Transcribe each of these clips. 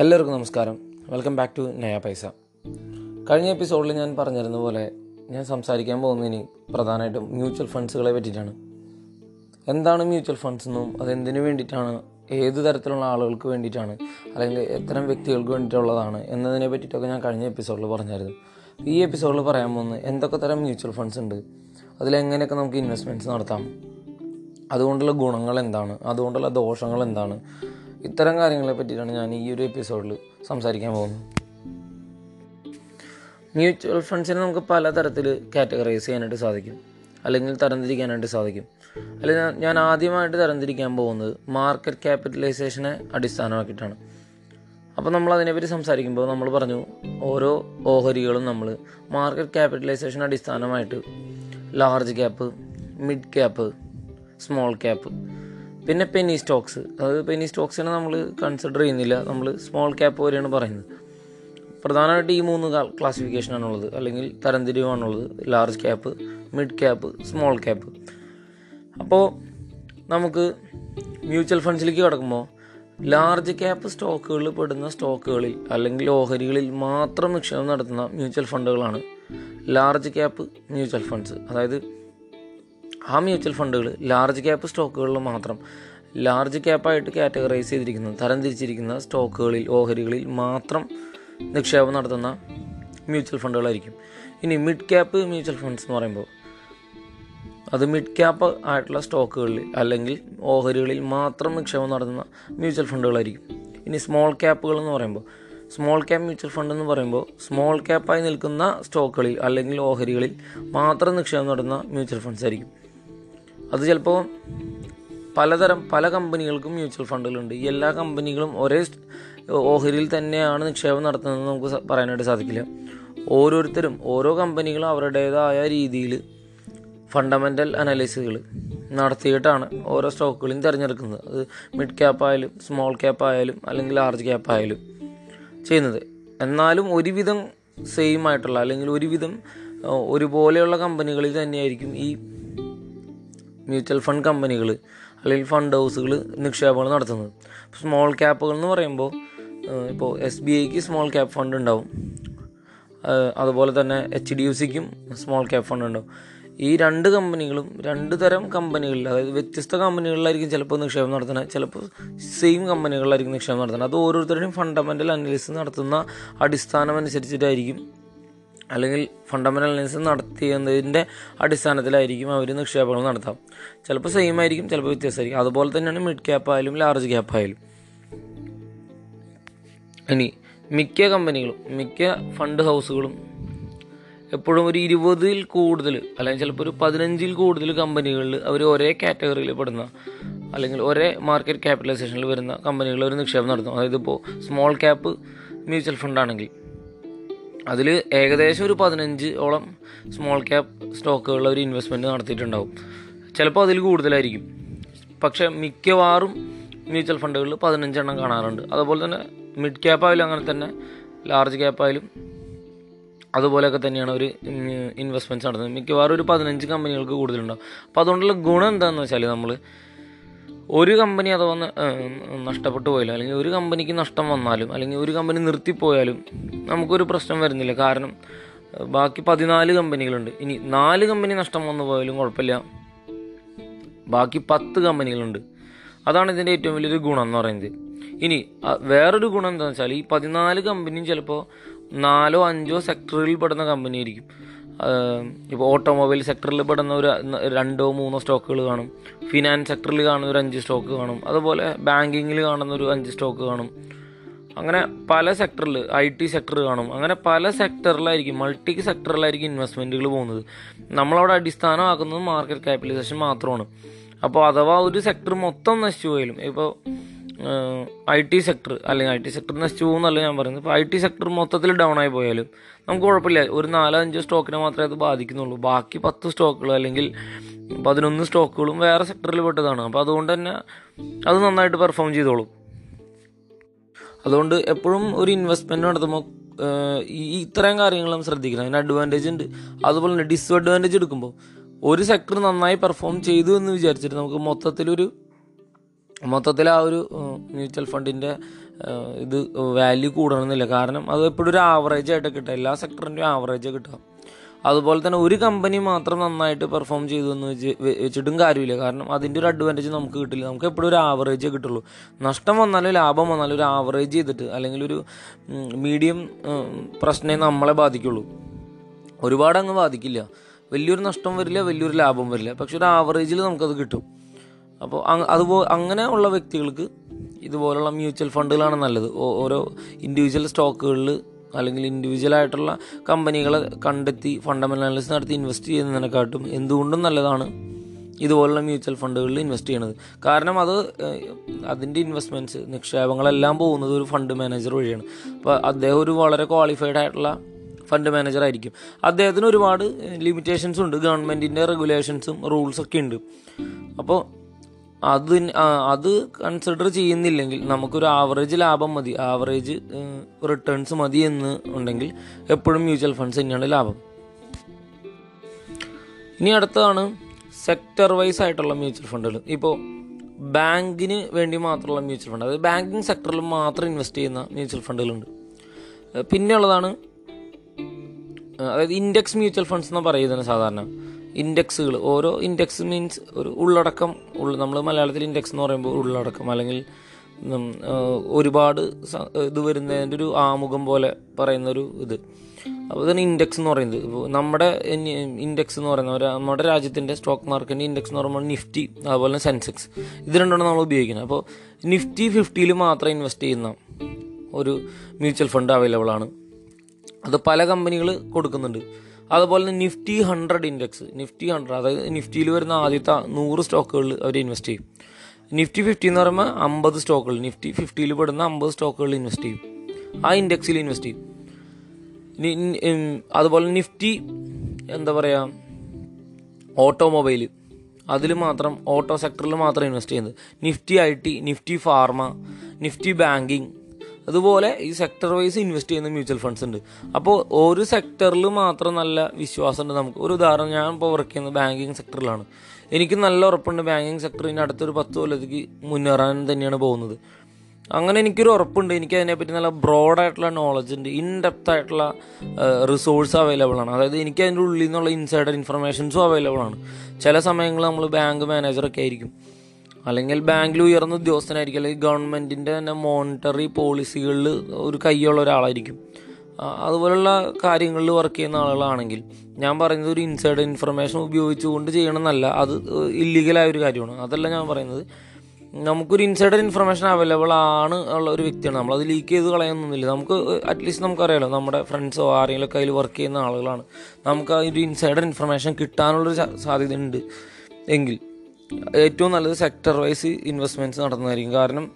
എല്ലാവർക്കും നമസ്കാരം. Welcome back to നയ പൈസ. കഴിഞ്ഞ എപ്പിസോഡിൽ ഞാൻ പറഞ്ഞിരുന്ന പോലെ ഞാൻ സംസാരിക്കാൻ പോകുന്നതിന് പ്രധാനമായിട്ടും മ്യൂച്വൽ ഫണ്ട്സുകളെ പറ്റിയിട്ടാണ്. എന്താണ് മ്യൂച്വൽ ഫണ്ട്സ് എന്നും അതെന്തിനു വേണ്ടിയിട്ടാണ് ഏത് തരത്തിലുള്ള ആളുകൾക്ക് വേണ്ടിയിട്ടാണ് അല്ലെങ്കിൽ എത്തരം വ്യക്തികൾക്ക് വേണ്ടിയിട്ടുള്ളതാണ് എന്നതിനെ പറ്റിയിട്ടൊക്കെ ഞാൻ കഴിഞ്ഞ എപ്പിസോഡിൽ പറഞ്ഞായിരുന്നു. ഈ എപ്പിസോഡിൽ പറയാൻ പോകുന്നത് എന്തൊക്കെ തരം മ്യൂച്വൽ ഫണ്ട്സ് ഉണ്ട് അതിലെങ്ങനെയൊക്കെ നമുക്ക് ഇൻവെസ്റ്റ്മെന്റ്സ് നടത്താം അതുകൊണ്ടുള്ള ഗുണങ്ങൾ എന്താണ് അതുകൊണ്ടുള്ള ദോഷങ്ങൾ എന്താണ് ഇത്തരം കാര്യങ്ങളെ പറ്റിയിട്ടാണ് ഞാൻ ഈ ഒരു എപ്പിസോഡിൽ സംസാരിക്കാൻ പോകുന്നത്. മ്യൂച്വൽ ഫണ്ട്സിനെ നമുക്ക് പല തരത്തിൽ കാറ്റഗറൈസ് ചെയ്യാനായിട്ട് സാധിക്കും. അല്ലെങ്കിൽ തരംതിരിക്കാനായിട്ട് സാധിക്കും. അല്ലെങ്കിൽ ഞാൻ- ആദ്യമായിട്ട് തരംതിരിക്കാൻ പോകുന്നത് മാർക്കറ്റ് ക്യാപിറ്റലൈസേഷനെ അടിസ്ഥാനമാക്കിയിട്ടാണ്. അപ്പോൾ നമ്മൾ അതിനെപ്പറ്റി സംസാരിക്കുമ്പോൾ നമ്മൾ പറഞ്ഞു ഓരോ ഓഹരികളും നമ്മൾ market capitalisation അടിസ്ഥാനമായിട്ട് large cap mid cap small cap പിന്നെ പെനി സ്റ്റോക്സ് അതായത് പെനി സ്റ്റോക്സിനെ നമ്മൾ കൺസിഡർ ചെയ്യുന്നില്ല. നമ്മൾ സ്മോൾ ക്യാപ്പ് വരെയാണ് പറയുന്നത്. പ്രധാനമായിട്ട് ഈ മൂന്ന് ക്ലാസിഫിക്കേഷനാണുള്ളത് അല്ലെങ്കിൽ തരംതിരിവാണുള്ളത്. Large cap mid cap small cap അപ്പോൾ നമുക്ക് മ്യൂച്വൽ ഫണ്ട്സിലേക്ക് കിടക്കുമ്പോൾ ലാർജ് ക്യാപ്പ് സ്റ്റോക്കുകളിൽ പെടുന്ന സ്റ്റോക്കുകളിൽ അല്ലെങ്കിൽ ഓഹരികളിൽ മാത്രം നിക്ഷേപം നടത്തുന്ന മ്യൂച്വൽ ഫണ്ടുകളാണ് ലാർജ് ക്യാപ്പ് മ്യൂച്വൽ ഫണ്ട്സ് അതായത് ആ മ്യൂച്വൽ ഫണ്ടുകൾ ലാർജ് ക്യാപ്പ് സ്റ്റോക്കുകളിൽ മാത്രം ലാർജ് ക്യാപ്പായിട്ട് കാറ്റഗറൈസ് ചെയ്തിരിക്കുന്ന. തരംതിരിച്ചിരിക്കുന്ന സ്റ്റോക്കുകളിൽ ഓഹരികളിൽ മാത്രം നിക്ഷേപം നടത്തുന്ന മ്യൂച്വൽ ഫണ്ടുകളായിരിക്കും. ഇനി മിഡ് ക്യാപ്പ് മ്യൂച്വൽ ഫണ്ട്സ് എന്ന് പറയുമ്പോൾ അത് മിഡ് ക്യാപ്പ് ആയിട്ടുള്ള സ്റ്റോക്കുകളിൽ അല്ലെങ്കിൽ ഓഹരികളിൽ മാത്രം നിക്ഷേപം നടത്തുന്ന മ്യൂച്വൽ ഫണ്ടുകളായിരിക്കും. ഇനി സ്മോൾ ക്യാപ്പുകൾ എന്ന് പറയുമ്പോൾ സ്മോൾ ക്യാപ്പ് മ്യൂച്വൽ ഫണ്ട് എന്ന് പറയുമ്പോൾ സ്മോൾ ക്യാപ്പായി നിൽക്കുന്ന സ്റ്റോക്കുകളിൽ അല്ലെങ്കിൽ ഓഹരികളിൽ മാത്രം നിക്ഷേപം നടത്തുന്ന മ്യൂച്വൽ ഫണ്ട്സ് ആയിരിക്കും. അത് ചിലപ്പോൾ പലതരം പല കമ്പനികൾക്കും മ്യൂച്വൽ ഫണ്ടുകളുണ്ട്. എല്ലാ കമ്പനികളും ഒരേ ഓഹരിയിൽ തന്നെയാണ് നിക്ഷേപം നടത്തുന്നത് നമുക്ക് പറയാനായിട്ട് സാധിക്കില്ല. ഓരോരുത്തരും ഓരോ കമ്പനികളും അവരുടേതായ രീതിയിൽ ഫണ്ടമെന്റൽ അനാലിസിസുകൾ നടത്തിയിട്ടാണ് ഓരോ സ്റ്റോക്കുകളും തിരഞ്ഞെടുക്കുന്നത്. അത് മിഡ് ക്യാപ്പ് ആയാലും സ്മോൾ ക്യാപ്പ് ആയാലും അല്ലെങ്കിൽ ലാർജ് ക്യാപ്പ് ആയാലും ചെയ്യുന്നത്. എന്നാലും ഒരുവിധം സെയിം ആയിട്ടുള്ള അല്ലെങ്കിൽ ഒരുവിധം ഒരുപോലെയുള്ള കമ്പനികളിൽ തന്നെയായിരിക്കും ഈ മ്യൂച്വൽ ഫണ്ട് കമ്പനികൾ അല്ലെങ്കിൽ ഫണ്ട് ഹൗസുകൾ നിക്ഷേപങ്ങൾ നടത്തുന്നത്. സ്മോൾ ക്യാപ്പുകൾ എന്ന് പറയുമ്പോൾ ഇപ്പോൾ എസ് ബി ഐക്ക് സ്മോൾ ക്യാപ്പ് ഫണ്ട് ഉണ്ടാവും. അതുപോലെ തന്നെ എച്ച് ഡി യു സിക്കും സ്മോൾ ക്യാപ്പ് ഫണ്ട് ഉണ്ടാവും. ഈ രണ്ട് കമ്പനികളും രണ്ട് തരം കമ്പനികളിൽ അതായത് വ്യത്യസ്ത കമ്പനികളിലായിരിക്കും ചിലപ്പോൾ നിക്ഷേപം നടത്തുന്നത് ചിലപ്പോൾ സെയിം കമ്പനികളിലായിരിക്കും നിക്ഷേപം നടത്തുന്നത്. അത് ഓരോരുത്തരുടെയും ഫണ്ടമെന്റൽ അനാലിസിസ് നടത്തുന്ന അടിസ്ഥാനം അനുസരിച്ചിട്ടായിരിക്കും അല്ലെങ്കിൽ ഫണ്ടമെന്റൽ അനാലിസിസ് നടത്തിയതിന്റെ അടിസ്ഥാനത്തിലായിരിക്കും അവർ നിക്ഷേപങ്ങൾ നടത്താം. ചിലപ്പോൾ സെയിം ആയിരിക്കും ചിലപ്പോൾ വ്യത്യാസമായിരിക്കും. അതുപോലെ തന്നെയാണ് മിഡ് ക്യാപ്പ് ആയാലും ലാർജ് ക്യാപ്പ് ആയാലും. ഇനി മിക്ക കമ്പനികളും മിക്ക ഫണ്ട് ഹൗസുകളും എപ്പോഴും ഒരു ഇരുപതിൽ കൂടുതൽ അല്ലെങ്കിൽ ചിലപ്പോൾ ഒരു പതിനഞ്ചിൽ കൂടുതൽ കമ്പനികളിൽ അവർ ഒരേ കാറ്റഗറിയിൽ പെടുന്ന അല്ലെങ്കിൽ ഒരേ മാർക്കറ്റ് ക്യാപിറ്റലൈസേഷനിൽ വരുന്ന കമ്പനികളിൽ ഒരു നിക്ഷേപം നടത്തും. അതായത് ഇപ്പോൾ സ്മോൾ ക്യാപ്പ് മ്യൂച്വൽ ഫണ്ടാണെങ്കിൽ അതിൽ ഏകദേശം ഒരു പതിനഞ്ച് ഓളം സ്മോൾ ക്യാപ്പ് സ്റ്റോക്കുകളിൽ ഒരു ഇൻവെസ്റ്റ്മെന്റ് നടത്തിയിട്ടുണ്ടാവും. ചിലപ്പോൾ അതിൽ കൂടുതലായിരിക്കും. പക്ഷേ മിക്കവാറും മ്യൂച്വൽ ഫണ്ടുകളിൽ പതിനഞ്ചെണ്ണം കാണാറുണ്ട്. അതുപോലെ തന്നെ മിഡ് ക്യാപ്പ് ആയാലും അങ്ങനെ തന്നെ ലാർജ് ക്യാപ്പ് ആയാലും അതുപോലെയൊക്കെ തന്നെയാണ് ഒരു ഇൻവെസ്റ്റ്മെന്റ്സ് നടത്തുന്നത്. മിക്കവാറും ഒരു പതിനഞ്ച് കമ്പനികൾക്ക് കൂടുതലുണ്ടാവും. അപ്പോൾ അതുകൊണ്ടുള്ള ഗുണം എന്താണെന്ന് വെച്ചാൽ നമ്മൾ ഒരു കമ്പനി അഥവാ നഷ്ടപ്പെട്ടു പോയാലും അല്ലെങ്കിൽ ഒരു കമ്പനിക്ക് നഷ്ടം വന്നാലും അല്ലെങ്കിൽ ഒരു കമ്പനി നിർത്തിപ്പോയാലും നമുക്കൊരു പ്രശ്നം വരുന്നില്ല. കാരണം ബാക്കി പതിനാല് കമ്പനികളുണ്ട്. ഇനി നാല് കമ്പനി നഷ്ടം വന്നു പോയാലും കുഴപ്പമില്ല. ബാക്കി പത്ത് കമ്പനികളുണ്ട്. അതാണ് ഇതിന്റെ ഏറ്റവും വലിയൊരു ഗുണം എന്ന് പറയുന്നത്. ഇനി വേറൊരു ഗുണം എന്താണെന്ന് വെച്ചാൽ ഈ പതിനാല് കമ്പനിയും ചിലപ്പോൾ നാലോ അഞ്ചോ സെക്ടറിൽ പെടുന്ന കമ്പനി ആയിരിക്കും ഇപ്പോൾ ഓട്ടോമൊബൈൽ സെക്ടറിൽ പെടുന്ന ഒരു രണ്ടോ മൂന്നോ സ്റ്റോക്കുകൾ കാണും. ഫിനാൻസ് സെക്ടറിൽ കാണുന്ന ഒരു അഞ്ച് സ്റ്റോക്ക് കാണും. അതുപോലെ ബാങ്കിങ്ങിൽ കാണുന്ന ഒരു അഞ്ച് സ്റ്റോക്ക് കാണും. അങ്ങനെ പല സെക്ടറിൽ ഐ ടി സെക്ടർ കാണും. അങ്ങനെ പല സെക്ടറിലായിരിക്കും മൾട്ടി സെക്ടറിലായിരിക്കും ഇൻവെസ്റ്റ്മെന്റുകൾ പോകുന്നത്. നമ്മളവിടെ അടിസ്ഥാനമാക്കുന്നത് മാർക്കറ്റ് ക്യാപിറ്റലൈസേഷൻ മാത്രമാണ്. അപ്പോൾ അഥവാ ഒരു സെക്ടർ മൊത്തം നശിച്ചു പോയാലും ഇപ്പോൾ ഐ ടി സെക്ടർ അല്ലെങ്കിൽ ഐ ടി സെക്ടർ നശിച്ചു പോകുന്നല്ല ഞാൻ പറയുന്നത്. ഇപ്പോൾ ഐ ടി സെക്ടർ മൊത്തത്തിൽ ഡൗൺ ആയി പോയാലും നമുക്ക് കുഴപ്പമില്ല. ഒരു നാലഞ്ച് സ്റ്റോക്കിനെ മാത്രമേ അത് ബാധിക്കുന്നുള്ളൂ. ബാക്കി പത്ത് സ്റ്റോക്കുകൾ അല്ലെങ്കിൽ പതിനൊന്ന് സ്റ്റോക്കുകളും വേറെ സെക്ടറിൽ പെട്ടതാണ്. അപ്പോൾ അതുകൊണ്ട് തന്നെ അത് നന്നായിട്ട് പെർഫോം ചെയ്തോളും. അതുകൊണ്ട് എപ്പോഴും ഒരു ഇൻവെസ്റ്റ്മെന്റ് നടത്തുമ്പോൾ ഈ ഇത്രയും കാര്യങ്ങളും ശ്രദ്ധിക്കണം. അതിന് അഡ്വാന്റേജ് ഉണ്ട്. അതുപോലെ തന്നെ ഡിസ്അഡ്വാന്റേജ് എടുക്കുമ്പോൾ ഒരു സെക്ടർ നന്നായി പെർഫോം ചെയ്തു എന്ന് വിചാരിച്ചിട്ട് നമുക്ക് മൊത്തത്തിലൊരു മൊത്തത്തിൽ ആ ഒരു മ്യൂച്വൽ ഫണ്ടിന്റെ ഇത് വാല്യൂ കൂടണമെന്നില്ല. കാരണം അത് എപ്പോഴും ഒരു ആവറേജ് ആയിട്ട് കിട്ടുക. എല്ലാ സെക്ടറിന്റെയും ആവറേജ് കിട്ടുക. അതുപോലെ തന്നെ ഒരു കമ്പനി മാത്രം നന്നായിട്ട് പെർഫോം ചെയ്തു എന്ന് വെച്ച് വെച്ചിട്ടും കാര്യമില്ല. കാരണം അതിന്റെ ഒരു അഡ്വാന്റേജ് നമുക്ക് കിട്ടില്ല. നമുക്ക് എപ്പോഴും ഒരു ആവറേജ് കിട്ടുള്ളൂ. നഷ്ടം വന്നാലും ലാഭം വന്നാലും ഒരു ആവറേജ് ചെയ്തിട്ട് അല്ലെങ്കിൽ ഒരു മീഡിയം പ്രശ്നമേ നമ്മളെ ബാധിക്കുള്ളൂ. ഒരുപാട് അങ്ങ് ബാധിക്കില്ല. വലിയൊരു നഷ്ടം വരില്ല വലിയൊരു ലാഭം വരില്ല. പക്ഷെ ഒരു ആവറേജിൽ നമുക്കത് കിട്ടും. അപ്പോൾ അതുപോലെ അങ്ങനെ ഉള്ള വ്യക്തികൾക്ക് ഇതുപോലുള്ള മ്യൂച്വൽ ഫണ്ടുകളാണ് നല്ലത്. ഓരോ ഇൻഡിവിജ്വൽ സ്റ്റോക്കുകളിൽ അല്ലെങ്കിൽ ഇൻഡിവിജ്വൽ ആയിട്ടുള്ള കമ്പനികളെ കണ്ടെത്തി ഫണ്ടമെന്റൽ അനാലിസിസ് നടത്തി ഇൻവെസ്റ്റ് ചെയ്യുന്നതിനെക്കാട്ടും എന്തുകൊണ്ടും നല്ലതാണ് ഇതുപോലുള്ള മ്യൂച്വൽ ഫണ്ടുകളിൽ ഇൻവെസ്റ്റ് ചെയ്യണത്. കാരണം അത് അതിന്റെ ഇൻവെസ്റ്റ്മെന്റ്സ് നിക്ഷേപങ്ങളെല്ലാം പോകുന്നത് ഒരു ഫണ്ട് മാനേജർ വഴിയാണ്. അപ്പോൾ അദ്ദേഹം ഒരു വളരെ ക്വാളിഫൈഡ് ആയിട്ടുള്ള ഫണ്ട് മാനേജർ ആയിരിക്കും. അദ്ദേഹത്തിന് ഒരുപാട് ലിമിറ്റേഷൻസ് ഉണ്ട്. ഗവൺമെന്റിന്റെ റെഗുലേഷൻസും റൂൾസൊക്കെ ഉണ്ട്. അപ്പോൾ അത് അത് കൺസിഡർ ചെയ്യുന്നില്ലെങ്കിൽ നമുക്കൊരു ആവറേജ് ലാഭം മതി. ആവറേജ് റിട്ടേൺസ് മതി എന്ന് ഉണ്ടെങ്കിൽ എപ്പോഴും മ്യൂച്വൽ ഫണ്ട്സ് തന്നെയാണ് ലാഭം. ഇനി അടുത്തതാണ് സെക്ടർ വൈസ് ആയിട്ടുള്ള മ്യൂച്വൽ ഫണ്ടുകൾ ഇപ്പോൾ ബാങ്കിന് വേണ്ടി മാത്രമുള്ള മ്യൂച്വൽ ഫണ്ട് അതായത് ബാങ്കിങ് സെക്ടറിൽ മാത്രം ഇൻവെസ്റ്റ് ചെയ്യുന്ന മ്യൂച്വൽ ഫണ്ടുകളുണ്ട് പിന്നെയുള്ളതാണ് അതായത് ഇൻഡെക്സ് മ്യൂച്വൽ ഫണ്ട്സ് എന്ന് പറയുന്നത് സാധാരണ. ഇൻഡെക്സുകൾ. ഓരോ ഇൻഡെക്സ് മീൻസ് ഒരു ഉള്ളടക്കം ഉള്ള നമ്മൾ മലയാളത്തിൽ ഇൻഡെക്സ് എന്ന് പറയുമ്പോൾ ഉള്ളടക്കം അല്ലെങ്കിൽ ഒരുപാട് ഇത് വരുന്നതിന്റെ ഒരു ആമുഖം പോലെ പറയുന്ന ഒരു ഇത്. അപ്പോൾ ഇതാണ് ഇൻഡെക്സ് എന്ന് പറയുന്നത്. ഇപ്പോൾ നമ്മുടെ ഇൻഡെക്സ് എന്ന് പറയുന്ന നമ്മുടെ രാജ്യത്തിന്റെ സ്റ്റോക്ക് മാർക്കറ്റിന്റെ ഇൻഡെക്സ് എന്ന് പറയുമ്പോൾ നിഫ്റ്റി അതുപോലെ തന്നെ സെൻസെക്സ് ഇത് രണ്ടാണ് നമ്മൾ ഉപയോഗിക്കുന്നത്. അപ്പോൾ നിഫ്റ്റി ഫിഫ്റ്റിയിൽ മാത്രം ഇൻവെസ്റ്റ് ചെയ്യുന്ന ഒരു മ്യൂച്വൽ ഫണ്ട് അവൈലബിൾ ആണ്. അത് പല കമ്പനികൾ കൊടുക്കുന്നുണ്ട്. അതുപോലെ തന്നെ Nifty hundred index Nifty hundred അതായത് നിഫ്റ്റിയിൽ വരുന്ന ആദ്യത്തെ നൂറ് സ്റ്റോക്കുകളിൽ അവർ ഇൻവെസ്റ്റ് ചെയ്യും. നിഫ്റ്റി ഫിഫ്റ്റി എന്ന് പറയുമ്പോൾ അമ്പത് സ്റ്റോക്കുകൾ നിഫ്റ്റി ഫിഫ്റ്റിയിൽ പെടുന്ന അമ്പത് സ്റ്റോക്കുകളിൽ ഇൻവെസ്റ്റ് ചെയ്യും. ആ ഇൻഡെക്സിൽ ഇൻവെസ്റ്റ് ചെയ്യും. അതുപോലെ നിഫ്റ്റി എന്താ പറയുക ഓട്ടോമൊബൈൽ അതിൽ മാത്രം ഓട്ടോ സെക്ടറിൽ മാത്രം ഇൻവെസ്റ്റ് ചെയ്യുന്നത്. Nifty I T Nifty pharma Nifty banking അതുപോലെ ഈ സെക്ടർ വൈസ് ഇൻവെസ്റ്റ് ചെയ്യുന്ന മ്യൂച്വൽ ഫണ്ട്സ് ഉണ്ട്. അപ്പോൾ ഒരു സെക്ടറിൽ മാത്രം നല്ല വിശ്വാസമുണ്ട് നമുക്ക്. ഒരു ഉദാഹരണം ഞാൻ ഇപ്പോൾ വർക്ക് ചെയ്യുന്നത് ബാങ്കിങ് സെക്ടറിലാണ് എനിക്ക് നല്ല ഉറപ്പുണ്ട് ബാങ്കിങ് സെക്ടറിന് അടുത്തൊരു പത്ത് കൊല്ലത്തേക്ക് മുന്നേറാൻ തന്നെയാണ് പോകുന്നത്. അങ്ങനെ എനിക്കൊരു ഉറപ്പുണ്ട്. എനിക്ക് അതിനെപ്പറ്റി നല്ല ബ്രോഡായിട്ടുള്ള നോളജ് ഉണ്ട്. ഇൻ ഡെപ്ത് ആയിട്ടുള്ള റിസോഴ്സ് അവൈലബിൾ ആണ്. അതായത് എനിക്ക് അതിന്റെ ഉള്ളിൽ നിന്നുള്ള ഇൻസൈഡർ ഇൻഫർമേഷൻസും അവൈലബിൾ ആണ്. ചില സമയങ്ങളിൽ നമ്മൾ ബാങ്ക് മാനേജറൊക്കെ ആയിരിക്കും. അല്ലെങ്കിൽ ബാങ്കിൽ ഉയർന്ന ഉദ്യോഗസ്ഥനായിരിക്കും. അല്ലെങ്കിൽ ഗവൺമെന്റിന്റെ തന്നെ മോണിറ്ററി പോളിസികളിൽ ഒരു കൈയുള്ള ഒരാളായിരിക്കും. അതുപോലുള്ള കാര്യങ്ങളിൽ വർക്ക് ചെയ്യുന്ന ആളുകളാണെങ്കിൽ ഞാൻ പറയുന്നത് ഒരു ഇൻസൈഡ് ഇൻഫർമേഷൻ ഉപയോഗിച്ചുകൊണ്ട് ചെയ്യണമെന്നല്ല. അത് ഇല്ലീഗലായ ഒരു കാര്യമാണ്. അതല്ല ഞാൻ പറയുന്നത്. നമുക്കൊരു ഇൻസൈഡ് ഇൻഫർമേഷൻ അവൈലബിൾ ആണ് ഉള്ള ഒരു വ്യക്തിയാണ്. നമ്മളത് ലീക്ക് ചെയ്ത് കളയുന്നൊന്നുമില്ല. നമുക്ക് അറ്റ്ലീസ്റ്റ് നമുക്കറിയാലോ. നമ്മുടെ ഫ്രണ്ട്സോ ആരെങ്കിലും കയ്യിൽ വർക്ക് ചെയ്യുന്ന ആളുകളാണ്. നമുക്ക് ആ ഒരു ഇൻസൈഡ് ഇൻഫർമേഷൻ കിട്ടാനുള്ളൊരു സാധ്യത സാധ്യതയുണ്ട്. എങ്കിൽ ഏറ്റവും നല്ലത് സെക്ടർ വൈസ് ഇൻവെസ്റ്റ്മെന്റ്സ് നടന്നതായിരിക്കും കാരണം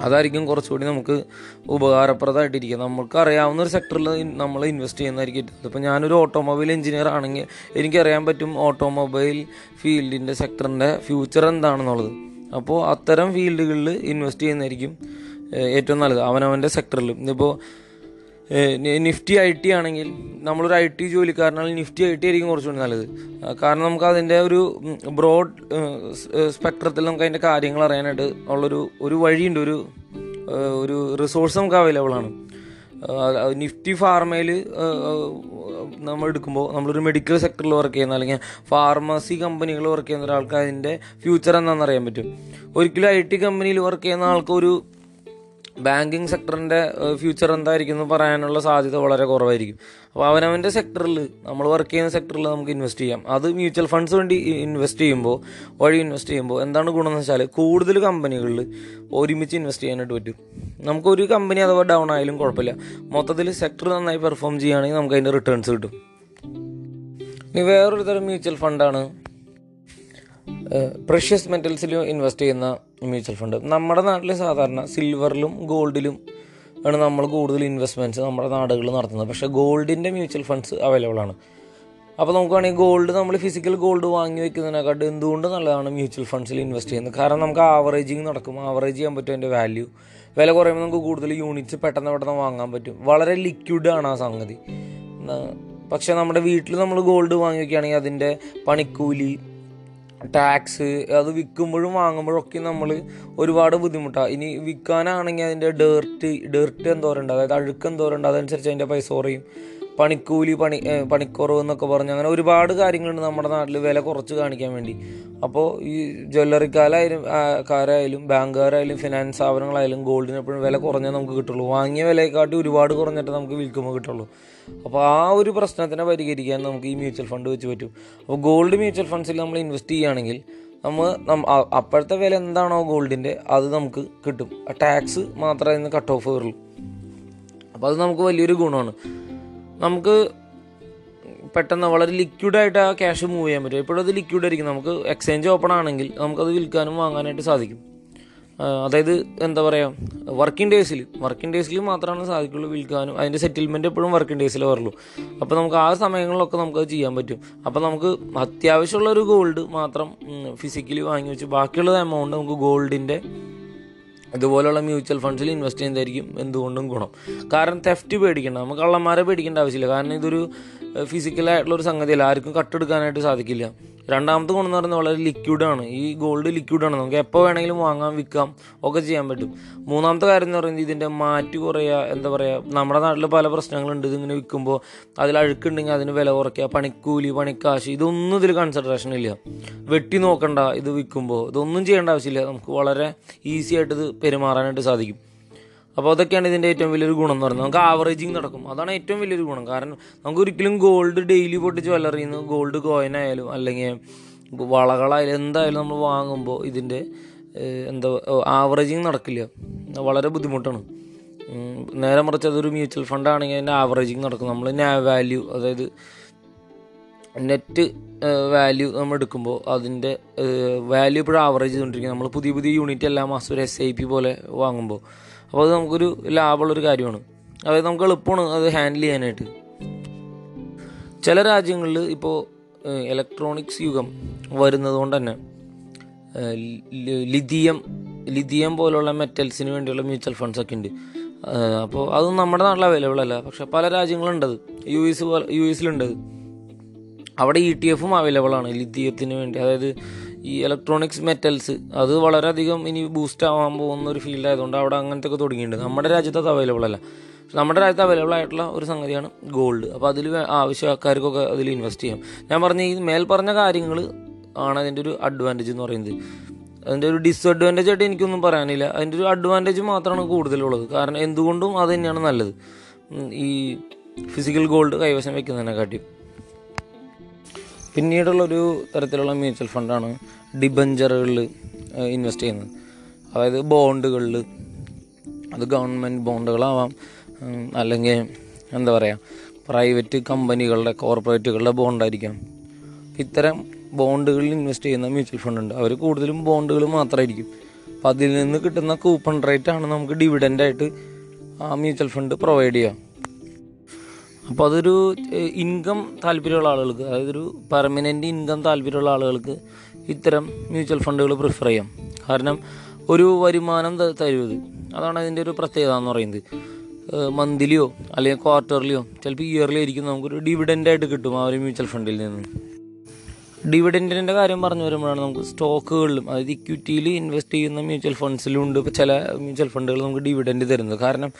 അതായിരിക്കും കുറച്ചുകൂടി നമുക്ക് ഉപകാരപ്രദമായിട്ടിരിക്കുക. നമുക്ക് അറിയാവുന്ന ഒരു സെക്ടറിൽ നമ്മൾ ഇൻവെസ്റ്റ് ചെയ്യുന്നതായിരിക്കും ഇപ്പോൾ ഞാനൊരു ഓട്ടോമൊബൈൽ എഞ്ചിനീയർ ആണെങ്കിൽ എനിക്കറിയാൻ പറ്റും ഓട്ടോമൊബൈൽ ഫീൽഡിന്റെ സെക്ടറിന്റെ ഫ്യൂച്ചർ എന്താണെന്നുള്ളത്. അപ്പോൾ അത്തരം ഫീൽഡുകളിൽ ഇൻവെസ്റ്റ് ചെയ്യുന്നതായിരിക്കും ഏറ്റവും നല്ലത്. അവനവന്റെ സെക്ടറിൽ ഇപ്പോൾ നിഫ്റ്റി ഐ ടി ആണെങ്കിൽ നമ്മളൊരു ഐ ടി ജോലിക്കാരനാണെങ്കിൽ നിഫ്റ്റി ഐ ടി ആയിരിക്കും കുറച്ചുകൂടി നല്ലത്. കാരണം നമുക്ക് അതിന്റെ ഒരു ബ്രോഡ് സ്പെക്ട്രത്തിൽ നമുക്ക് അതിന്റെ കാര്യങ്ങൾ അറിയാനായിട്ട് ഉള്ളൊരു ഒരു വഴിയുണ്ട്. ഒരു ഒരു റിസോഴ്സ് നമുക്ക് അവൈലബിൾ ആണ്. നിഫ്റ്റി ഫാർമയിൽ നമ്മൾ എടുക്കുമ്പോൾ നമ്മളൊരു മെഡിക്കൽ സെക്ടറിൽ വർക്ക് ചെയ്യുന്ന അല്ലെങ്കിൽ ഫാർമസി കമ്പനികൾ വർക്ക് ചെയ്യുന്ന ഒരാൾക്ക് അതിന്റെ ഫ്യൂച്ചർ എന്താണെന്ന് അറിയാൻ പറ്റും. ഒരിക്കലും ഐ ടി കമ്പനിയിൽ വർക്ക് ചെയ്യുന്ന ആൾക്ക് ഒരു ബാങ്കിങ് സെക്ടറിന്റെ ഫ്യൂച്ചർ എന്തായിരിക്കും എന്ന് പറയാനുള്ള സാധ്യത വളരെ കുറവായിരിക്കും. അപ്പോൾ അവനവന്റെ സെക്ടറിൽ നമ്മൾ വർക്ക് ചെയ്യുന്ന സെക്ടറിൽ നമുക്ക് ഇൻവെസ്റ്റ് ചെയ്യാം. അത് മ്യൂച്വൽ ഫണ്ട്സ് വേണ്ടി ഇൻവെസ്റ്റ് ചെയ്യുമ്പോൾ വഴി ഇൻവെസ്റ്റ് ചെയ്യുമ്പോൾ എന്താണ് ഗുണമെന്ന് വെച്ചാൽ കൂടുതൽ കമ്പനികളിൽ ഒരുമിച്ച് ഇൻവെസ്റ്റ് ചെയ്യാനായിട്ട് പറ്റും. നമുക്കൊരു കമ്പനി അഥവാ ഡൗൺ ആയാലും കുഴപ്പമില്ല. മൊത്തത്തിൽ സെക്ടർ നന്നായി പെർഫോം ചെയ്യുകയാണെങ്കിൽ നമുക്ക് അതിന്റെ റിട്ടേൺസ് കിട്ടും. ഇനി വേറൊരു തരം മ്യൂച്വൽ ഫണ്ടാണ് പ്രഷ്യസ് മെറ്റൽസിലും ഇൻവെസ്റ്റ് ചെയ്യുന്ന മ്യൂച്വൽ ഫണ്ട് നമ്മുടെ നാട്ടിൽ സാധാരണ സിൽവറിലും ഗോൾഡിലും ആണ് നമ്മൾ കൂടുതൽ ഇൻവെസ്റ്റ്മെന്റ്സ് നമ്മുടെ നാടുകളിൽ നടത്തുന്നത്. പക്ഷേ ഗോൾഡിന്റെ മ്യൂച്വൽ ഫണ്ട്സ് അവൈലബിൾ ആണ്. അപ്പോൾ നമുക്ക് വേണമെങ്കിൽ ഗോൾഡ് നമ്മൾ ഫിസിക്കൽ ഗോൾഡ് വാങ്ങി വെക്കുന്നതിനെക്കാട്ട് എന്തുകൊണ്ട് നല്ലതാണ് മ്യൂച്വൽ ഫണ്ട്സിൽ ഇൻവെസ്റ്റ് ചെയ്യുന്നത്? കാരണം നമുക്ക് ആവറേജിങ് നടക്കും. ആവറേജ് ചെയ്യാൻ പറ്റും അതിന്റെ വാല്യൂ വില കുറയുമ്പോൾ നമുക്ക് കൂടുതൽ യൂണിറ്റ്സ് പെട്ടെന്ന് പെട്ടെന്ന് വാങ്ങാൻ പറ്റും. വളരെ ലിക്വിഡ് ആണ് ആ സംഗതി. പക്ഷേ നമ്മുടെ വീട്ടിൽ നമ്മൾ ഗോൾഡ് വാങ്ങി വെക്കുകയാണെങ്കിൽ അതിന്റെ പണിക്കൂലി ടാക്സ് അത് വിൽക്കുമ്പോഴും വാങ്ങുമ്പോഴും ഒക്കെ നമ്മൾ ഒരുപാട് ബുദ്ധിമുട്ടാണ് ഇനി വിൽക്കാനാണെങ്കിൽ അതിന്റെ ഡേർട്ട് ഡേർട്ട് എന്തോരുണ്ട് അതായത് അഴുക്ക് എന്തോരുണ്ട് അതനുസരിച്ച് അതിന്റെ പൈസ കുറയും. പണിക്കൂലി പണി പണിക്കുറവ് എന്നൊക്കെ പറഞ്ഞ് അങ്ങനെ ഒരുപാട് കാര്യങ്ങളുണ്ട് നമ്മുടെ നാട്ടിൽ വില കുറച്ച് കാണിക്കാൻ വേണ്ടി. അപ്പോൾ ഈ ജ്വല്ലറിക്കാരായാലും കാരായാലും ബാങ്കുകാരായാലും ഫിനാൻസ് സ്ഥാപനങ്ങളായാലും ഗോൾഡിന് എപ്പോഴും വില കുറഞ്ഞേ നമുക്ക് കിട്ടുള്ളൂ. വാങ്ങിയ വിലയെക്കാട്ടി ഒരുപാട് കുറഞ്ഞിട്ട് നമുക്ക് വിൽക്കുമ്പോൾ കിട്ടുള്ളൂ. അപ്പോൾ ആ ഒരു പ്രശ്നത്തിനെ പരിഹരിക്കാൻ നമുക്ക് ഈ മ്യൂച്വൽ ഫണ്ട് വെച്ച് പറ്റും. അപ്പോൾ ഗോൾഡ് മ്യൂച്വൽ ഫണ്ട്സിൽ നമ്മൾ ഇൻവെസ്റ്റ് ചെയ്യുകയാണെങ്കിൽ നമ്മൾ നമ്മ അപ്പോഴത്തെ വില എന്താണോ ഗോൾഡിന്റെ അത് നമുക്ക് കിട്ടും. ടാക്സ് മാത്രമേ കട്ട് ഓഫ് വരുള്ളൂ. അപ്പോൾ അത് നമുക്ക് വലിയൊരു ഗുണമാണ്. നമുക്ക് പെട്ടെന്ന് വളരെ ലിക്വിഡായിട്ട് ആ ക്യാഷ് മൂവ് ചെയ്യാൻ പറ്റും. എപ്പോഴും അത് ലിക്വിഡ് ആയിരിക്കും. നമുക്ക് എക്സ്ചേഞ്ച് ഓപ്പൺ ആണെങ്കിൽ നമുക്കത് വിൽക്കാനും വാങ്ങാനായിട്ട് സാധിക്കും. അതായത് എന്താ പറയുക വർക്കിംഗ് ഡേയ്സിൽ വർക്കിംഗ് ഡേയ്സിൽ മാത്രമാണ് സാധിക്കുള്ളൂ വിൽക്കാനും. അതിന്റെ സെറ്റിൽമെന്റ് എപ്പോഴും വർക്കിംഗ് ഡേയ്സിൽ വരുള്ളൂ. അപ്പോൾ നമുക്ക് ആ സമയങ്ങളിലൊക്കെ നമുക്കത് ചെയ്യാൻ പറ്റും. അപ്പോൾ നമുക്ക് അത്യാവശ്യമുള്ളൊരു ഗോൾഡ് മാത്രം ഫിസിക്കലി വാങ്ങി വെച്ച് ബാക്കിയുള്ള എമൗണ്ട് നമുക്ക് ഗോൾഡിന്റെ ഇതുപോലുള്ള മ്യൂച്വൽ ഫണ്ട്സിൽ ഇൻവെസ്റ്റ് ചെയ്യുന്നതായിരിക്കും എന്തുകൊണ്ടും ഗുണം. കാരണം തെഫ്റ്റ് പേടിക്കേണ്ട. നമുക്ക് കള്ളന്മാരെ പേടിക്കേണ്ട ആവശ്യമില്ല. കാരണം ഇതൊരു ഫിസിക്കലായിട്ടുള്ള ഒരു സംഗതിയല്ല. ആർക്കും കട്ടെടുക്കാനായിട്ട് സാധിക്കില്ല. രണ്ടാമത്തെ ഗുണം എന്ന് പറയുന്നത് വളരെ ലിക്വിഡാണ് ഈ ഗോൾഡ് ലിക്വിഡാണ് നമുക്ക് എപ്പോൾ വേണമെങ്കിലും വാങ്ങാം വിൽക്കാം ഒക്കെ ചെയ്യാൻ പറ്റും. മൂന്നാമത്തെ കാര്യം എന്ന് പറയുന്നത് ഇതിന്റെ മാറ്റ് കുറയുക എന്താ പറയുക നമ്മുടെ നാട്ടിൽ പല പ്രശ്നങ്ങളുണ്ട്. ഇതിങ്ങനെ വിൽക്കുമ്പോൾ അതിൽ അഴുക്കുണ്ടെങ്കിൽ അതിന് വില കുറയ്ക്കുക. പണിക്കൂലി പണിക്കാശ് ഇതൊന്നും ഇതിൽ കൺസിഡറേഷൻ ഇല്ല. വെട്ടി നോക്കണ്ട ഇത് വിൽക്കുമ്പോൾ ഇതൊന്നും ചെയ്യേണ്ട ആവശ്യമില്ല. നമുക്ക് വളരെ ഈസി ആയിട്ട് ഇത് പെരുമാറാനായിട്ട് സാധിക്കും. അപ്പോൾ അതൊക്കെയാണ് ഇതിന്റെ ഏറ്റവും വലിയൊരു ഗുണം എന്ന് പറയുന്നത്. നമുക്ക് ആവറേജിങ് നടക്കും. അതാണ് ഏറ്റവും വലിയൊരു ഗുണം. കാരണം നമുക്ക് ഒരിക്കലും ഗോൾഡ് ഡെയിലി പൊട്ടിച്ച് ജ്വല്ലറിയിൽ ഗോൾഡ് കോയിൻ ആയാലും അല്ലെങ്കിൽ വളകളായാലും എന്തായാലും നമ്മൾ വാങ്ങുമ്പോൾ ഇതിന്റെ എന്താ ആവറേജിങ് നടക്കില്ല. വളരെ ബുദ്ധിമുട്ടാണ്. നേരെ മറിച്ച് അതൊരു മ്യൂച്വൽ ഫണ്ട് ആണെങ്കിൽ അതിന്റെ ആവറേജിങ് നടക്കും. നമ്മൾ നാ വാല്യൂ അതായത് നെറ്റ് വാല്യൂ നമ്മൾ എടുക്കുമ്പോൾ അതിന്റെ വാല്യൂ ഇപ്പോഴും ആവറേജ് ചെയ്തുകൊണ്ടിരിക്കും നമ്മൾ പുതിയ പുതിയ യൂണിറ്റ് എല്ലാ മാസവും ഒരു എസ് ഐ പി പോലെ വാങ്ങുമ്പോൾ അപ്പോൾ അത് നമുക്കൊരു ലാഭമുള്ളൊരു കാര്യമാണ്. അതായത് നമുക്ക് എളുപ്പമാണ് അത് ഹാൻഡിൽ ചെയ്യാനായിട്ട്. ചില രാജ്യങ്ങളിൽ ഇപ്പോൾ ഇലക്ട്രോണിക്സ് യുഗം വരുന്നത് കൊണ്ട് തന്നെ ലിഥിയം ലിഥിയം പോലുള്ള മെറ്റൽസിന് വേണ്ടിയുള്ള മ്യൂച്വൽ ഫണ്ട്സ് ഒക്കെ ഉണ്ട്. അപ്പോൾ അത് നമ്മുടെ നാട്ടിൽ അവൈലബിൾ അല്ല. പക്ഷെ പല രാജ്യങ്ങളുണ്ടത് യു എസ് യു എസിലുണ്ടത് അവിടെ ഇ ടി എഫും അവൈലബിൾ ആണ്. ലിഥിയത്തിന് വേണ്ടി. അതായത് ഈ ഇലക്ട്രോണിക്സ് മെറ്റൽസ് അത് വളരെയധികം ഇനി ബൂസ്റ്റ് ആവാൻ പോകുന്ന ഒരു ഫീൽഡ് ആയതുകൊണ്ട് അവിടെ അങ്ങനത്തെ ഒക്കെ തുടങ്ങിയിട്ടുണ്ട്. നമ്മുടെ രാജ്യത്ത് അത് അവൈലബിൾ അല്ല. നമ്മുടെ രാജ്യത്ത് അവൈലബിൾ ആയിട്ടുള്ള ഒരു സംഗതിയാണ് ഗോൾഡ് അപ്പോൾ അതിൽ ആവശ്യക്കാർക്കൊക്കെ അതിൽ ഇൻവെസ്റ്റ് ചെയ്യാം. ഞാൻ പറഞ്ഞ ഈ മേൽ പറഞ്ഞ കാര്യങ്ങൾ ആണ് അതിന്റെ ഒരു അഡ്വാന്റേജ് എന്ന് പറയുന്നത്. അതിന്റെ ഒരു ഡിസ്അഡ്വാന്റേജ് ആയിട്ട് എനിക്കൊന്നും പറയാനില്ല. അതിന്റെ ഒരു അഡ്വാന്റേജ് മാത്രമാണ് കൂടുതലുള്ളത്. കാരണം എന്തുകൊണ്ടും അത് തന്നെയാണ് നല്ലത്. ഈ ഫിസിക്കൽ ഗോൾഡ് കൈവശം വെക്കുന്നതിനെക്കാട്ടിയും. പിന്നീടുള്ളൊരു തരത്തിലുള്ള മ്യൂച്വൽ ഫണ്ടാണ് ഡിബഞ്ചറുകളിൽ ഇൻവെസ്റ്റ് ചെയ്യുന്നത്. അതായത് ബോണ്ടുകളിൽ അത് ഗവൺമെന്റ് ബോണ്ടുകളാവാം അല്ലെങ്കിൽ എന്താ പറയുക പ്രൈവറ്റ് കമ്പനികളുടെ കോർപ്പറേറ്റുകളുടെ ബോണ്ടായിരിക്കാം. ഇത്തരം ബോണ്ടുകളിൽ ഇൻവെസ്റ്റ് ചെയ്യുന്ന മ്യൂച്വൽ ഫണ്ട് ഉണ്ട് അവർ കൂടുതലും ബോണ്ടുകൾ മാത്രമായിരിക്കും അപ്പം അതിൽ നിന്ന് കിട്ടുന്ന കൂപ്പൺ റേറ്റാണ് നമുക്ക് ഡിവിഡന്റായിട്ട് ആ മ്യൂച്വൽ ഫണ്ട് പ്രൊവൈഡ് ചെയ്യുക അപ്പോൾ അതൊരു ഇൻകം താല്പര്യമുള്ള ആളുകൾക്ക് അതായത് ഒരു പെർമനന്റ് ഇൻകം താല്പര്യമുള്ള ആളുകൾക്ക് ഇത്തരം മ്യൂച്വൽ ഫണ്ടുകൾ പ്രിഫർ ചെയ്യാം. കാരണം ഒരു വരുമാനം തരുവത്. തരും അതാണ് അതിന്റെ ഒരു പ്രത്യേകത എന്ന് പറയുന്നത് മന്ത്ലിയോ അല്ലെങ്കിൽ ക്വാർട്ടർലിയോ ചിലപ്പോൾ ഇയർലി ആയിരിക്കും നമുക്കൊരു ഡിവിഡന്റായിട്ട് കിട്ടും ആ ഒരു മ്യൂച്വൽ ഫണ്ടിൽ നിന്ന്. ഡിവിഡന്റിന്റെ കാര്യം പറഞ്ഞു വരുമ്പോഴാണ് നമുക്ക് സ്റ്റോക്കുകളിലും അതായത് ഇക്വിറ്റിയിൽ ഇൻവെസ്റ്റ് ചെയ്യുന്ന മ്യൂച്വൽ ഫണ്ട്സിലും ഉണ്ട് ഇപ്പോൾ ചില മ്യൂച്വൽ ഫണ്ടുകൾ നമുക്ക് ഡിവിഡന്റ് തരുന്നത്. കാരണം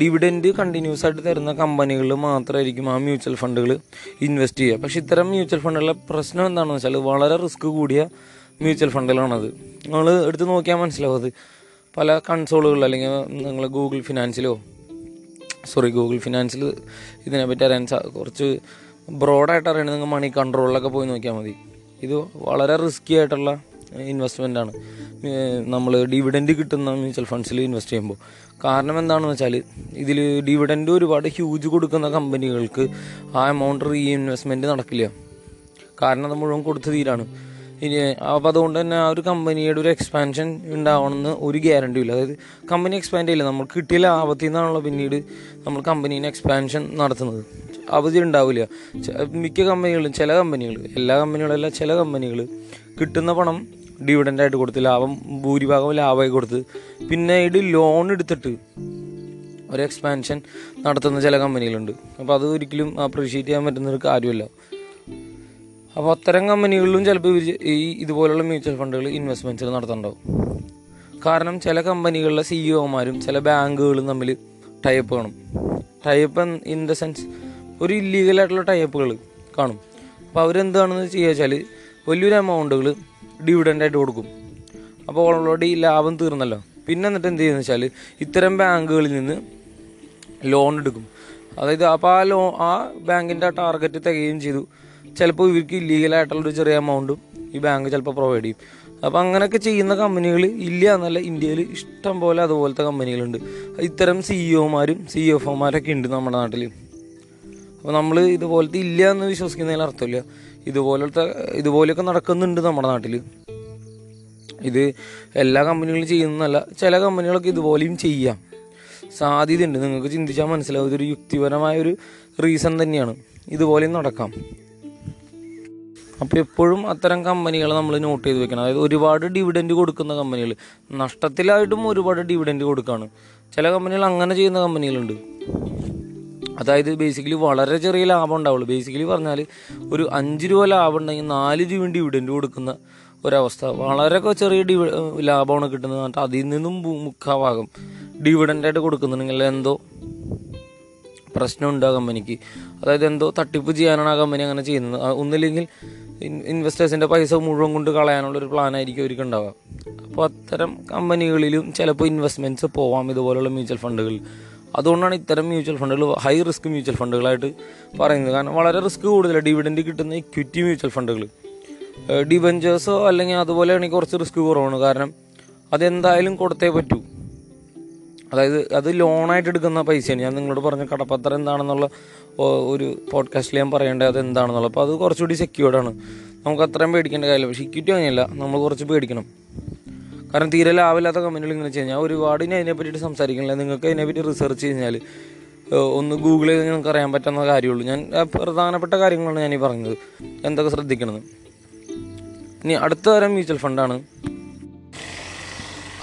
ഡിവിഡന്റ് കണ്ടിന്യൂസ് ആയിട്ട് തരുന്ന കമ്പനികൾ മാത്രമായിരിക്കും ആ മ്യൂച്വൽ ഫണ്ടുകൾ ഇൻവെസ്റ്റ് ചെയ്യുക. പക്ഷേ ഇത്തരം മ്യൂച്വൽ ഫണ്ടുകളുടെ പ്രശ്നം എന്താണെന്ന് വെച്ചാൽ വളരെ റിസ്ക് കൂടിയ മ്യൂച്വൽ ഫണ്ടുകളാണത്. നമ്മൾ എടുത്ത് നോക്കിയാൽ മനസ്സിലാവും അത്. പല കൺസോളുകളിൽ അല്ലെങ്കിൽ നിങ്ങൾ ഗൂഗിൾ ഫിനാൻസിലോ സോറി ഗൂഗിൾ ഫിനാൻസിൽ ഇതിനെപ്പറ്റി അറിയാൻ കുറച്ച് ബ്രോഡായിട്ട് അറിയണമെങ്കിൽ നിങ്ങൾ മണി കൺട്രോളിലൊക്കെ പോയി നോക്കിയാൽ മതി. ഇത് വളരെ റിസ്കി ആയിട്ടുള്ള ഇൻവെസ്റ്റ്മെന്റ് ആണ്. നമ്മൾ ഡിവിഡൻഡ് കിട്ടുന്ന മ്യൂച്വൽ ഫണ്ട്സിൽ ഇൻവെസ്റ്റ് ചെയ്യുമ്പോൾ കാരണം എന്താണെന്ന് വെച്ചാൽ ഇതിൽ ഡിവിഡൻഡ് ഒരുപാട് ഹ്യൂജ് കൊടുക്കുന്ന കമ്പനികൾക്ക് ആ എമൗണ്ട് റീ ഇൻവെസ്റ്റ്മെന്റ് നടക്കില്ല. കാരണം അത് മുഴുവൻ കൊടുത്ത് തീരാണ്. ഇനി അപ്പോൾ അതുകൊണ്ട് തന്നെ ആ ഒരു കമ്പനിയുടെ ഒരു എക്സ്പാൻഷൻ ഉണ്ടാവണമെന്ന് ഒരു ഗ്യാരണ്ടി ഇല്ല. അതായത് കമ്പനി എക്സ്പാൻഡ് ചെയ്യില്ല. നമ്മൾ കിട്ടിയ ലാഭത്തിൽ നിന്നാണല്ലോ പിന്നീട് നമ്മൾ കമ്പനീനെ എക്സ്പാൻഷൻ നടത്തുന്നത്. അവധി ഉണ്ടാവില്ല മിക്ക കമ്പനികളും ചില കമ്പനികൾ എല്ലാ കമ്പനികളല്ല ചില കമ്പനികൾ കിട്ടുന്ന പണം ഡിവിഡന്റായിട്ട് കൊടുത്ത് ലാഭം ഭൂരിഭാഗം ലാഭമായി കൊടുത്ത് പിന്നെ ഇത് ലോൺ എടുത്തിട്ട് ഒരു എക്സ്പാൻഷൻ നടത്തുന്ന ചില കമ്പനികളുണ്ട്. അപ്പോൾ അത് ഒരിക്കലും അപ്രീഷിയേറ്റ് ചെയ്യാൻ പറ്റുന്ന ഒരു കാര്യമല്ല. അപ്പോൾ അത്തരം കമ്പനികളിലും ചിലപ്പോൾ ഈ ഇതുപോലുള്ള മ്യൂച്വൽ ഫണ്ടുകൾ ഇൻവെസ്റ്റ്മെന്റ്സിൽ നടത്തുന്നുണ്ടാവും കാരണം ചില കമ്പനികളിലെ സിഇഒമാരും ചില ബാങ്കുകളും തമ്മിൽ ടൈപ്പ് കാണും ടൈപ്പ് ഇൻ ദ സെൻസ് ഒരു ഇല്ലീഗലായിട്ടുള്ള ടൈപ്പുകൾ കാണും. അപ്പോൾ അവരെന്താണെന്ന് ചെയ്യുക വെച്ചാൽ വലിയൊരു എമൗണ്ടുകൾ ഡിവിഡന്റായിട്ട് കൊടുക്കും. അപ്പോൾ ഓൾറെഡി ലാഭം തീർന്നല്ലോ. പിന്നെ എന്നിട്ട് എന്ത് ചെയ്യുന്നത് വെച്ചാൽ ഇത്തരം ബാങ്കുകളിൽ നിന്ന് ലോൺ എടുക്കും. അതായത് അപ്പോൾ ആ ലോ ആ ബാങ്കിന്റെ ആ ടാർഗറ്റ് തികയും ചെയ്തു. ചിലപ്പോൾ ഇവർക്ക് ഇല്ലീഗലായിട്ടുള്ളൊരു ചെറിയ എമൗണ്ടും ഈ ബാങ്ക് ചിലപ്പോൾ പ്രൊവൈഡ് ചെയ്യും. അപ്പോൾ അങ്ങനെയൊക്കെ ചെയ്യുന്ന കമ്പനികൾ ഇല്ല എന്നല്ല ഇന്ത്യയിൽ ഇഷ്ടം പോലെ അതുപോലത്തെ കമ്പനികളുണ്ട് ഇത്തരം സിഇഒമാരും സി എഫ് ഒമാരൊക്കെ ഉണ്ട് നമ്മുടെ നാട്ടിൽ അപ്പോൾ നമ്മൾ ഇതുപോലത്തെ ഇല്ല എന്ന് വിശ്വസിക്കുന്നതിൽ അർത്ഥമില്ല. ഇതുപോലത്തെ ഇതുപോലെയൊക്കെ നടക്കുന്നുണ്ട് നമ്മുടെ നാട്ടിൽ ഇത് എല്ലാ കമ്പനികളും ചെയ്യുന്നതല്ല ചില കമ്പനികളൊക്കെ ഇതുപോലെയും ചെയ്യാം. സാധ്യതയുണ്ട്. നിങ്ങൾക്ക് ചിന്തിച്ചാൽ മനസ്സിലാവും. ഇതൊരു യുക്തിപരമായ ഒരു റീസൺ തന്നെയാണ്. ഇതുപോലെയും നടക്കാം. അപ്പോൾ എപ്പോഴും അത്തരം കമ്പനികൾ നമ്മൾ നോട്ട് ചെയ്ത് വെക്കണം. അതായത് ഒരുപാട് ഡിവിഡൻഡ് കൊടുക്കുന്ന കമ്പനികൾ നഷ്ടത്തിലായിട്ടും ഒരുപാട് ഡിവിഡൻഡ് കൊടുക്കുകയാണ് ചില കമ്പനികൾ അങ്ങനെ ചെയ്യുന്ന കമ്പനികളുണ്ട്. അതായത് ബേസിക്കലി വളരെ ചെറിയ ലാഭം ഉണ്ടാവുള്ളൂ. ബേസിക്കലി പറഞ്ഞാൽ ഒരു അഞ്ച് രൂപ ലാഭം ഉണ്ടെങ്കിൽ നാല് രൂപ ഡിവിഡൻഡ് കൊടുക്കുന്ന ഒരവസ്ഥ വളരെ ചെറിയ ഡിവി ലാഭമാണ് കിട്ടുന്നത് എന്നിട്ട് അതിൽ നിന്നും മുക്കാ ഭാഗം ഡിവിഡന്റായിട്ട് കൊടുക്കുന്നുണ്ടെങ്കിൽ എന്തോ പ്രശ്നമുണ്ട് ആ കമ്പനിക്ക് അതായത് എന്തോ തട്ടിപ്പ് ചെയ്യാനാണ് ആ കമ്പനി അങ്ങനെ ചെയ്യുന്നത്. ഒന്നില്ലെങ്കിൽ ഇൻവെസ്റ്റേഴ്സിന്റെ പൈസ മുഴുവൻ കൊണ്ട് കളയാനുള്ളൊരു പ്ലാനായിരിക്കും അവർക്ക് ഉണ്ടാവുക. അപ്പോൾ അത്തരം കമ്പനികളിലും ചിലപ്പോൾ ഇൻവെസ്റ്റ്മെന്റ്സ് പോവാം ഇതുപോലുള്ള മ്യൂച്വൽ ഫണ്ടുകളിൽ അതുകൊണ്ടാണ് ഇത്തരം മ്യൂച്വൽ ഫണ്ടുകൾ ഹൈ റിസ്ക് മ്യൂച്വൽ ഫണ്ടുകളായിട്ട് പറയുന്നത്. കാരണം വളരെ റിസ്ക് കൂടുതലാണ് ഡിവിഡൻഡ് കിട്ടുന്ന ഇക്വിറ്റി മ്യൂച്വൽ ഫണ്ടുകൾ ഡിബഞ്ചേഴ്സോ അല്ലെങ്കിൽ അതുപോലെയാണെങ്കിൽ കുറച്ച് റിസ്ക് കുറവാണ്. കാരണം അതെന്തായാലും കൊടുത്തേ പറ്റൂ. അതായത് അത് ലോണായിട്ട് എടുക്കുന്ന പൈസയാണ്. ഞാൻ നിങ്ങളോട് പറഞ്ഞ കടപ്പത്രം എന്താണെന്നുള്ള ഒരു പോഡ്കാസ്റ്റിൽ ഞാൻ പറയേണ്ടത് അത് എന്താണെന്നുള്ളത് അപ്പോൾ അത് കുറച്ചുകൂടി സെക്യൂർഡാണ് നമുക്ക് അത്രയും പേടിക്കേണ്ട കാര്യമില്ല. പക്ഷേ ഇക്വിറ്റി അങ്ങനെയല്ല നമ്മൾ കുറച്ച് പേടിക്കണം. കാരണം തീരെ ലാഭമില്ലാത്ത കമ്പനികൾ ഇങ്ങനെ ചെയ്യാം. ഞാൻ ഒരുപാട് ഇനി അതിനെ പറ്റിയിട്ട് സംസാരിക്കുന്നില്ല. നിങ്ങൾക്ക് അതിനെപ്പറ്റി റിസർച്ച് കഴിഞ്ഞാൽ ഒന്ന് ഗൂഗിൾ ചെയ്ത് നിങ്ങൾക്ക് അറിയാൻ പറ്റുന്ന കാര്യമുള്ളൂ. ഞാൻ പ്രധാനപ്പെട്ട കാര്യങ്ങളാണ് ഞാൻ ഈ പറഞ്ഞത്. എന്തൊക്കെ ശ്രദ്ധിക്കണത്? ഇനി അടുത്ത തരം മ്യൂച്വൽ ഫണ്ടാണ്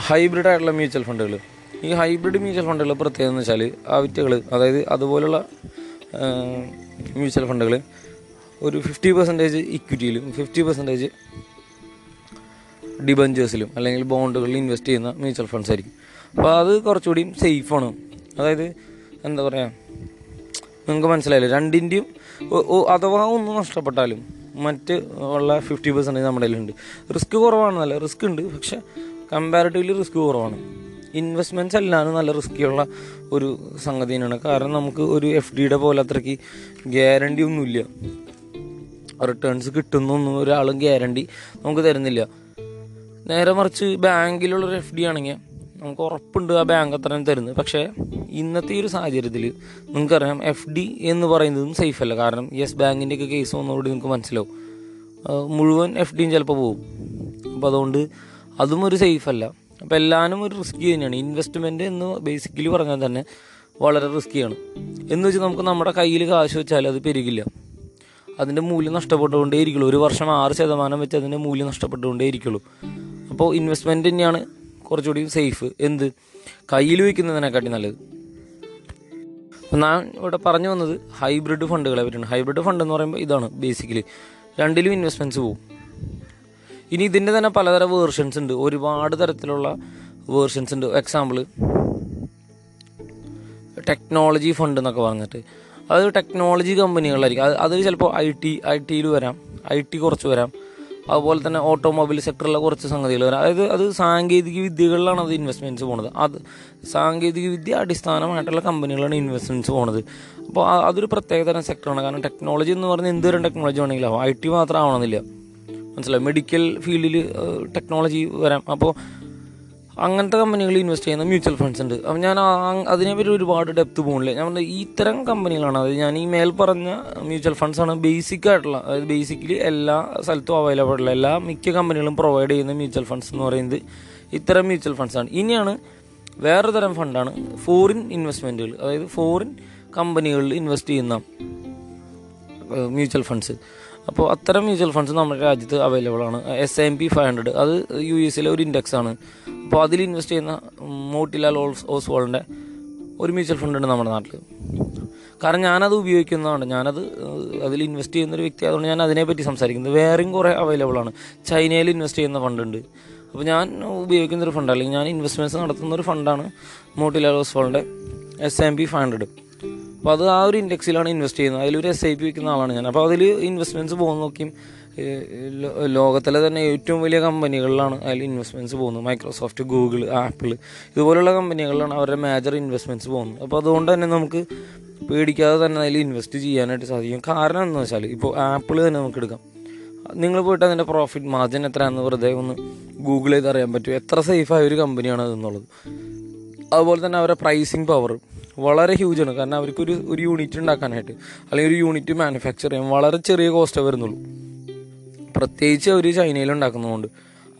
ഹൈബ്രിഡ് ആയിട്ടുള്ള മ്യൂച്വൽ ഫണ്ടുകൾ ഈ ഹൈബ്രിഡ് മ്യൂച്വൽ ഫണ്ടുകൾ പ്രത്യേകത എന്ന് വെച്ചാൽ ആ വിറ്റുകൾ അതായത് അതുപോലുള്ള മ്യൂച്വൽ ഫണ്ടുകൾ ഒരു ഫിഫ്റ്റി പെർസെന്റേജ് ഇക്വിറ്റിയിലും ഫിഫ്റ്റി പെർസെന്റേജ് ഡിബഞ്ചേഴ്സിലും അല്ലെങ്കിൽ ബോണ്ടുകളിൽ ഇൻവെസ്റ്റ് ചെയ്യുന്ന മ്യൂച്വൽ ഫണ്ട്സ് ആയിരിക്കും. അപ്പോൾ അത് കുറച്ചുകൂടി സേഫാണ് അതായത് എന്താ പറയുക നിങ്ങൾക്ക് മനസ്സിലായില്ലേ? രണ്ടിന്റെയും അഥവാ ഒന്ന് നഷ്ടപ്പെട്ടാലും മറ്റ് ഉള്ള ഫിഫ്റ്റി പെർസെന്റേജ് നമ്മുടെ കയ്യിലുണ്ട്. റിസ്ക് കുറവാണെന്നല്ല റിസ്ക് ഉണ്ട്. പക്ഷെ കമ്പാരിറ്റീവ്ലി റിസ്ക് കുറവാണ്. ഇൻവെസ്റ്റ്മെന്റ്സ് എല്ലാവരും നല്ല റിസ്ക്കിയുള്ള ഒരു സംഗതി തന്നെയാണ്. കാരണം നമുക്ക് ഒരു എഫ് ഡിയുടെ പോലെ അത്രയ്ക്ക് ഗ്യാരണ്ടി ഒന്നുമില്ല. റിട്ടേൺസ് കിട്ടുന്നൊന്നും ഒരാളും ഗ്യാരണ്ടി നമുക്ക് തരുന്നില്ല. നേരെ മറിച്ച് ബാങ്കിലുള്ളൊരു എഫ് ഡി ആണെങ്കിൽ നമുക്ക് ഉറപ്പുണ്ട് ആ ബാങ്ക് അത്രയും തരുന്നത്. പക്ഷേ ഇന്നത്തെ ഈ ഒരു സാഹചര്യത്തിൽ നിങ്ങൾക്കറിയാം എഫ് ഡി എന്ന് പറയുന്നതും സേഫ് അല്ല. കാരണം യെസ് ബാങ്കിന്റെയൊക്കെ കേസ് വന്നതോടെ നിങ്ങൾക്ക് മനസ്സിലാവും. മുഴുവൻ എഫ് ഡിയും ചിലപ്പോൾ പോകും. അപ്പോൾ അതുകൊണ്ട് അതും ഒരു സേഫ് അല്ല. അപ്പോൾ എല്ലാവരും ഒരു റിസ്ക് തന്നെയാണ്. ഇൻവെസ്റ്റ്മെന്റ് എന്ന് ബേസിക്കലി പറഞ്ഞാൽ തന്നെ വളരെ റിസ്ക്കിയാണ് എന്ന് വെച്ചാൽ നമുക്ക് നമ്മുടെ കയ്യിൽ കാശ് വെച്ചാൽ അത് പെരുകില്ല. അതിന്റെ മൂല്യം നഷ്ടപ്പെട്ടുകൊണ്ടേ ഇരിക്കുള്ളൂ ഒരു വർഷം ആറ് ശതമാനം വെച്ച് അതിന്റെ മൂല്യം നഷ്ടപ്പെട്ടുകൊണ്ടേ ഇരിക്കുള്ളൂ അപ്പോൾ ഇൻവെസ്റ്റ്മെന്റ് തന്നെയാണ് കുറച്ചുകൂടി സേഫ് എന്ത്? കയ്യിൽ വയ്ക്കുന്നതിനെക്കാട്ടി നല്ലത്. അപ്പോൾ ഞാൻ ഇവിടെ പറഞ്ഞു വന്നത് ഹൈബ്രിഡ് ഫണ്ടുകളെ പറ്റിയാണ്. ഹൈബ്രിഡ് ഫണ്ട് എന്ന് പറയുമ്പോൾ ഇതാണ് ബേസിക്കലി രണ്ടിലും ഇൻവെസ്റ്റ്മെന്റ്സ് പോകും ഇനി ഇതിന്റെ തന്നെ പലതരം വേർഷൻസ് ഉണ്ട്. ഒരുപാട് തരത്തിലുള്ള വേർഷൻസ് ഉണ്ട്. എക്സാമ്പിൾ ടെക്നോളജി ഫണ്ട് എന്നൊക്കെ പറഞ്ഞിട്ട്. അത് ടെക്നോളജി കമ്പനികളായിരിക്കും അത് അത് ചിലപ്പോൾ ഐ ടി ഐ ടിയിൽ വരാം. ഐ ടി കുറച്ച് വരാം. അതുപോലെ തന്നെ ഓട്ടോമൊബൈൽ സെക്ടറിലെ കുറച്ച് സംഗതികൾ വരാം. അതായത് അത് സാങ്കേതിക വിദ്യകളിലാണ് അത് ഇൻവെസ്റ്റ്മെന്റ്സ് പോണത്. അത് സാങ്കേതിക വിദ്യ അടിസ്ഥാനമായിട്ടുള്ള കമ്പനികളാണ് ഇൻവെസ്റ്റ്മെന്റ്സ് പോണത്. അപ്പോൾ അതൊരു പ്രത്യേക തരം സെക്ടറാണ് കാരണം ടെക്നോളജി എന്ന് പറഞ്ഞാൽ എന്തൊരു ടെക്നോളജി വേണമെങ്കിലും ഐ ടി മാത്രം ആവണമെന്നില്ല. മനസ്സിലായി? മെഡിക്കൽ ഫീൽഡിൽ ടെക്നോളജി വരാം. അപ്പോൾ അങ്ങനത്തെ കമ്പനികളിൽ ഇൻവെസ്റ്റ് ചെയ്യുന്ന മ്യൂച്വൽ ഫണ്ട്സ് ഉണ്ട്. അപ്പം ഞാൻ അതിനെപ്പറ്റി ഒരുപാട് ഡെപ്ത് പോകുന്നില്ല ഞാൻ പറഞ്ഞത് ഈ ഇത്തരം കമ്പനികളാണ്. അതായത് ഞാൻ ഈ മേൽ പറഞ്ഞ മ്യൂച്വൽ ഫണ്ട്സ് ആണ് ബേസിക് ആയിട്ടുള്ള അതായത് ബേസിക്കലി എല്ലാ സ്ഥലത്തും അവൈലബിൾ ഉള്ള എല്ലാ മിക്ക കമ്പനികളും പ്രൊവൈഡ് ചെയ്യുന്ന മ്യൂച്വൽ ഫണ്ട്സ് എന്ന് പറയുന്നത് ഇത്തരം മ്യൂച്വൽ ഫണ്ട്സാണ് ഇനിയാണ് വേറെ തരം ഫണ്ടാണ് ഫോറിൻ ഇൻവെസ്റ്റ്മെന്റുകൾ അതായത് ഫോറിൻ കമ്പനികളിൽ ഇൻവെസ്റ്റ് ചെയ്യുന്ന മ്യൂച്വൽ ഫണ്ട്സ് അപ്പോൾ അത്തരം മ്യൂച്വൽ ഫണ്ട്സ് നമ്മുടെ രാജ്യത്ത് അവൈലബിൾ ആണ്. S and P five hundred അത് യു എസിലെ ഒരു ഇൻഡെക്സ് ആണ്. അപ്പോൾ അതിൽ ഇൻവെസ്റ്റ് ചെയ്യുന്ന മോട്ടിലാൽ ഓൾസ് ഓസ്വാളിന്റെ ഒരു മ്യൂച്വൽ ഫണ്ട് ഉണ്ട് നമ്മുടെ നാട്ടിൽ കാരണം ഞാനത് ഉപയോഗിക്കുന്നതാണ്. ഞാനത് അതിൽ ഇൻവെസ്റ്റ് ചെയ്യുന്ന ഒരു വ്യക്തി അതുകൊണ്ട് ഞാൻ അതിനെപ്പറ്റി സംസാരിക്കുന്നത്. വേറെയും കുറേ അവൈലബിൾ ആണ്. ചൈനയിൽ ഇൻവെസ്റ്റ് ചെയ്യുന്ന ഫണ്ടുണ്ട് അപ്പോൾ ഞാൻ ഉപയോഗിക്കുന്ന ഒരു ഫണ്ട് അല്ലെങ്കിൽ ഞാൻ ഇൻവെസ്റ്റ്മെന്റ്സ് നടത്തുന്ന ഒരു ഫണ്ടാണ് Motilal ഓസ്വാളിന്റെ S and P five hundred അപ്പോൾ അത് ആ ഒരു ഇൻഡെക്സിലാണ് ഇൻവെസ്റ്റ് ചെയ്യുന്നത്. അതിലൊരു എസ് ഐ പി വെക്കുന്ന ആളാണ് ഞാൻ. അപ്പോൾ അതിൽ ഇൻവെസ്റ്റ്മെന്റ്സ് പോകുന്ന നോക്കിയും ലോകത്തിലെ തന്നെ ഏറ്റവും വലിയ കമ്പനികളിലാണ് അതിൽ ഇൻവെസ്റ്റ്മെന്റ്സ് പോകുന്നത്. മൈക്രോസോഫ്റ്റ് ഗൂഗിൾ ആപ്പിൾ ഇതുപോലുള്ള കമ്പനികളിലാണ് അവരുടെ മേജർ ഇൻവെസ്റ്റ്മെന്റ്സ് പോകുന്നത്. അപ്പോൾ അതുകൊണ്ട് തന്നെ നമുക്ക് പേടിക്കാതെ തന്നെ അതിൽ ഇൻവെസ്റ്റ് ചെയ്യാനായിട്ട് സാധിക്കും. കാരണം എന്താണെന്ന് വെച്ചാൽ ഇപ്പോൾ ആപ്പിൾ തന്നെ നമുക്ക് എടുക്കാം. നിങ്ങൾ പോയിട്ട് അതിന്റെ പ്രോഫിറ്റ് മാർജിൻ എത്രയാണെന്ന് വെറുതെ ഒന്ന് ഗൂഗിൾ ചെയ്ത് അറിയാൻ പറ്റും എത്ര സേഫായ ഒരു കമ്പനിയാണ് അതെന്നുള്ളത്. അതുപോലെ തന്നെ അവരുടെ പ്രൈസിങ് പവർ വളരെ ഹ്യൂജ് ആണ്. കാരണം അവർക്കൊരു ഒരു യൂണിറ്റ് ഉണ്ടാക്കാനായിട്ട്. അല്ലെങ്കിൽ ഒരു യൂണിറ്റ് മാനുഫാക്ചർ ചെയ്യാൻ വളരെ ചെറിയ കോസ്റ്റേ വരുന്നുള്ളൂ. പ്രത്യേകിച്ച് അവർ ചൈനയിൽ ഉണ്ടാക്കുന്നതുകൊണ്ട്.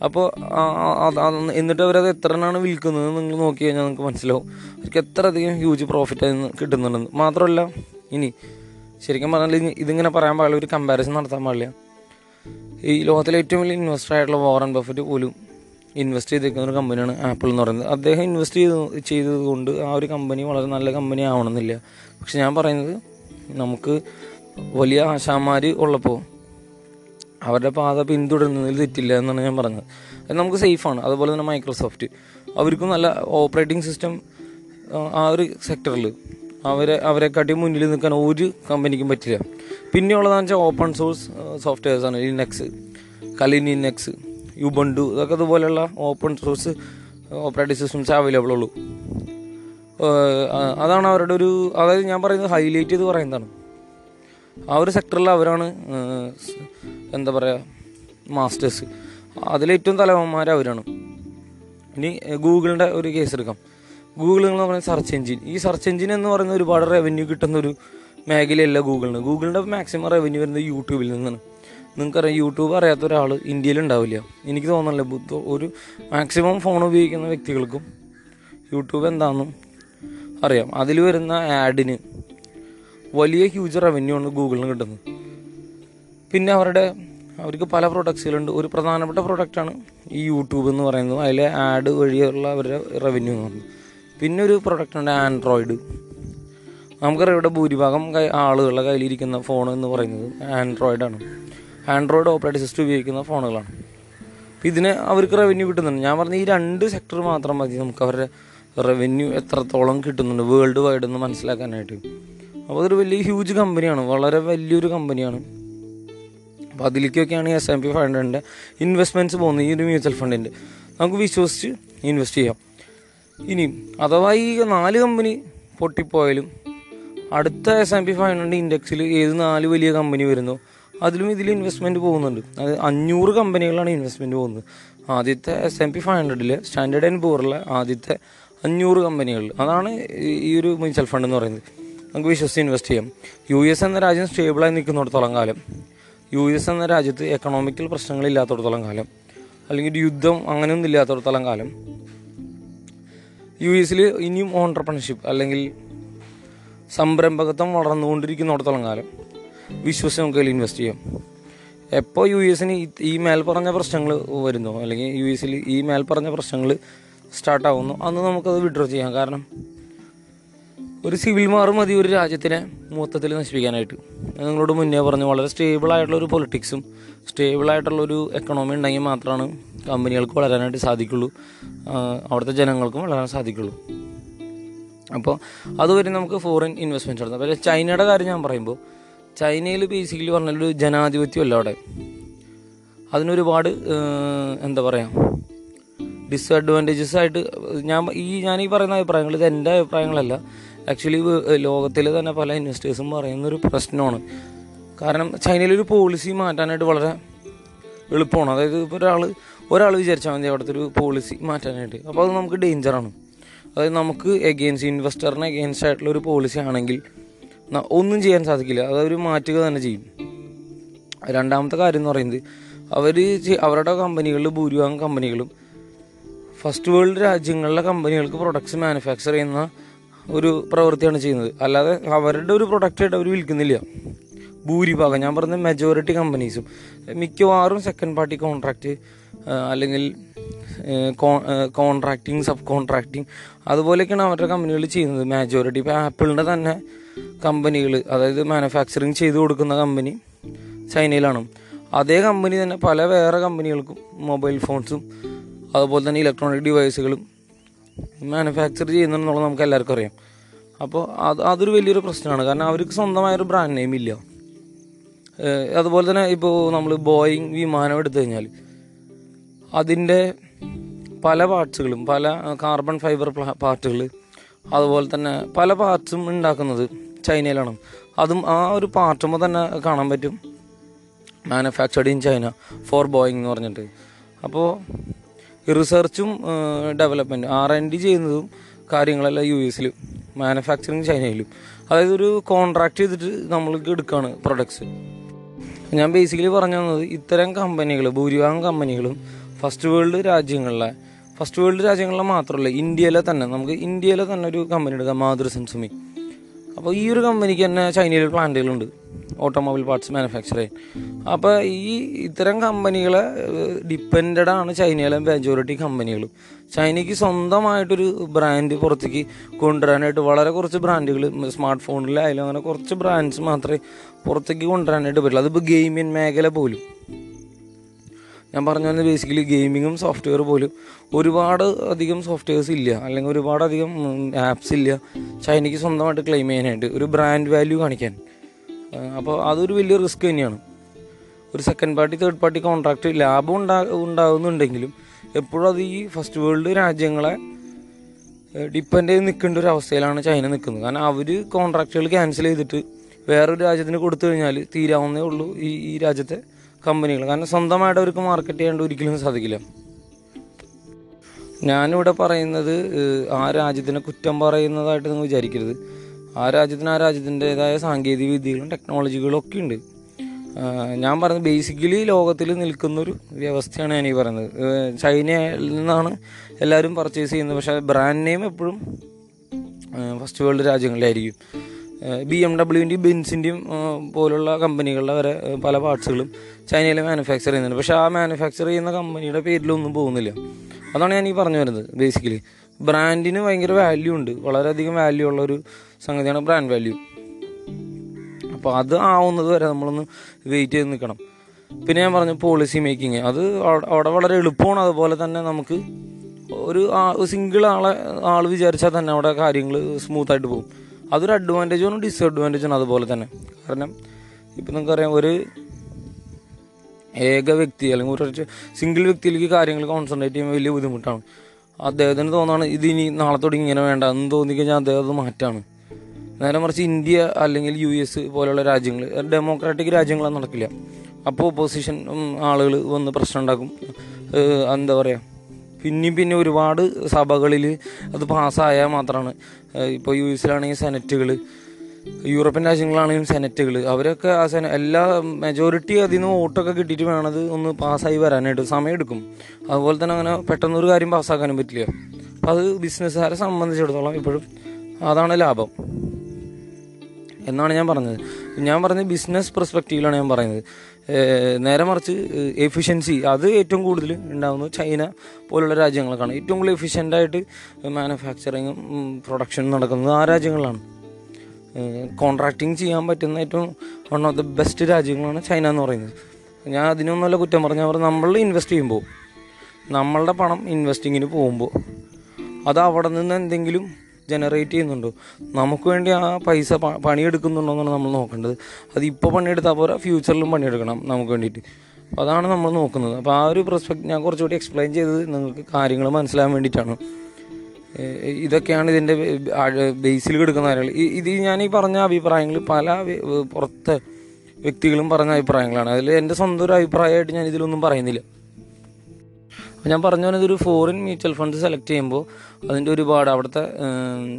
അപ്പോൾ എന്നിട്ട് അവരത് എത്ര എണ്ണമാണ് വിൽക്കുന്നത് നിങ്ങൾ നോക്കി കഴിഞ്ഞാൽ നിങ്ങൾക്ക് മനസ്സിലാവും. അവർക്ക് എത്ര അധികം ഹ്യൂജ് പ്രോഫിറ്റ് അതിൽ നിന്ന് കിട്ടുന്നുണ്ടെന്ന്. മാത്രമല്ല ഇനി ശരിക്കും പറഞ്ഞാൽ ഇത് ഇതിങ്ങനെ പറയാൻ പാടില്ല ഒരു കമ്പാരിസൺ നടത്താൻ പാടില്ല. ഈ ലോകത്തിലെ ഏറ്റവും വലിയ ഇൻവെസ്റ്റർ ആയിട്ടുള്ള വാറൻ ബഫറ്റ് പോലും ഇൻവെസ്റ്റ് ചെയ്തിരിക്കുന്ന ഒരു കമ്പനിയാണ് ആപ്പിൾ എന്ന് പറയുന്നത്. അദ്ദേഹം ഇൻവെസ്റ്റ് ചെയ്ത് ചെയ്തത് കൊണ്ട് ആ ഒരു കമ്പനി വളരെ നല്ല കമ്പനി ആവണമെന്നില്ല. പക്ഷെ ഞാൻ പറയുന്നത് നമുക്ക് വലിയ ആശാന്മാർ ഉള്ളപ്പോൾ അവരുടെ പാത പിന്തുടരുന്നതിൽ തെറ്റില്ല എന്നാണ് ഞാൻ പറഞ്ഞത്. അത് നമുക്ക് സേഫാണ് അതുപോലെ തന്നെ മൈക്രോസോഫ്റ്റ് അവർക്കും നല്ല ഓപ്പറേറ്റിംഗ് സിസ്റ്റം ആ ഒരു സെക്ടറിൽ അവരെ അവരെക്കാട്ടി മുന്നിൽ നിൽക്കാൻ ഒരു കമ്പനിക്കും പറ്റില്ല. പിന്നെയുള്ളതെന്ന് വെച്ചാൽ ഓപ്പൺ സോഴ്സ് സോഫ്റ്റ്വെയർസാണ് ലിനക്സ് ലിനക്സ് യുബണ്ടു ഇതൊക്കെ ഇതുപോലെയുള്ള open source operating systems available ഉള്ളൂ. അതാണ് അവരുടെ ഒരു അതായത് ഞാൻ പറയുന്നത് ഹൈലൈറ്റ് ചെയ്ത് പറയുന്നതാണ്. ആ ഒരു സെക്ടറിൽ അവരാണ് എന്താ പറയുക മാസ്റ്റേഴ്സ് അതിലേറ്റവും തലവന്മാർ അവരാണ്. ഇനി ഗൂഗിളിന്റെ ഒരു കേസ് എടുക്കാം. ഗൂഗിൾ എന്ന് പറയുന്ന സെർച്ച് എഞ്ചിൻ ഈ സെർച്ച് എഞ്ചിൻ എന്ന് പറയുന്ന ഒരുപാട് റവന്യൂ കിട്ടുന്ന ഒരു മേഖലയല്ല ഗൂഗിളിന്. ഗൂഗിളിന്റെ മാക്സിമം റവന്യൂ വരുന്നത് യൂട്യൂബിൽ നിന്നാണ്. നിങ്ങൾക്കറിയാം യൂട്യൂബ് അറിയാത്ത ഒരാൾ ഇന്ത്യയിൽ ഉണ്ടാവില്ല. എനിക്ക് തോന്നുന്നില്ല ബുദ്ധ- ഒരു മാക്സിമം ഫോൺ ഉപയോഗിക്കുന്ന വ്യക്തികൾക്കും യൂട്യൂബ് എന്താണെന്നും അറിയാം. അതിൽ വരുന്ന ആഡിന് വലിയ ഹ്യൂജ് റവന്യൂ ആണ് ഗൂഗിളിന് കിട്ടുന്നത്. പിന്നെ അവരുടെ അവർക്ക് പല പ്രൊഡക്ട്സുകളുണ്ട് ഒരു പ്രധാനപ്പെട്ട പ്രൊഡക്റ്റാണ് ഈ യൂട്യൂബ് എന്ന് പറയുന്നത്. അതിലെ ആഡ് വഴിയുള്ള അവരുടെ റവന്യൂ എന്ന് പറയുന്നത്. പിന്നെ ഒരു പ്രൊഡക്റ്റാണ് ആൻഡ്രോയിഡ്. നമുക്കറിയാം ഇവിടെ ഭൂരിഭാഗം ആളുകളുടെ കയ്യിലിരിക്കുന്ന ഫോൺ എന്ന് പറയുന്നത് ആൻഡ്രോയിഡാണ് ആൻഡ്രോയിഡ് ഓപ്പറേറ്റിംഗ് സിസ്റ്റം ഉപയോഗിക്കുന്ന ഫോണുകളാണ്. അപ്പം ഇതിന് അവർക്ക് റവന്യൂ കിട്ടുന്നുണ്ട്. ഞാൻ പറഞ്ഞ ഈ രണ്ട് സെക്ടർ മാത്രം മതി നമുക്ക് അവരുടെ റവന്യൂ എത്രത്തോളം കിട്ടുന്നുണ്ട് വേൾഡ് വൈഡ് എന്ന് മനസ്സിലാക്കാനായിട്ട്. അപ്പോൾ അതൊരു വലിയ ഹ്യൂജ് കമ്പനിയാണ് വളരെ വലിയൊരു കമ്പനിയാണ് അപ്പോൾ അതിലേക്കൊക്കെയാണ് എസ് എം പി ഹൺഡ്രഡിന്റെ ഇൻവെസ്റ്റ്മെന്റ്സ് പോകുന്നത്. ഈ ഒരു മ്യൂച്വൽ ഫണ്ടിന്റെ നമുക്ക് വിശ്വസിച്ച് ഇൻവെസ്റ്റ് ചെയ്യാം. ഇനി അഥവാ ഈ നാല് കമ്പനി പൊട്ടിപ്പോയാലും അടുത്ത S and P five hundred ഇൻഡെക്സിൽ ഏത് നാല് വലിയ കമ്പനി വരുന്നോ? അതിലും ഇതിൽ ഇൻവെസ്റ്റ്മെന്റ് പോകുന്നുണ്ട്. അത് അഞ്ഞൂറ് കമ്പനികളാണ് ഇൻവെസ്റ്റ്മെന്റ് പോകുന്നത്. ആദ്യത്തെ എസ് എം പി ഫൈവ് ഹൺഡ്രഡിൽ സ്റ്റാൻഡേർഡ് ആൻഡ് പൂറിലെ ആദ്യത്തെ അഞ്ഞൂറ് കമ്പനികൾ. അതാണ് ഈ- ഒരു മ്യൂച്വൽ ഫണ്ട് എന്ന് പറയുന്നത്. നമുക്ക് വിശ്വസിച്ച് ഇൻവെസ്റ്റ് ചെയ്യാം. യു എസ് എന്ന രാജ്യം സ്റ്റേബിളായി നിൽക്കുന്നിടത്തോളം കാലം. യു എസ് എന്ന രാജ്യത്ത് എക്കണോമിക്കൽ പ്രശ്നങ്ങളില്ലാത്തടത്തോളം കാലം. അല്ലെങ്കിൽ യുദ്ധം അങ്ങനെയൊന്നും ഇല്ലാത്തടത്തോളം കാലം. യു എസിൽ ഇനിയും ഓണ്ടർപ്രണർഷിപ്പ് അല്ലെങ്കിൽ സംരംഭകത്വം വളർന്നുകൊണ്ടിരിക്കുന്നിടത്തോളം കാലം. വിശ്വസിച്ച് നമുക്ക് അതിൽ ഇൻവെസ്റ്റ് ചെയ്യാം. എപ്പോൾ യു എസിന് ഈ മേൽ പറഞ്ഞ പ്രശ്നങ്ങൾ വരുന്നോ? അല്ലെങ്കിൽ യു എസിൽ ഈ മേൽ പറഞ്ഞ പ്രശ്നങ്ങൾ സ്റ്റാർട്ടാവുന്നു അന്ന് നമുക്കത് വിഡ്രോ ചെയ്യാം. കാരണം ഒരു സിവിൽ മാർ മതി ഒരു രാജ്യത്തിനെ മൊത്തത്തിൽ നശിപ്പിക്കാനായിട്ട്. നിങ്ങളോട് മുന്നേ പറഞ്ഞു. വളരെ സ്റ്റേബിൾ ആയിട്ടുള്ള ഒരു പൊളിറ്റിക്സും സ്റ്റേബിൾ ആയിട്ടുള്ള ഒരു എക്കണോമി ഉണ്ടെങ്കിൽ മാത്രമാണ് കമ്പനികൾക്ക് വളരാനായിട്ട് സാധിക്കുള്ളൂ. അവിടുത്തെ ജനങ്ങൾക്കും വളരാൻ സാധിക്കുള്ളൂ. അപ്പോൾ അതുവരെ നമുക്ക് ഫോറിൻ ഇൻവെസ്റ്റ്മെന്റ് നടത്താം പക്ഷേ ചൈനയുടെ കാര്യം ഞാൻ പറയുമ്പോൾ ചൈനയിൽ ബേസിക്കലി പറഞ്ഞൊരു ജനാധിപത്യമല്ല അവിടെ. അതിനൊരുപാട് എന്താ പറയുക ഡിസ്അഡ്വാന്റേജസ് ആയിട്ട് ഞാൻ ഈ ഞാൻ ഈ പറയുന്ന അഭിപ്രായങ്ങൾ ഇത് എന്റെ അഭിപ്രായങ്ങളല്ല. ആക്ച്വലി ലോകത്തിൽ തന്നെ പല ഇൻവെസ്റ്റേഴ്സും പറയുന്നൊരു പ്രശ്നമാണ്. കാരണം ചൈനയിലൊരു പോളിസി മാറ്റാനായിട്ട് വളരെ എളുപ്പമാണ്. അതായത് ഒരാൾ ഒരാൾ വിചാരിച്ചാൽ മതി അവിടുത്തെ ഒരു പോളിസി മാറ്റാനായിട്ട്. അപ്പോൾ അത് നമുക്ക് ഡേഞ്ചറാണ് അതായത് നമുക്ക് എഗെയിൻസ്റ്റ് ഇൻവെസ്റ്ററിന് എഗെയിൻസ്റ്റ് ആയിട്ടുള്ള ഒരു പോളിസി ആണെങ്കിൽ ഒന്നും ചെയ്യാൻ സാധിക്കില്ല. അതൊരു മാറ്റുക തന്നെ ചെയ്യും. രണ്ടാമത്തെ കാര്യം എന്ന് പറയുന്നത് അവർ അവരുടെ കമ്പനികളിൽ ഭൂരിഭാഗം കമ്പനികളും ഫസ്റ്റ് വേൾഡ് രാജ്യങ്ങളിലെ കമ്പനികൾക്ക് പ്രൊഡക്ട്സ് മാനുഫാക്ചർ ചെയ്യുന്ന ഒരു പ്രവൃത്തിയാണ് ചെയ്യുന്നത്. അല്ലാതെ അവരുടെ ഒരു പ്രൊഡക്റ്റായിട്ട് അവർ വിൽക്കുന്നില്ല. ഭൂരിഭാഗം ഞാൻ പറഞ്ഞ മെജോറിറ്റി കമ്പനീസും മിക്കവാറും സെക്കൻഡ് പാർട്ടി കോൺട്രാക്റ്റ് അല്ലെങ്കിൽ കോൺട്രാക്റ്റിംഗ് സബ് കോൺട്രാക്റ്റിംഗ് അതുപോലെയൊക്കെയാണ് അവരുടെ കമ്പനികൾ ചെയ്യുന്നത്. മെജോറിറ്റി ഇപ്പോൾ ആപ്പിളിന്റെ തന്നെ കമ്പനികൾ അതായത് മാനുഫാക്ചറിങ് ചെയ്തു കൊടുക്കുന്ന കമ്പനി ചൈനയിലാണ്. അതേ കമ്പനി തന്നെ പല വേറെ കമ്പനികൾക്കും മൊബൈൽ ഫോൺസും അതുപോലെ തന്നെ ഇലക്ട്രോണിക് ഡിവൈസുകളും മാനുഫാക്ചർ ചെയ്യുന്നുണ്ടെന്നുള്ളത് നമുക്ക് എല്ലാവർക്കും അറിയാം. അപ്പോൾ അത് അതൊരു വലിയൊരു പ്രശ്നമാണ്. കാരണം അവർക്ക് സ്വന്തമായൊരു ബ്രാൻഡ് നെയിം ഇല്ല. അതുപോലെ തന്നെ ഇപ്പോൾ നമ്മൾ ബോയിങ് വിമാനം എടുത്തു കഴിഞ്ഞാൽ അതിന്റെ പല പാർട്സുകളും പല കാർബൺ ഫൈബർ പാർട്ടുകൾ അതുപോലെ തന്നെ പല പാർട്സും ഉണ്ടാക്കുന്നത് ചൈനയിലാണ്. അതും ആ ഒരു പാർട്ടുമ്പോൾ തന്നെ കാണാൻ പറ്റും. Manufactured in China for Boeing എന്ന് പറഞ്ഞിട്ട്. അപ്പോൾ റിസർച്ചും ഡെവലപ്മെന്റ് ആർ എൻ ഡി ചെയ്യുന്നതും കാര്യങ്ങളെല്ലാം യു എസിലും മാനുഫാക്ചറിങ് ചൈനയിലും അതായത് ഒരു കോൺട്രാക്ട് ചെയ്തിട്ട് നമ്മൾക്ക് എടുക്കുകയാണ് പ്രൊഡക്ട്സ് ഞാൻ ബേസിക്കലി പറഞ്ഞു തന്നത് ഇത്തരം കമ്പനികൾ ഭൂരിഭാഗം കമ്പനികളും ഫസ്റ്റ് വേൾഡ് രാജ്യങ്ങളിലെ ഫസ്റ്റ് വേൾഡ് രാജ്യങ്ങളിലെ മാത്രമല്ല ഇന്ത്യയിലെ തന്നെ. നമുക്ക് ഇന്ത്യയിലെ തന്നെ ഒരു കമ്പനി എടുക്കാം മാതൃ സെൻസുമി അപ്പോൾ ഈ ഒരു കമ്പനിക്ക് തന്നെ ചൈനയിൽ പ്ലാന്റുകളുണ്ട് ഓട്ടോമൊബൈൽ പാർട്സ് മാനുഫാക്ചർ ചെയ്യാൻ അപ്പോൾ ഈ ഇത്തരം കമ്പനികളെ ഡിപ്പെൻഡഡ് ആണ് ചൈനയിലെ മെജോറിറ്റി കമ്പനികൾ ചൈനയ്ക്ക് സ്വന്തമായിട്ടൊരു ബ്രാൻഡ് പുറത്തേക്ക് കൊണ്ടുവരാനായിട്ട് വളരെ കുറച്ച് ബ്രാൻഡുകൾ സ്മാർട്ട് ഫോണിലായാലും അങ്ങനെ കുറച്ച് ബ്രാൻഡ്സ് മാത്രമേ പുറത്തേക്ക് കൊണ്ടുവരാനായിട്ട് പറ്റുള്ളൂ. അതിപ്പോൾ ഗെയിമിംഗ് മേഖല പോലും. ഞാൻ പറഞ്ഞ വന്നത് ബേസിക്കലി ഗെയിമിങ്ങും സോഫ്റ്റ്വെയർ പോലും ഒരുപാട് അധികം സോഫ്റ്റ്വെയർസ് ഇല്ല. അല്ലെങ്കിൽ ഒരുപാട് അധികം ആപ്സ് ഇല്ല. ചൈനയ്ക്ക് സ്വന്തമായിട്ട് ക്ലെയിം ചെയ്യാനായിട്ട് ഒരു ബ്രാൻഡ് വാല്യൂ കാണിക്കാൻ. അപ്പോൾ അതൊരു വലിയ റിസ്ക് തന്നെയാണ്. ഒരു second party third party contract ലാഭം ഉണ്ടാ ഉണ്ടാകുന്നുണ്ടെങ്കിലും എപ്പോഴും അത് ഈ ഫസ്റ്റ് വേൾഡ് രാജ്യങ്ങളെ ഡിപ്പെൻഡ് ചെയ്ത് നിൽക്കേണ്ട ഒരു അവസ്ഥയിലാണ് ചൈന നിൽക്കുന്നത്. കാരണം അവർ കോൺട്രാക്റ്റുകൾ ക്യാൻസൽ ചെയ്തിട്ട് വേറൊരു രാജ്യത്തിന് കൊടുത്തു കഴിഞ്ഞാൽ തീരാവുന്നേ ഉള്ളൂ ഈ ഈ രാജ്യത്തെ കമ്പനികൾ. കാരണം സ്വന്തമായിട്ട് അവർക്ക് മാർക്കറ്റ് ചെയ്യാണ്ട് ഒരിക്കലും സാധിക്കില്ല. ഞാനിവിടെ പറയുന്നത് ആ രാജ്യത്തിനെ കുറ്റം പറയുന്നതായിട്ട് നിങ്ങൾ വിചാരിക്കരുത്. ആ രാജ്യത്തിന് ആ രാജ്യത്തിന്റെതായ സാങ്കേതിക വിദ്യകളും ടെക്നോളജികളും ഒക്കെ ഉണ്ട്. ഞാൻ പറയുന്നത് ബേസിക്കലി ലോകത്തിൽ നിൽക്കുന്നൊരു വ്യവസ്ഥയാണ് ഞാൻ ഈ പറയുന്നത് ചൈനയിൽ നിന്നാണ് എല്ലാവരും പർച്ചേസ് ചെയ്യുന്നത്. പക്ഷേ ബ്രാൻഡ് നെയിം എപ്പോഴും ഫസ്റ്റ് വേൾഡ് രാജ്യങ്ങളിലായിരിക്കും. ബി എം ഡബ്ല്യുവിന്റെയും ബെൻസിന്റെയും പോലുള്ള കമ്പനികളുടെ വരെ പല പാർട്സുകളും ചൈനയിൽ മാനുഫാക്ചർ ചെയ്യുന്നുണ്ട്. പക്ഷേ ആ മാനുഫാക്ചർ ചെയ്യുന്ന കമ്പനിയുടെ പേരിലൊന്നും പോകുന്നില്ല. അതാണ് ഞാൻ ഈ പറഞ്ഞു വരുന്നത് ബേസിക്കലി ബ്രാൻഡിന് ഭയങ്കര വാല്യൂ ഉണ്ട്. വളരെയധികം വാല്യൂ ഉള്ള ഒരു സംഗതിയാണ് ബ്രാൻഡ് വാല്യൂ അപ്പോൾ അത് ആവുന്നത് വരെ നമ്മളൊന്ന് വെയിറ്റ് ചെയ്ത് നിൽക്കണം. പിന്നെ ഞാൻ പറഞ്ഞു പോളിസി മേക്കിങ് അത് അവിടെ വളരെ എളുപ്പമാണ്. അതുപോലെ തന്നെ നമുക്ക് ഒരു സിംഗിൾ ആളെ ആൾ വിചാരിച്ചാൽ തന്നെ അവിടെ കാര്യങ്ങൾ സ്മൂത്തായിട്ട് പോകും. അതൊരു അഡ്വാന്റേജും ഡിസഡ്വാന്റേജും അതുപോലെ തന്നെ. കാരണം ഇപ്പം നിങ്ങൾക്കറിയാം ഒരു ഏക വ്യക്തി അല്ലെങ്കിൽ ഒരു സിംഗിൾ വ്യക്തിയിലേക്ക് കാര്യങ്ങൾ കോൺസെൻട്രേറ്റ് ചെയ്യുമ്പോൾ വലിയ ബുദ്ധിമുട്ടാണ്. അദ്ദേഹത്തിന് തോന്നാണ് ഇത് ഇനി നാളെ തുടങ്ങി ഇങ്ങനെ വേണ്ട. എന്ന് തോന്നിക്കഴിഞ്ഞാൽ അദ്ദേഹം അത് മാറ്റാണ്. നേരെ മറിച്ച് ഇന്ത്യ അല്ലെങ്കിൽ യു എസ് പോലെയുള്ള രാജ്യങ്ങൾ ഡെമോക്രാറ്റിക് രാജ്യങ്ങളൊന്നും നടക്കില്ല. അപ്പോൾ ഒപ്പോസിഷൻ ആളുകൾ വന്ന് പ്രശ്നം ഉണ്ടാക്കും. എന്താ പറയുക പിന്നെയും പിന്നെ ഒരുപാട് സഭകളിൽ അത് പാസ്സായാൽ മാത്രമാണ്. ഇപ്പോൾ യു എസിലാണെങ്കിൽ സെനറ്റുകൾ യൂറോപ്യൻ രാജ്യങ്ങളാണെങ്കിലും സെനറ്റുകൾ അവരൊക്കെ ആ സെന എല്ലാ മെജോറിറ്റി അതിൽ നിന്ന് വോട്ടൊക്കെ കിട്ടിയിട്ട് വേണത് ഒന്ന് പാസ്സായി വരാനായിട്ട് സമയമെടുക്കും. അതുപോലെ തന്നെ അങ്ങനെ പെട്ടെന്ന് ഒരു കാര്യം പാസ്സാക്കാനും പറ്റില്ല. അപ്പം അത് ബിസിനസ്സുകാരെ സംബന്ധിച്ചിടത്തോളം ഇപ്പോഴും അതാണ് ലാഭം. എന്നാണ് ഞാൻ പറഞ്ഞത്. ഞാൻ പറഞ്ഞത് ബിസിനസ് പെർസ്പെക്റ്റീവിലാണ് ഞാൻ പറയുന്നത്. നേരെ മറിച്ച് എഫിഷ്യൻസി അത് ഏറ്റവും കൂടുതൽ ഉണ്ടാകുന്നത് ചൈന പോലുള്ള രാജ്യങ്ങൾക്കാണ് ഏറ്റവും കൂടുതൽ എഫിഷ്യന്റായിട്ട് മാനുഫാക്ചറിങ്ങും പ്രൊഡക്ഷനും നടക്കുന്നത് ആ രാജ്യങ്ങളിലാണ് കോൺട്രാക്ടിങ് ചെയ്യാൻ പറ്റുന്ന ഏറ്റവും വൺ ഓഫ് ദ ബെസ്റ്റ് രാജ്യങ്ങളാണ് ചൈന എന്ന് പറയുന്നത്. ഞാൻ അതിനൊന്നുമല്ല കുറ്റം പറഞ്ഞാൽ അവർ നമ്മൾ ഇൻവെസ്റ്റ് ചെയ്യുമ്പോൾ നമ്മളുടെ പണം ഇൻവെസ്റ്റിങ്ങിന് പോകുമ്പോൾ അത് അവിടെ നിന്ന് എന്തെങ്കിലും ജനറേറ്റ് ചെയ്യുന്നുണ്ടോ. നമുക്ക് വേണ്ടി ആ പൈസ പണിയെടുക്കുന്നുണ്ടോ എന്നാണ് നമ്മൾ നോക്കേണ്ടത്. അത് ഇപ്പോൾ പണിയെടുത്താൽ പോരാ ഫ്യൂച്ചറിലും പണിയെടുക്കണം നമുക്ക് വേണ്ടിയിട്ട്. അപ്പോൾ അതാണ് നമ്മൾ നോക്കുന്നത്. അപ്പോൾ ആ ഒരു പ്രൊസ്പെക്ട് ഞാൻ കുറച്ചുകൂടി എക്സ്പ്ലെയിൻ ചെയ്തത് നിങ്ങൾക്ക് കാര്യങ്ങൾ മനസ്സിലാകാൻ വേണ്ടിയിട്ടാണ്. ഇതൊക്കെയാണ് ഇതിന്റെ ബേസിൽ കിടക്കുന്ന കാര്യങ്ങൾ. ഇത് ഞാൻ ഈ പറഞ്ഞ അഭിപ്രായങ്ങൾ പല പുറത്തെ വ്യക്തികളും പറഞ്ഞ അഭിപ്രായങ്ങളാണ്. അതിൽ എന്റെ സ്വന്തം ഒരു അഭിപ്രായമായിട്ട് ഞാൻ ഇതിലൊന്നും പറയുന്നില്ല. ഞാൻ പറഞ്ഞു പറഞ്ഞത് ഒരു ഫോറിൻ മ്യൂച്വൽ ഫണ്ട് സെലക്ട് ചെയ്യുമ്പോൾ അതിന്റെ ഒരുപാട് അവിടുത്തെ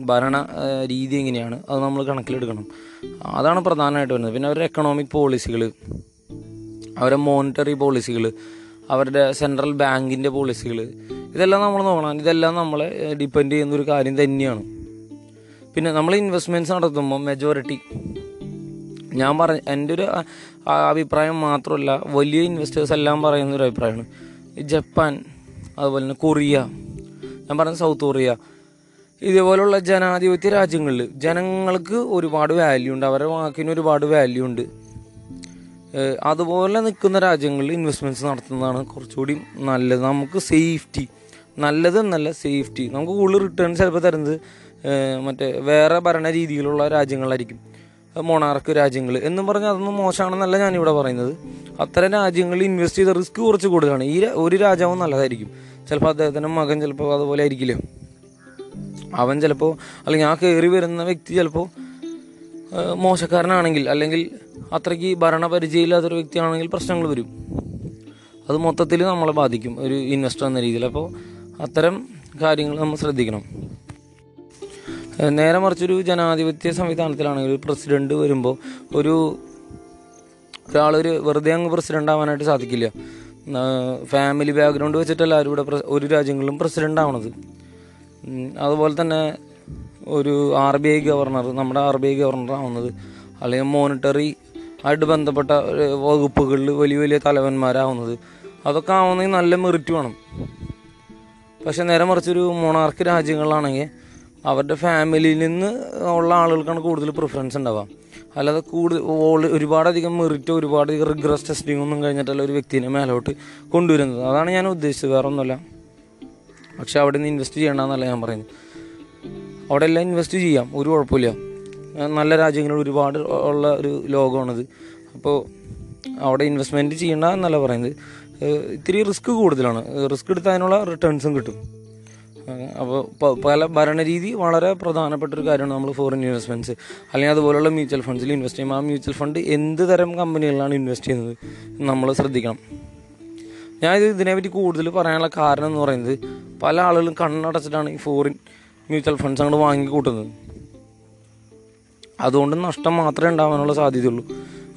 ഭരണ രീതി എങ്ങനെയാണ് അത് നമ്മൾ കണക്കിലെടുക്കണം. അതാണ് പ്രധാനമായിട്ട് വരുന്നത്. പിന്നെ അവരുടെ എക്കണോമിക് പോളിസികൾ അവരുടെ മോണിറ്ററി പോളിസികൾ അവരുടെ സെൻട്രൽ ബാങ്കിന്റെ പോളിസികൾ ഇതെല്ലാം നമ്മൾ നോക്കണം. ഇതെല്ലാം നമ്മളെ ഡിപ്പെൻഡ് ചെയ്യുന്ന ഒരു കാര്യം തന്നെയാണ്. പിന്നെ നമ്മൾ ഇൻവെസ്റ്റ്മെന്റ്സ് നടത്തുമ്പോൾ മെജോറിറ്റി ഞാൻ പറഞ്ഞ എന്റെ ഒരു അഭിപ്രായം മാത്രമല്ല വലിയ ഇൻവെസ്റ്റേഴ്സ് എല്ലാം പറയുന്ന ഒരു അഭിപ്രായമാണ്. ജപ്പാൻ അതുപോലെ തന്നെ കൊറിയ ഞാൻ പറഞ്ഞ സൗത്ത് കൊറിയ ഇതേപോലുള്ള ജനാധിപത്യ രാജ്യങ്ങളിൽ ജനങ്ങൾക്ക് ഒരുപാട് വാല്യൂ ഉണ്ട് അവരുടെ വാക്കിന് ഒരുപാട് വാല്യൂ ഉണ്ട്. അതുപോലെ നിൽക്കുന്ന രാജ്യങ്ങളിൽ ഇൻവെസ്റ്റ്മെന്റ്സ് നടത്തുന്നതാണ് കുറച്ചുകൂടി നല്ലത്. നമുക്ക് സേഫ്റ്റി നല്ലത് എന്നല്ല സേഫ്റ്റി നമുക്ക് കൂടുതൽ റിട്ടേൺ ചിലപ്പോൾ തരുന്നത് മറ്റേ വേറെ ഭരണ രീതിയിലുള്ള രാജ്യങ്ങളായിരിക്കും. മൊണാർക്ക് രാജ്യങ്ങൾ എന്നും പറഞ്ഞാൽ അതൊന്നും മോശമാണെന്നല്ല ഞാനിവിടെ പറയുന്നത്. അത്തരം രാജ്യങ്ങളിൽ ഇൻവെസ്റ്റ് ചെയ്ത റിസ്ക് കുറച്ച് കൂടുതലാണ്. ഈ ഒരു രാജാവും നല്ലതായിരിക്കും. ചിലപ്പോൾ അദ്ദേഹത്തിന്റെ മകൻ ചിലപ്പോൾ അതുപോലെ ആയിരിക്കില്ല? അവൻ ചിലപ്പോൾ അല്ലെങ്കിൽ ആ കയറി വരുന്ന വ്യക്തി ചിലപ്പോൾ മോശക്കാരനാണെങ്കിൽ അല്ലെങ്കിൽ അത്രയ്ക്ക് ഭരണപരിചയമില്ലാത്തൊരു വ്യക്തിയാണെങ്കിൽ പ്രശ്നങ്ങൾ വരും. അത് മൊത്തത്തിൽ നമ്മളെ ബാധിക്കും ഒരു ഇൻവെസ്റ്റർ എന്ന രീതിയിൽ. അപ്പോൾ അത്തരം കാര്യങ്ങൾ നമ്മൾ ശ്രദ്ധിക്കണം. നേരെ മറിച്ചൊരു ജനാധിപത്യ സംവിധാനത്തിലാണെങ്കിൽ ഒരു പ്രസിഡന്റ് വരുമ്പോൾ ഒരു ഒരാളൊരു വെറുതെ അങ്ങ് പ്രസിഡന്റ് ആവാനായിട്ട് സാധിക്കില്ല. ഫാമിലി ബാക്ക്ഗ്രൗണ്ട് വെച്ചിട്ടല്ല ആരും ഇവിടെ ഒരു രാജ്യങ്ങളിലും പ്രസിഡന്റ് ആവണത്. അതുപോലെ തന്നെ ഒരു ആർ ബി ഐ ഗവർണർ നമ്മുടെ ആർ ബി ഐ ഗവർണർ ആവുന്നത് അല്ലെങ്കിൽ മോണിറ്ററി ആയിട്ട് ബന്ധപ്പെട്ട വകുപ്പുകളിൽ വലിയ വലിയ തലവന്മാരാവുന്നത്. അതൊക്കെ ആവുന്നതിൽ നല്ല മെറിറ്റ് വേണം. പക്ഷെ നേരെ മറിച്ചൊരു മൊണാർക്ക് രാജ്യങ്ങളിലാണെങ്കിൽ അവരുടെ ഫാമിലിയിൽ നിന്ന് ഉള്ള ആളുകൾക്കാണ് കൂടുതൽ പ്രിഫറൻസ് ഉണ്ടാവുക. അല്ലാതെ കൂടുതൽ ഓൾ- ഒരുപാടധികം മെറിറ്റോ ഒരുപാടധികം റിഗ്രസ് ടെസ്റ്റിംഗ് ഒന്നും കഴിഞ്ഞിട്ടല്ല ഒരു വ്യക്തിനെ മേലോട്ട് കൊണ്ടുവരുന്നത്. അതാണ് ഞാൻ ഉദ്ദേശിച്ചത്. വേറെ ഒന്നുമല്ല പക്ഷെ അവിടെ നിന്ന് ഇൻവെസ്റ്റ് ചെയ്യണമെന്നല്ല ഞാൻ പറയുന്നത്. അവിടെ എല്ലാം ഇൻവെസ്റ്റ് ചെയ്യാം. ഒരു കുഴപ്പമില്ല. നല്ല രാജ്യങ്ങൾ ഒരുപാട് ഉള്ള ഒരു ലോകമാണിത്. അപ്പോൾ അവിടെ ഇൻവെസ്റ്റ്മെന്റ് ചെയ്യണ്ട എന്നല്ല പറയുന്നത്. ഇത്തിരി റിസ്ക് കൂടുതലാണ്. റിസ്ക് എടുത്താൽ അതിനുള്ള റിട്ടേൺസും കിട്ടും. അപ്പോൾ പല ഭരണരീതി വളരെ പ്രധാനപ്പെട്ട ഒരു കാര്യമാണ് നമ്മൾ ഫോറിൻ ഇൻവെസ്റ്റ്മെന്റ്സ് അല്ലെങ്കിൽ അതുപോലുള്ള മ്യൂച്വൽ ഫണ്ട്സിൽ ഇൻവെസ്റ്റ് ചെയ്യുമ്പോൾ ആ മ്യൂച്വൽ ഫണ്ട് എന്ത് തരം കമ്പനികളിലാണ് ഇൻവെസ്റ്റ് ചെയ്യുന്നത് നമ്മൾ ശ്രദ്ധിക്കണം. ഞാൻ ഇത് ഇതിനെപ്പറ്റി കൂടുതൽ പറയാനുള്ള കാരണം എന്ന് പറയുന്നത് പല ആളുകളും കണ്ണടച്ചിട്ടാണ് ഈ ഫോറിൻ മ്യൂച്വൽ ഫണ്ട്സ് അങ്ങോട്ട് വാങ്ങിക്കൂട്ടുന്നത്. അതുകൊണ്ട് നഷ്ടം മാത്രമേ ഉണ്ടാവാനുള്ള സാധ്യതയുള്ളൂ.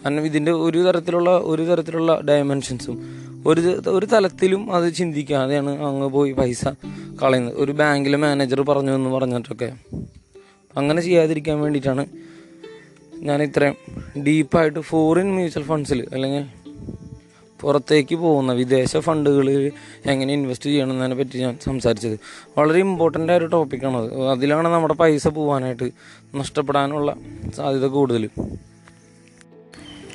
കാരണം ഇതിന്റെ ഒരു തരത്തിലുള്ള ഒരു തരത്തിലുള്ള ഡയമെൻഷൻസും ഒരു ഒരു തലത്തിലും അത് ചിന്തിക്കാതെയാണ് അങ്ങ് പോയി പൈസ കളയുന്നത് ഒരു ബാങ്കിലെ മാനേജർ പറഞ്ഞു എന്ന് പറഞ്ഞിട്ടൊക്കെ. അങ്ങനെ ചെയ്യാതിരിക്കാൻ വേണ്ടിയിട്ടാണ് ഞാൻ ഇത്രയും ഡീപ്പായിട്ട് ഫോറിൻ മ്യൂച്വൽ ഫണ്ട്സിൽ അല്ലെങ്കിൽ പുറത്തേക്ക് പോകുന്ന വിദേശ ഫണ്ടുകളിൽ എങ്ങനെ ഇൻവെസ്റ്റ് ചെയ്യണം എന്നതിനെ പറ്റി ഞാൻ സംസാരിച്ചത്. വളരെ ഇമ്പോർട്ടന്റ് ആയൊരു ടോപ്പിക്കാണ് അത്. അതിലാണ് നമ്മുടെ പൈസ പോവാനായിട്ട് നഷ്ടപ്പെടാനുള്ള സാധ്യത കൂടുതൽ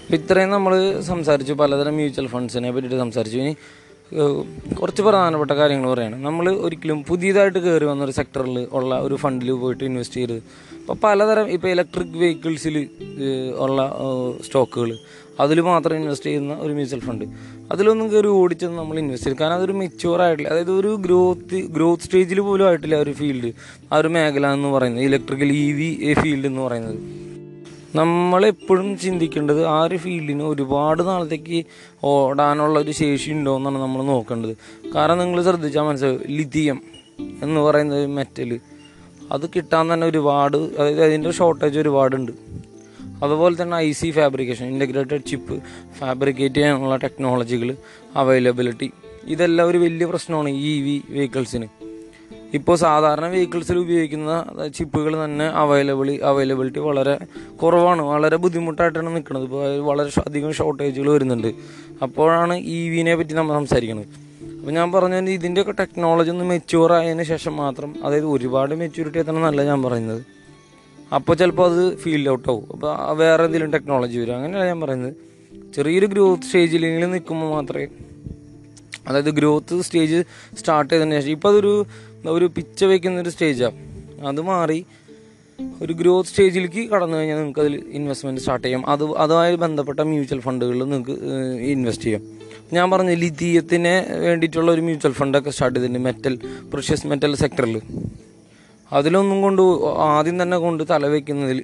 ഇത്രയും നമ്മൾ സംസാരിച്ചു. പലതരം മ്യൂച്വൽ ഫണ്ട്സിനെ പറ്റിയിട്ട് സംസാരിച്ചു. ഇനി കുറച്ച് പ്രധാനപ്പെട്ട കാര്യങ്ങൾ പറയാണ്. നമ്മൾ ഒരിക്കലും പുതിയതായിട്ട് കയറി വന്ന ഒരു സെക്ടറിൽ ഉള്ള ഒരു ഫണ്ടിൽ പോയിട്ട് ഇൻവെസ്റ്റ് ചെയ്ത് ഇപ്പോൾ പലതരം ഇപ്പോൾ ഇലക്ട്രിക് വെഹിക്കിൾസിൽ ഉള്ള സ്റ്റോക്കുകൾ അതിൽ മാത്രം ഇൻവെസ്റ്റ് ചെയ്യുന്ന ഒരു മ്യൂച്വൽ ഫണ്ട് അതിലൊന്നും കയറി ഓടിച്ചെന്ന് നമ്മൾ ഇൻവെസ്റ്റ് ചെയ്യും കാരണം അതൊരു മെച്യൂർ ആയിട്ടില്ല. അതായത് ഒരു ഗ്രോത്ത് ഗ്രോത്ത് സ്റ്റേജിൽ പോലും ആയിട്ടില്ല ആ ഒരു ഫീൽഡ് ആ ഒരു മേഖല എന്ന് പറയുന്നത് ഇലക്ട്രിക്കൽ ഇ വി ഫീൽഡ് എന്ന് പറയുന്നത്. നമ്മളെപ്പോഴും ചിന്തിക്കേണ്ടത് ആ ഒരു ഫീൽഡിന് ഒരുപാട് നാളത്തേക്ക് ഓടാനുള്ള ഒരു ശേഷി ഉണ്ടോ എന്നാണ് നമ്മൾ നോക്കേണ്ടത്. കാരണം നിങ്ങൾ ശ്രദ്ധിച്ചാൽ മനസ്സിലാവും ലിഥിയം എന്ന് പറയുന്നത് മെറ്റൽ അത് കിട്ടാൻ തന്നെ ഒരുപാട് അതായത് അതിന്റെ ഷോർട്ടേജ് ഒരുപാടുണ്ട്. അതുപോലെ തന്നെ I C fabrication integrated chip fabricate ചെയ്യാനുള്ള ടെക്നോളജികൾ അവൈലബിലിറ്റി ഇതെല്ലാം ഒരു വലിയ പ്രശ്നമാണ് ഇ വി വെഹിക്കിൾസിന് ഇപ്പോൾ സാധാരണ വെഹിക്കിൾസിൽ ഉപയോഗിക്കുന്ന ചിപ്പുകൾ തന്നെ അവൈലബിളി അവൈലബിലിറ്റി വളരെ കുറവാണ്. വളരെ ബുദ്ധിമുട്ടായിട്ടാണ് നിൽക്കുന്നത് ഇപ്പോൾ വളരെ അധികം ഷോർട്ടേജുകൾ വരുന്നുണ്ട്. അപ്പോഴാണ് ഇ വിനെ പറ്റി നമ്മൾ സംസാരിക്കുന്നത് അപ്പോൾ ഞാൻ പറഞ്ഞത് ഇതിന്റെയൊക്കെ ടെക്നോളജി ഒന്ന് മെച്യൂർ ആയതിനു ശേഷം മാത്രം അതായത് ഒരുപാട് മെച്യൂരിറ്റി എത്തണം എന്നല്ല ഞാൻ പറയുന്നത്. അപ്പോൾ ചിലപ്പോൾ അത് ഫീൽഡ് ഔട്ട് ആവും. അപ്പോൾ വേറെ എന്തെങ്കിലും ടെക്നോളജി വരും. അങ്ങനെയല്ല ഞാൻ പറയുന്നത്. ചെറിയൊരു ഗ്രോത്ത് സ്റ്റേജിലെങ്കിലും നിൽക്കുമ്പോൾ മാത്രമേ അതായത് ഗ്രോത്ത് സ്റ്റേജ് സ്റ്റാർട്ട് ചെയ്തതിന് ശേഷം ഇപ്പോൾ അതൊരു ഒരു പിച്ച വയ്ക്കുന്ന ഒരു സ്റ്റേജാണ് അത് മാറി ഒരു ഗ്രോത്ത് സ്റ്റേജിലേക്ക് കടന്നു കഴിഞ്ഞാൽ നിങ്ങൾക്ക് അതിൽ ഇൻവെസ്റ്റ്മെന്റ് സ്റ്റാർട്ട് ചെയ്യാം. അത് അതുമായി ബന്ധപ്പെട്ട മ്യൂച്വൽ ഫണ്ടുകളിൽ നിങ്ങൾക്ക് ഇൻവെസ്റ്റ് ചെയ്യാം. ഞാൻ പറഞ്ഞ ലിഥിയത്തിന് വേണ്ടിയിട്ടുള്ള ഒരു മ്യൂച്വൽ ഫണ്ടൊക്കെ സ്റ്റാർട്ട് ചെയ്തിട്ടുണ്ട് മെറ്റൽ പ്രഷ്യസ് മെറ്റൽ സെക്ടറിൽ അതിലൊന്നും കൊണ്ട് ആദ്യം തന്നെ കൊണ്ട് തലവെക്കുന്നതിൽ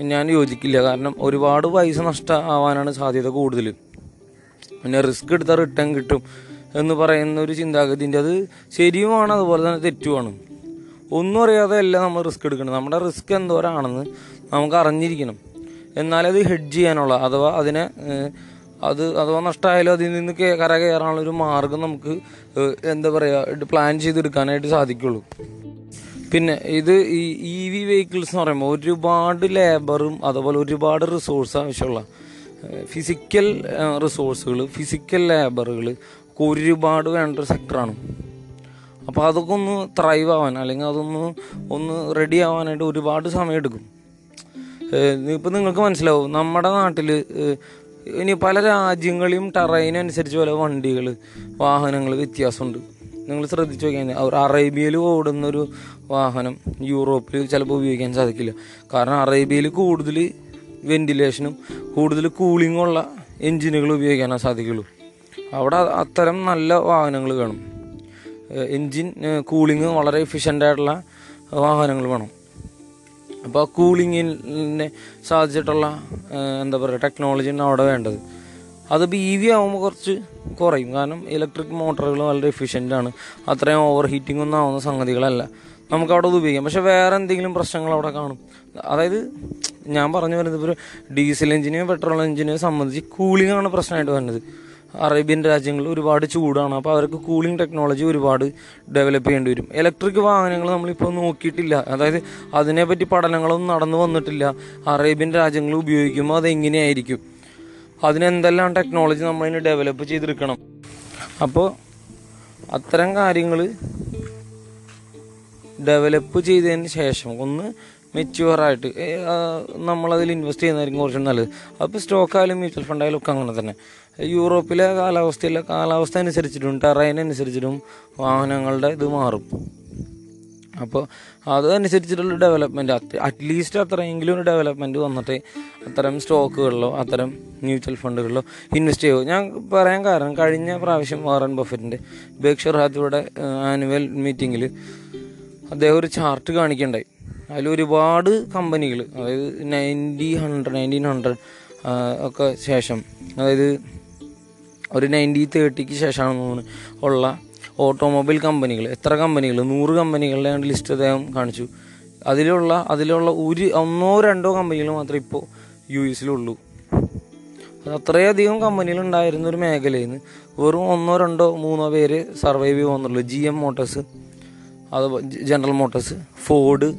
ഞാൻ യോജിക്കില്ല. കാരണം ഒരുപാട് പൈസ നഷ്ടമാവാനാണ് സാധ്യത കൂടുതൽ. പിന്നെ റിസ്ക് എടുത്താൽ റിട്ടേൺ കിട്ടും. എന്ന് പറയുന്ന ഒരു ചിന്താഗതിന്റെ അത് ശരിയുമാണ് അതുപോലെ തന്നെ തെറ്റുമാണ്. ഒന്നും അറിയാതെ അല്ല നമ്മൾ റിസ്ക് എടുക്കണം നമ്മുടെ റിസ്ക് എന്തോരാണെന്ന് നമുക്ക് അറിഞ്ഞിരിക്കണം. എന്നാലേ അത് ഹെഡ് ചെയ്യാനുള്ള അഥവാ അതിനെ അത് അഥവാ നഷ്ടമായാലും അതിൽ നിന്ന് കര കയറാനുള്ള ഒരു മാർഗം നമുക്ക് എന്താ പറയുക പ്ലാൻ ചെയ്തെടുക്കാനായിട്ട് സാധിക്കുള്ളൂ. പിന്നെ ഇത് ഈ ഇ വി വെഹിക്കിൾസ് എന്ന് പറയുമ്പോൾ ഒരുപാട് ലേബറും അതുപോലെ ഒരുപാട് റിസോഴ്സ് ആവശ്യമുള്ള ഫിസിക്കൽ റിസോഴ്സുകൾ ഫിസിക്കൽ ലേബറുകൾ ഒരുപാട് വേണ്ട ഒരു സെക്ടറാണ് അപ്പോൾ അതൊക്കെ ഒന്ന് ത്രൈവ് ആവാൻ അല്ലെങ്കിൽ അതൊന്ന് ഒന്ന് റെഡി ആവാനായിട്ട് ഒരുപാട് സമയം എടുക്കും. ഇപ്പം നിങ്ങൾക്ക് മനസ്സിലാവും നമ്മുടെ നാട്ടിൽ ഇനി പല രാജ്യങ്ങളെയും ടറൈൻ അനുസരിച്ച് പല വണ്ടികൾ വാഹനങ്ങൾ വ്യത്യാസമുണ്ട്. നിങ്ങൾ ശ്രദ്ധിച്ചു നോക്കിയാൽ അവർ അറേബ്യയിൽ ഓടുന്നൊരു വാഹനം യൂറോപ്പിൽ ചിലപ്പോൾ ഉപയോഗിക്കാൻ സാധിക്കില്ല. കാരണം അറേബ്യയിൽ കൂടുതൽ വെന്റിലേഷനും കൂടുതൽ കൂളിംഗുള്ള എൻജിനുകൾ ഉപയോഗിക്കാനാണ് സാധിക്കുള്ളൂ. അവിടെ അത്തരം നല്ല വാഹനങ്ങൾ വേണം. എൻജിൻ കൂളിങ് വളരെ എഫിഷ്യന്റ് ആയിട്ടുള്ള വാഹനങ്ങൾ വേണം. അപ്പോൾ ആ കൂളിങ്ങിനെ സാധിച്ചിട്ടുള്ള എന്താ പറയുക ടെക്നോളജിയാണ് അവിടെ വേണ്ടത്. അതിപ്പോൾ ഇ വി ആകുമ്പോൾ കുറച്ച് കുറയും. കാരണം ഇലക്ട്രിക് മോട്ടോറുകൾ വളരെ എഫിഷ്യന്റ് ആണ്. അത്രയും ഓവർ ഹീറ്റിംഗ് ഒന്നും ആവുന്ന സംഗതികളല്ല. നമുക്കവിടെ അത് ഉപയോഗിക്കാം. പക്ഷേ വേറെ എന്തെങ്കിലും പ്രശ്നങ്ങൾ അവിടെ കാണും. അതായത് ഞാൻ പറഞ്ഞു വരുന്നത് ഇപ്പോൾ ഡീസൽ എഞ്ചിനെയോ പെട്രോൾ എഞ്ചിനെയോ സംബന്ധിച്ച് കൂളിംഗ് ആണ് പ്രശ്നമായിട്ട് വരുന്നത്. അറേബ്യൻ രാജ്യങ്ങളിൽ ഒരുപാട് ചൂടാണ്. അപ്പോൾ അവർക്ക് കൂളിംഗ് ടെക്നോളജി ഒരുപാട് ഡെവലപ്പ് ചെയ്യേണ്ടി വരും. ഇലക്ട്രിക് വാഹനങ്ങൾ നമ്മളിപ്പോൾ നോക്കിയിട്ടില്ല. അതായത് അതിനെപ്പറ്റി പഠനങ്ങളൊന്നും നടന്നു വന്നിട്ടില്ല. അറേബ്യൻ രാജ്യങ്ങൾ ഉപയോഗിക്കുമ്പോൾ അതെങ്ങനെയായിരിക്കും? അതിനെന്തെല്ലാം ടെക്നോളജി നമ്മളതിന് ഡെവലപ്പ് ചെയ്തെടുക്കണം? അപ്പോൾ അത്തരം കാര്യങ്ങൾ ഡെവലപ്പ് ചെയ്തതിന് ശേഷം ഒന്ന് മെച്യൂറായിട്ട് നമ്മളതിൽ ഇൻവെസ്റ്റ് ചെയ്യുന്നതായിരിക്കും കുറച്ചും നല്ലത്. അപ്പോൾ സ്റ്റോക്കായാലും മ്യൂച്വൽ ഫണ്ടായാലും ഒക്കെ അങ്ങനെ തന്നെ. യൂറോപ്പിലെ കാലാവസ്ഥയിലെ കാലാവസ്ഥ അനുസരിച്ചിട്ടും ടെറൈൻ അനുസരിച്ചിട്ടും വാഹനങ്ങളുടെ ഇത് മാറും. അപ്പോൾ അതനുസരിച്ചിട്ടുള്ള ഡെവലപ്മെന്റ് അറ്റ്ലീസ്റ്റ് അത്രയെങ്കിലും ഒരു ഡെവലപ്മെന്റ് വന്നിട്ട് അത്തരം സ്റ്റോക്കുകളിലോ അത്തരം മ്യൂച്വൽ ഫണ്ടുകളിലോ ഇൻവെസ്റ്റ് ചെയ്യുമോ ഞാൻ പറയാൻ കാരണം കഴിഞ്ഞ പ്രാവശ്യം വാറൻ ബഫറ്റിന്റെ ബേക്ഷർ ഹാത്തിയുടെ ആനുവൽ മീറ്റിങ്ങിൽ അദ്ദേഹം ഒരു ചാർട്ട് കാണിക്കണ്ടായി. അതിൽ ഒരുപാട് കമ്പനികൾ അതായത് നയന്റി ഹൺഡ്രഡ് നയന്റീൻ ഹൺഡ്രഡ് ഒക്കെ ശേഷം അതായത് ഒരു നയന്റി തേർട്ടിക്ക് ശേഷമാണ് ഉള്ള ഓട്ടോമൊബൈൽ കമ്പനികൾ. എത്ര കമ്പനികൾ? നൂറ് കമ്പനികളുടെ ലിസ്റ്റ് അദ്ദേഹം കാണിച്ചു. അതിലുള്ള അതിലുള്ള ഒരു ഒന്നോ രണ്ടോ കമ്പനികൾ മാത്രമേ ഇപ്പോൾ യു എസിലുള്ളൂ അത് അത്രയധികം കമ്പനികൾ ഉണ്ടായിരുന്ന ഒരു മേഖലയിൽ നിന്ന് വെറും ഒന്നോ രണ്ടോ മൂന്നോ പേര് സർവൈവ് ചെയ്യുന്നുള്ളൂ ജി എം മോട്ടോഴ്സ് അത് ജനറൽ മോട്ടോഴ്സ് ഫോർഡ്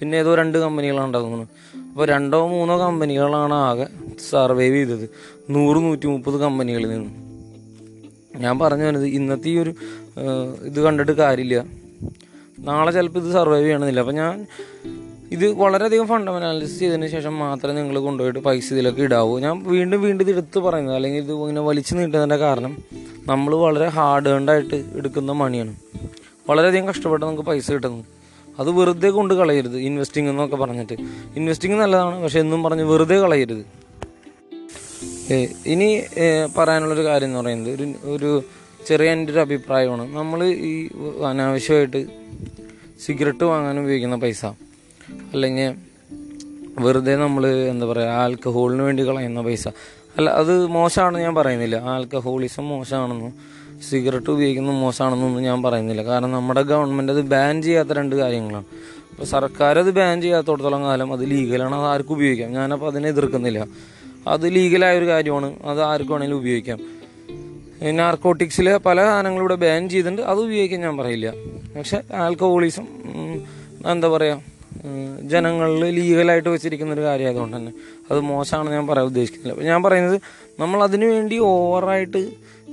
പിന്നെ ഏതോ രണ്ട് കമ്പനികളാണ് ഉണ്ടാകുന്നത് അപ്പോൾ രണ്ടോ മൂന്നോ കമ്പനികളാണ് ആകെ സർവൈവ് ചെയ്തത്. നൂറ് നൂറ്റി മുപ്പത് കമ്പനികളിൽ നിന്ന്. ഞാൻ പറഞ്ഞു വരുന്നത് ഇന്നത്തെ ഈ ഒരു ഇത് കണ്ടിട്ട് കാര്യമില്ല. നാളെ ചിലപ്പോൾ ഇത് സർവൈവ് ചെയ്യണമെന്നില്ല. അപ്പം ഞാൻ ഇത് വളരെയധികം ഫണ്ടമെന്റൽ അനാലിസിസ് ചെയ്തതിന് ശേഷം മാത്രമേ നിങ്ങൾ കൊണ്ടുപോയിട്ട് പൈസ ഇതിലൊക്കെ ഇടാവൂ. ഞാൻ വീണ്ടും വീണ്ടും ഇത് എടുത്ത് പറയുന്നത്. അല്ലെങ്കിൽ ഇത് ഇങ്ങനെ വലിച്ചു നീട്ടുന്നതിന്റെ കാരണം നമ്മൾ വളരെ ഹാർഡ് ഏണ്ടായിട്ട് എടുക്കുന്ന മണിയാണ് വളരെയധികം കഷ്ടപ്പെട്ട് നമുക്ക് പൈസ കിട്ടുന്നു അത് വെറുതെ കൊണ്ട് കളയരുത്. ഇൻവെസ്റ്റിംഗ് എന്നൊക്കെ പറഞ്ഞിട്ട്. ഇൻവെസ്റ്റിംഗ് നല്ലതാണ് പക്ഷെ എന്നും പറഞ്ഞ് വെറുതെ കളയരുത്. ഇനി പറയാനുള്ളൊരു കാര്യം എന്ന് പറയുന്നത് ഒരു ഒരു ചെറിയ എന്റെ ഒരു അഭിപ്രായമാണ്. നമ്മൾ ഈ അനാവശ്യമായിട്ട് സിഗരറ്റ് വാങ്ങാൻ ഉപയോഗിക്കുന്ന പൈസ അല്ലെങ്കിൽ വെറുതെ നമ്മൾ എന്താ പറയുക ആൽക്കഹോളിന് വേണ്ടി കളയുന്ന പൈസ. അല്ല അത് മോശമാണെന്ന് ഞാൻ പറയുന്നില്ല. ആൽക്കഹോളിസം മോശമാണെന്നും സിഗരറ്റ് ഉപയോഗിക്കുന്നത് മോശമാണെന്നൊന്നും ഞാൻ പറയുന്നില്ല. കാരണം നമ്മുടെ ഗവൺമെന്റ് അത് ബാൻ ചെയ്യാത്ത രണ്ട് കാര്യങ്ങളാണ്. അപ്പോൾ സർക്കാർ അത് ബാൻ ചെയ്യാത്തടത്തോളം കാലം അത് ലീഗലാണ് അത് ആർക്കും ഉപയോഗിക്കാം. ഞാനപ്പോൾ അതിനെ എതിർക്കുന്നില്ല. അത് ലീഗലായ ഒരു കാര്യമാണ് അത് ആർക്കും വേണമെങ്കിലും ഉപയോഗിക്കാം. നാർക്കോട്ടിക്സിലെ പല സാധനങ്ങളും ഇവിടെ ബാൻ ചെയ്തിട്ടുണ്ട് അത് ഉപയോഗിക്കാൻ ഞാൻ പറയില്ല. പക്ഷെ ആൽക്കഹോളിസം എന്താ പറയുക ജനങ്ങളിൽ ലീഗലായിട്ട് വെച്ചിരിക്കുന്ന ഒരു കാര്യമായതുകൊണ്ട് തന്നെ. അത് മോശമാണെന്ന് ഞാൻ പറയാൻ ഉദ്ദേശിക്കുന്നില്ല. അപ്പോൾ ഞാൻ പറയുന്നത് നമ്മൾ അതിനു വേണ്ടി ഓവറായിട്ട്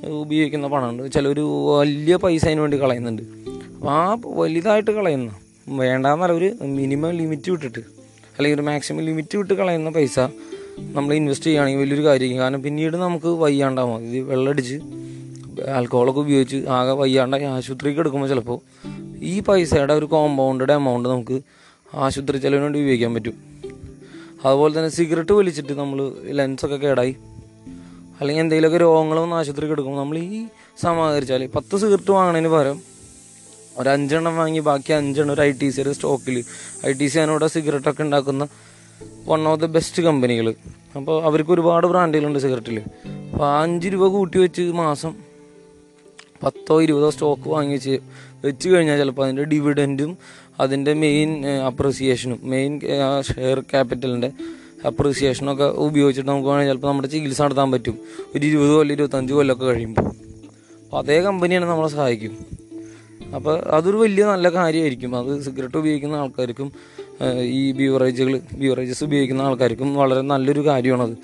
ഉപയോഗിക്കുന്ന പണമുണ്ട്. ചിലർ വലിയ പൈസ അതിന് വേണ്ടി കളയുന്നുണ്ട്. അപ്പോൾ ആ വലുതായിട്ട് കളയുന്ന വേണ്ടാന്നല്ല ഒരു മിനിമം ലിമിറ്റ് വിട്ടിട്ട് അല്ലെങ്കിൽ ഒരു മാക്സിമം ലിമിറ്റ് വിട്ട് കളയുന്ന പൈസ നമ്മൾ ഇൻവെസ്റ്റ് ചെയ്യുകയാണെങ്കിൽ വലിയൊരു കാര്യമായിരിക്കും. കാരണം പിന്നീട് നമുക്ക് വയ്യാണ്ടാവും. ഇത് വെള്ളമടിച്ച് ആൽക്കഹോളൊക്കെ ഉപയോഗിച്ച് ആകെ വയ്യാണ്ടായി ആശുപത്രിക്ക് എടുക്കുമ്പോൾ ചിലപ്പോൾ ഈ പൈസയുടെ ഒരു കോമ്പൗണ്ടഡ് എമൗണ്ട് നമുക്ക് ആശുപത്രി ചിലവിന് വേണ്ടി ഉപയോഗിക്കാൻ പറ്റും. അതുപോലെ തന്നെ സിഗരറ്റ് വലിച്ചിട്ട് നമ്മൾ ലെൻസൊക്കെ കേടായി അല്ലെങ്കിൽ എന്തെങ്കിലുമൊക്കെ രോഗങ്ങൾ വന്ന് ആശുപത്രിക്ക് എടുക്കുമ്പോൾ നമ്മൾ ഈ സമാഹരിച്ചാൽ പത്ത് സിഗരറ്റ് വാങ്ങണതിന് പകരം ഒരു അഞ്ചെണ്ണം വാങ്ങി ബാക്കി അഞ്ചെണ്ണം ഒരു ഐ ടി സിയുടെ സ്റ്റോക്കിൽ ഐ ടി സി അതിനോട് സിഗരറ്റൊക്കെ ഉണ്ടാക്കുന്ന വൺ ഓഫ് ദ ബെസ്റ്റ് കമ്പനികൾ അപ്പോൾ അവർക്ക് ഒരുപാട് ബ്രാൻഡുകളുണ്ട് സിഗരറ്റിൽ അപ്പോൾ ആ അഞ്ച് രൂപ കൂട്ടി വെച്ച് മാസം പത്തോ ഇരുപതോ സ്റ്റോക്ക് വാങ്ങി വെച്ച് വെച്ച് കഴിഞ്ഞാൽ ചിലപ്പോൾ അതിന്റെ ഡിവിഡന്റും അതിന്റെ മെയിൻ അപ്രിസിയേഷനും മെയിൻ ഷെയർ ക്യാപിറ്റലിന്റെ അപ്രിസിയേഷനൊക്കെ ഉപയോഗിച്ചിട്ട് നമുക്ക് വേണമെങ്കിൽ ചിലപ്പോൾ നമ്മുടെ ചികിത്സ നടത്താൻ പറ്റും. ഒരു ഇരുപത് കൊല്ലം ഇരുപത്തഞ്ച് കൊല്ലമൊക്കെ കഴിയുമ്പോൾ അപ്പോൾ അതേ കമ്പനിയാണ് നമ്മളെ സഹായിക്കും. അപ്പോൾ അതൊരു വലിയ നല്ല കാര്യമായിരിക്കും. അത് സിഗരറ്റ് ഉപയോഗിക്കുന്ന ആൾക്കാർക്കും ഈ ബീവറേജുകൾ ബീവറേജസ് ഉപയോഗിക്കുന്ന ആൾക്കാർക്കും വളരെ നല്ലൊരു കാര്യമാണത്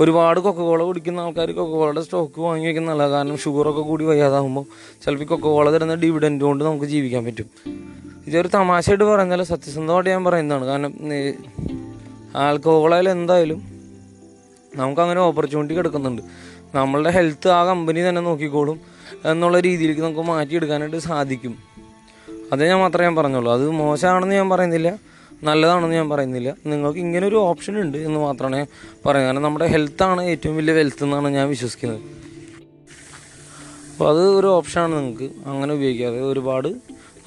ഒരുപാട് കൊക്കകോള കുടിക്കുന്ന ആൾക്കാർ കൊക്കകോളയുടെ സ്റ്റോക്ക് വാങ്ങി വെക്കുന്ന നല്ലതാണ് കാരണം ഷുഗറൊക്കെ കൂടി വയ്യാതാകുമ്പോൾ ചിലപ്പോൾ കൊക്കകോള തരുന്ന ഡിവിഡന്റ് കൊണ്ട് നമുക്ക് ജീവിക്കാൻ പറ്റും. ഇതൊരു തമാശയായിട്ട് പറയുന്നതല്ല സത്യസന്ധമായിട്ട് ഞാൻ പറയുന്നതാണ്. കാരണം ആൽക്കഹോളായാലും എന്തായാലും നമുക്കങ്ങനെ ഓപ്പർച്യൂണിറ്റി കിടക്കുന്നുണ്ട്. നമ്മളുടെ ഹെൽത്ത് ആ കമ്പനി തന്നെ നോക്കിക്കോളും എന്നുള്ള രീതിയിലേക്ക് നമുക്ക് മാറ്റിയെടുക്കാനായിട്ട് സാധിക്കും. അതേ ഞാൻ മാത്രമേ ഞാൻ പറഞ്ഞുള്ളൂ. അത് മോശമാണെന്ന് ഞാൻ പറയുന്നില്ല നല്ലതാണെന്ന് ഞാൻ പറയുന്നില്ല. നിങ്ങൾക്ക് ഇങ്ങനെ ഒരു ഓപ്ഷൻ ഉണ്ട് എന്ന് മാത്രമാണ് പറയുന്നത് കാരണം നമ്മുടെ ഹെൽത്താണ് ഏറ്റവും വലിയ വെൽത്ത് എന്നാണ് ഞാൻ വിശ്വസിക്കുന്നത്. അപ്പോൾ അത് ഒരു ഓപ്ഷനാണ് നിങ്ങൾക്ക് അങ്ങനെ ഉപയോഗിക്കാതെ. ഒരുപാട്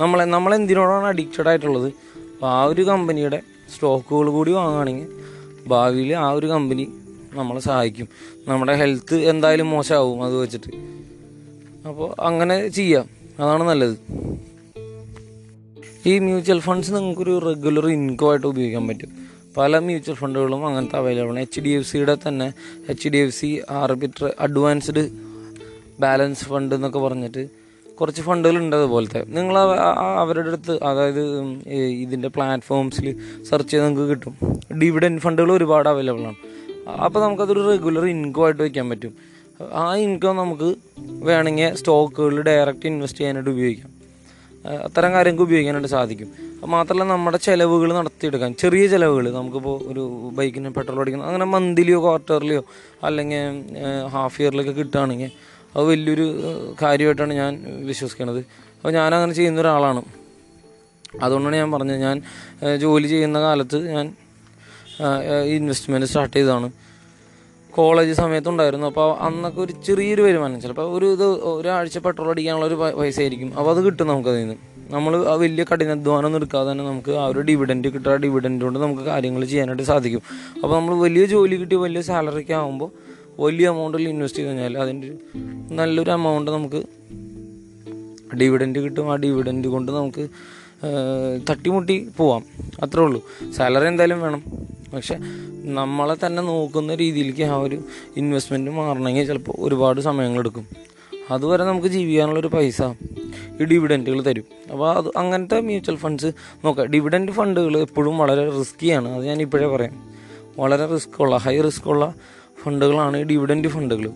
നമ്മളെ നമ്മളെന്തിനോടാണ് അഡിക്റ്റഡ് ആയിട്ടുള്ളത്? അപ്പോൾ ആ ഒരു കമ്പനിയുടെ സ്റ്റോക്കുകൾ കൂടി വാങ്ങുകയാണെങ്കിൽ ഭാവിയിൽ ആ ഒരു കമ്പനി നമ്മളെ സഹായിക്കും. നമ്മുടെ ഹെൽത്ത് എന്തായാലും മോശമാവും അത് വെച്ചിട്ട്. അപ്പോൾ അങ്ങനെ ചെയ്യാം. അതാണ് നല്ലത്. ഈ മ്യൂച്വൽ ഫണ്ട്സ് നിങ്ങൾക്കൊരു റെഗുലർ ഇൻകം ആയിട്ട് ഉപയോഗിക്കാൻ പറ്റും. പല മ്യൂച്വൽ ഫണ്ടുകളും അങ്ങനത്തെ അവൈലബിൾ ആണ്. എച്ച് ഡി എഫ് സിയുടെ തന്നെ H D F C arbitrage advanced balance fund എന്നൊക്കെ പറഞ്ഞിട്ട് കുറച്ച് ഫണ്ടുകളുണ്ട് അതുപോലത്തെ. നിങ്ങൾ അവരുടെ അടുത്ത് അതായത് ഇതിന്റെ പ്ലാറ്റ്ഫോംസിൽ സെർച്ച് ചെയ്ത് നിങ്ങൾക്ക് കിട്ടും. ഡിവിഡൻ ഫണ്ടുകൾ ഒരുപാട് അവൈലബിൾ ആണ്. അപ്പോൾ നമുക്കതൊരു റെഗുലർ ഇൻകം ആയിട്ട് വയ്ക്കാൻ പറ്റും. ആ ഇൻകം നമുക്ക് വേണമെങ്കിൽ സ്റ്റോക്കുകളിൽ ഡയറക്റ്റ് ഇൻവെസ്റ്റ് ചെയ്യാനായിട്ട് ഉപയോഗിക്കാം. അത്തരം കാര്യങ്ങൾക്ക് ഉപയോഗിക്കാനായിട്ട് സാധിക്കും. മാത്രമല്ല നമ്മുടെ ചിലവുകൾ നടത്തിയെടുക്കാൻ. ചെറിയ ചിലവുകൾ നമുക്കിപ്പോൾ ഒരു ബൈക്കിന് പെട്രോൾ അടിക്കണം അങ്ങനെ മന്ത്ലിയോ ക്വാർട്ടർലിയോ അല്ലെങ്കിൽ ഹാഫ് ഇയറിലൊക്കെ കിട്ടുകയാണെങ്കിൽ അത് വലിയൊരു കാര്യമായിട്ടാണ് ഞാൻ വിശ്വസിക്കുന്നത് അപ്പോൾ ഞാനങ്ങനെ ചെയ്യുന്ന ഒരാളാണ്. അതുകൊണ്ടാണ് ഞാൻ പറഞ്ഞത് ഞാൻ ജോലി ചെയ്യുന്ന കാലത്ത് ഞാൻ ഇൻവെസ്റ്റ്മെന്റ് സ്റ്റാർട്ട് ചെയ്തതാണ്. കോളേജ് സമയത്തുണ്ടായിരുന്നു. അപ്പോൾ അന്നൊക്കെ ഒരു ചെറിയൊരു വരുമാനം. ചിലപ്പോൾ ഒരു ഇത് ഒരാഴ്ച പെട്രോൾ അടിക്കാനുള്ള ഒരു പൈസ ആയിരിക്കും. അപ്പോൾ അത് കിട്ടും നമുക്കതിൽ നിന്ന് നമ്മൾ ആ വലിയ കഠിനാധ്വാനം ഒന്നും എടുക്കാതെ തന്നെ നമുക്ക് ആ ഒരു ഡിവിഡന്റ് കിട്ടുക ആ ഡിവിഡന്റ് കൊണ്ട് നമുക്ക് കാര്യങ്ങൾ ചെയ്യാനായിട്ട് സാധിക്കും. അപ്പോൾ നമ്മൾ വലിയ ജോലി കിട്ടി വലിയ സാലറിക്ക് വലിയ എമൗണ്ടിൽ ഇൻവെസ്റ്റ് ചെയ്ത് കഴിഞ്ഞാൽ അതിന്റെ നല്ലൊരു എമൗണ്ട് നമുക്ക് ഡിവിഡൻഡ് കിട്ടും. ആ ഡിവിഡൻഡ് കൊണ്ട് നമുക്ക് തട്ടിമുട്ടി പോവാം. അത്രേ ഉള്ളൂ. സാലറി എന്തായാലും വേണം. പക്ഷെ നമ്മളെ തന്നെ നോക്കുന്ന രീതിയിലേക്ക് ആ ഒരു ഇൻവെസ്റ്റ്മെന്റ് മാറണമെങ്കിൽ ചിലപ്പോൾ ഒരുപാട് സമയങ്ങളെടുക്കും അതുവരെ നമുക്ക് ജീവിക്കാനുള്ളൊരു പൈസ ഈ ഡിവിഡന്റുകൾ തരും. അപ്പോൾ അത് അങ്ങനത്തെ മ്യൂച്വൽ ഫണ്ട്സ് നോക്കാം. ഡിവിഡന്റ് ഫണ്ടുകൾ എപ്പോഴും വളരെ റിസ്ക്കിയാണ് അത് ഞാൻ ഇപ്പോഴേ പറയാം. വളരെ റിസ്ക് ഉള്ള ഹൈ റിസ്ക് ഉള്ള ഫണ്ടുകളാണ് ഡിവിഡന്റ് ഫണ്ടുകൾ.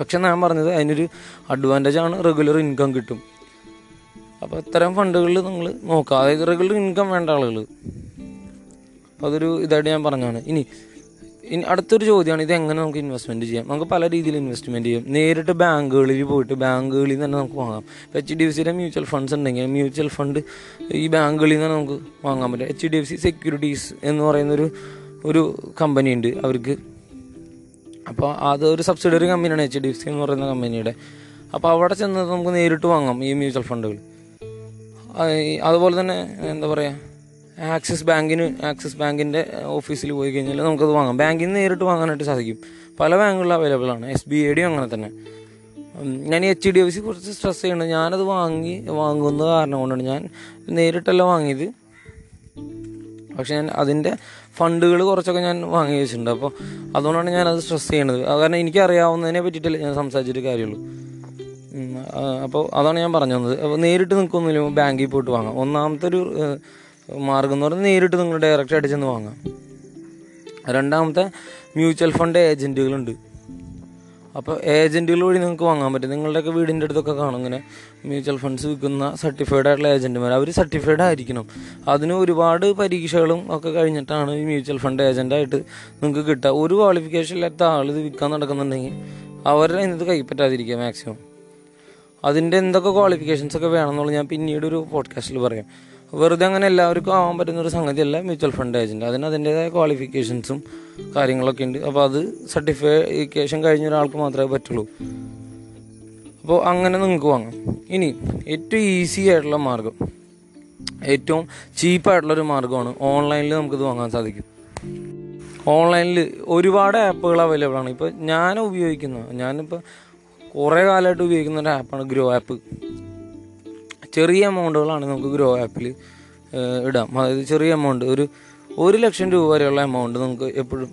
പക്ഷെ ഞാൻ പറഞ്ഞത് അതിനൊരു അഡ്വാന്റേജ് ആണ് റെഗുലർ ഇൻകം കിട്ടും. അപ്പോൾ ഇത്തരം ഫണ്ടുകളിൽ നിങ്ങൾ നോക്കുക. അതായത് റെഗുലർ ഇൻകം വേണ്ട ആളുകൾ. അപ്പോൾ അതൊരു ഇതായിട്ട് ഞാൻ പറഞ്ഞാണ് ഇനി ഇനി അടുത്തൊരു ചോദ്യമാണ് ഇത് എങ്ങനെ നമുക്ക് ഇൻവെസ്റ്റ്മെന്റ് ചെയ്യാം? നമുക്ക് പല രീതിയിൽ ഇൻവെസ്റ്റ്മെന്റ് ചെയ്യാം. നേരിട്ട് ബാങ്കുകളിൽ പോയിട്ട് ബാങ്കുകളിൽ നിന്ന് തന്നെ നമുക്ക് വാങ്ങാം. ഇപ്പോൾ എച്ച് ഡി എഫ് സിയിലെ മ്യൂച്വൽ ഫണ്ട്സ് ഉണ്ടെങ്കിൽ മ്യൂച്വൽ ഫണ്ട് ഈ ബാങ്കുകളിൽ നിന്ന് നമുക്ക് വാങ്ങാൻ പറ്റും. H D F C securities എന്ന് പറയുന്നൊരു ഒരു കമ്പനി ഉണ്ട്. അവർക്ക് അപ്പോൾ അത് ഒരു സബ്സിഡറി കമ്പനിയാണ് എച്ച് ഡി എഫ് സി എന്ന് പറയുന്ന കമ്പനിയുടെ അപ്പോൾ അവിടെ ചെന്ന് നമുക്ക് നേരിട്ട് വാങ്ങാം ഈ മ്യൂച്വൽ ഫണ്ടുകൾ അതുപോലെ തന്നെ എന്താ പറയുക ആക്സിസ് ബാങ്കിന് ആക്സിസ് ബാങ്കിന്റെ ഓഫീസിൽ പോയി കഴിഞ്ഞാൽ നമുക്കത് വാങ്ങാം. ബാങ്കിൽ നിന്ന് നേരിട്ട് വാങ്ങാനായിട്ട് സാധിക്കും. പല ബാങ്കുകളിലും അവൈലബിൾ ആണ്. എസ് ബി ഐ ഡിയും അങ്ങനെ തന്നെ. ഞാൻ എച്ച് ഡി എഫ് സി കുറച്ച് സ്ട്രെസ് ചെയ്യണം ഞാനത് വാങ്ങി വാങ്ങുന്ന കാരണം കൊണ്ടാണ് ഞാൻ നേരിട്ടല്ല വാങ്ങിയത്. പക്ഷെ ഞാൻ അതിന്റെ ഫണ്ടുകൾ കുറച്ചൊക്കെ ഞാൻ വാങ്ങി വെച്ചിട്ടുണ്ട്. അപ്പോൾ അതുകൊണ്ടാണ് ഞാനത് സ്ട്രെസ് ചെയ്യണത്. കാരണം എനിക്കറിയാവുന്നതിനെ പറ്റിയിട്ടല്ലേ ഞാൻ സംസാരിച്ചിട്ട് കാര്യമുള്ളൂ. അപ്പോൾ അതാണ് ഞാൻ പറഞ്ഞു തന്നത്. അപ്പോൾ നേരിട്ട് നിൽക്കൊന്നുമില്ല ബാങ്കിൽ പോയിട്ട് വാങ്ങാം. ഒന്നാമത്തെ ഒരു മാർഗം എന്ന് പറഞ്ഞാൽ നേരിട്ട് നിങ്ങൾ ഡയറക്റ്റ് അടിച്ചെന്ന് ചെന്ന് വാങ്ങാം. രണ്ടാമത്തെ മ്യൂച്വൽ ഫണ്ട് ഏജന്റുകളുണ്ട് അപ്പോൾ ഏജന്റുകൾ വഴി നിങ്ങൾക്ക് വാങ്ങാൻ പറ്റും. നിങ്ങളുടെയൊക്കെ വീടിന്റെ അടുത്തൊക്കെ കാണും ഇങ്ങനെ മ്യൂച്വൽ ഫണ്ട്സ് വിൽക്കുന്ന സർട്ടിഫൈഡ് ആയിട്ടുള്ള ഏജന്റുമാർ അവർ സർട്ടിഫൈഡ് ആയിരിക്കണം. അതിന് ഒരുപാട് പരീക്ഷകളും ഒക്കെ കഴിഞ്ഞിട്ടാണ് ഈ മ്യൂച്വൽ ഫണ്ട് ഏജന്റായിട്ട് നിങ്ങൾക്ക് കിട്ടുക. ഒരു ക്വാളിഫിക്കേഷൻ ഇല്ലാത്ത ആൾ ഇത് വിൽക്കാൻ നടക്കുന്നുണ്ടെങ്കിൽ അവരുടെ ഇത് കൈപ്പറ്റാതിരിക്കുക മാക്സിമം അതിന്റെ എന്തൊക്കെ ക്വാളിഫിക്കേഷൻസ് ഒക്കെ വേണമെന്നുള്ളത് ഞാൻ പിന്നീട് ഒരു പോഡ്കാസ്റ്റിൽ പറയാം. വെറുതെ അങ്ങനെ എല്ലാവർക്കും ആവാൻ പറ്റുന്ന ഒരു സംഗതിയല്ല മ്യൂച്വൽ ഫണ്ട് ഏജന്റ് അതിന് അതിന്റെതായ ക്വാളിഫിക്കേഷൻസും കാര്യങ്ങളൊക്കെ ഉണ്ട്. അപ്പോൾ അത് സർട്ടിഫിക്കേഷൻ കഴിഞ്ഞ ഒരാൾക്ക് മാത്രമേ പറ്റുള്ളൂ. അപ്പോൾ അങ്ങനെ നിങ്ങൾക്ക് വാങ്ങാം. ഇനി ഏറ്റവും ഈസി ആയിട്ടുള്ള മാർഗം ഏറ്റവും ചീപ്പായിട്ടുള്ളൊരു മാർഗമാണ് ഓൺലൈനിൽ നമുക്കിത് വാങ്ങാൻ സാധിക്കും. ഓൺലൈനിൽ ഒരുപാട് ആപ്പുകൾ അവൈലബിൾ ആണ്. ഇപ്പോൾ ഞാൻ ഉപയോഗിക്കുന്ന ഞാനിപ്പോൾ കുറേ കാലമായിട്ട് ഉപയോഗിക്കുന്ന ഒരു ആപ്പാണ് ഗ്രോ ആപ്പ് ചെറിയ എമൗണ്ടുകളാണ് നമുക്ക് ഗ്രോ ആപ്പിൽ ഇടാം. അതായത് ചെറിയ എമൗണ്ട് ഒരു ഒരു ലക്ഷം രൂപ വരെയുള്ള എമൗണ്ട് നമുക്ക് എപ്പോഴും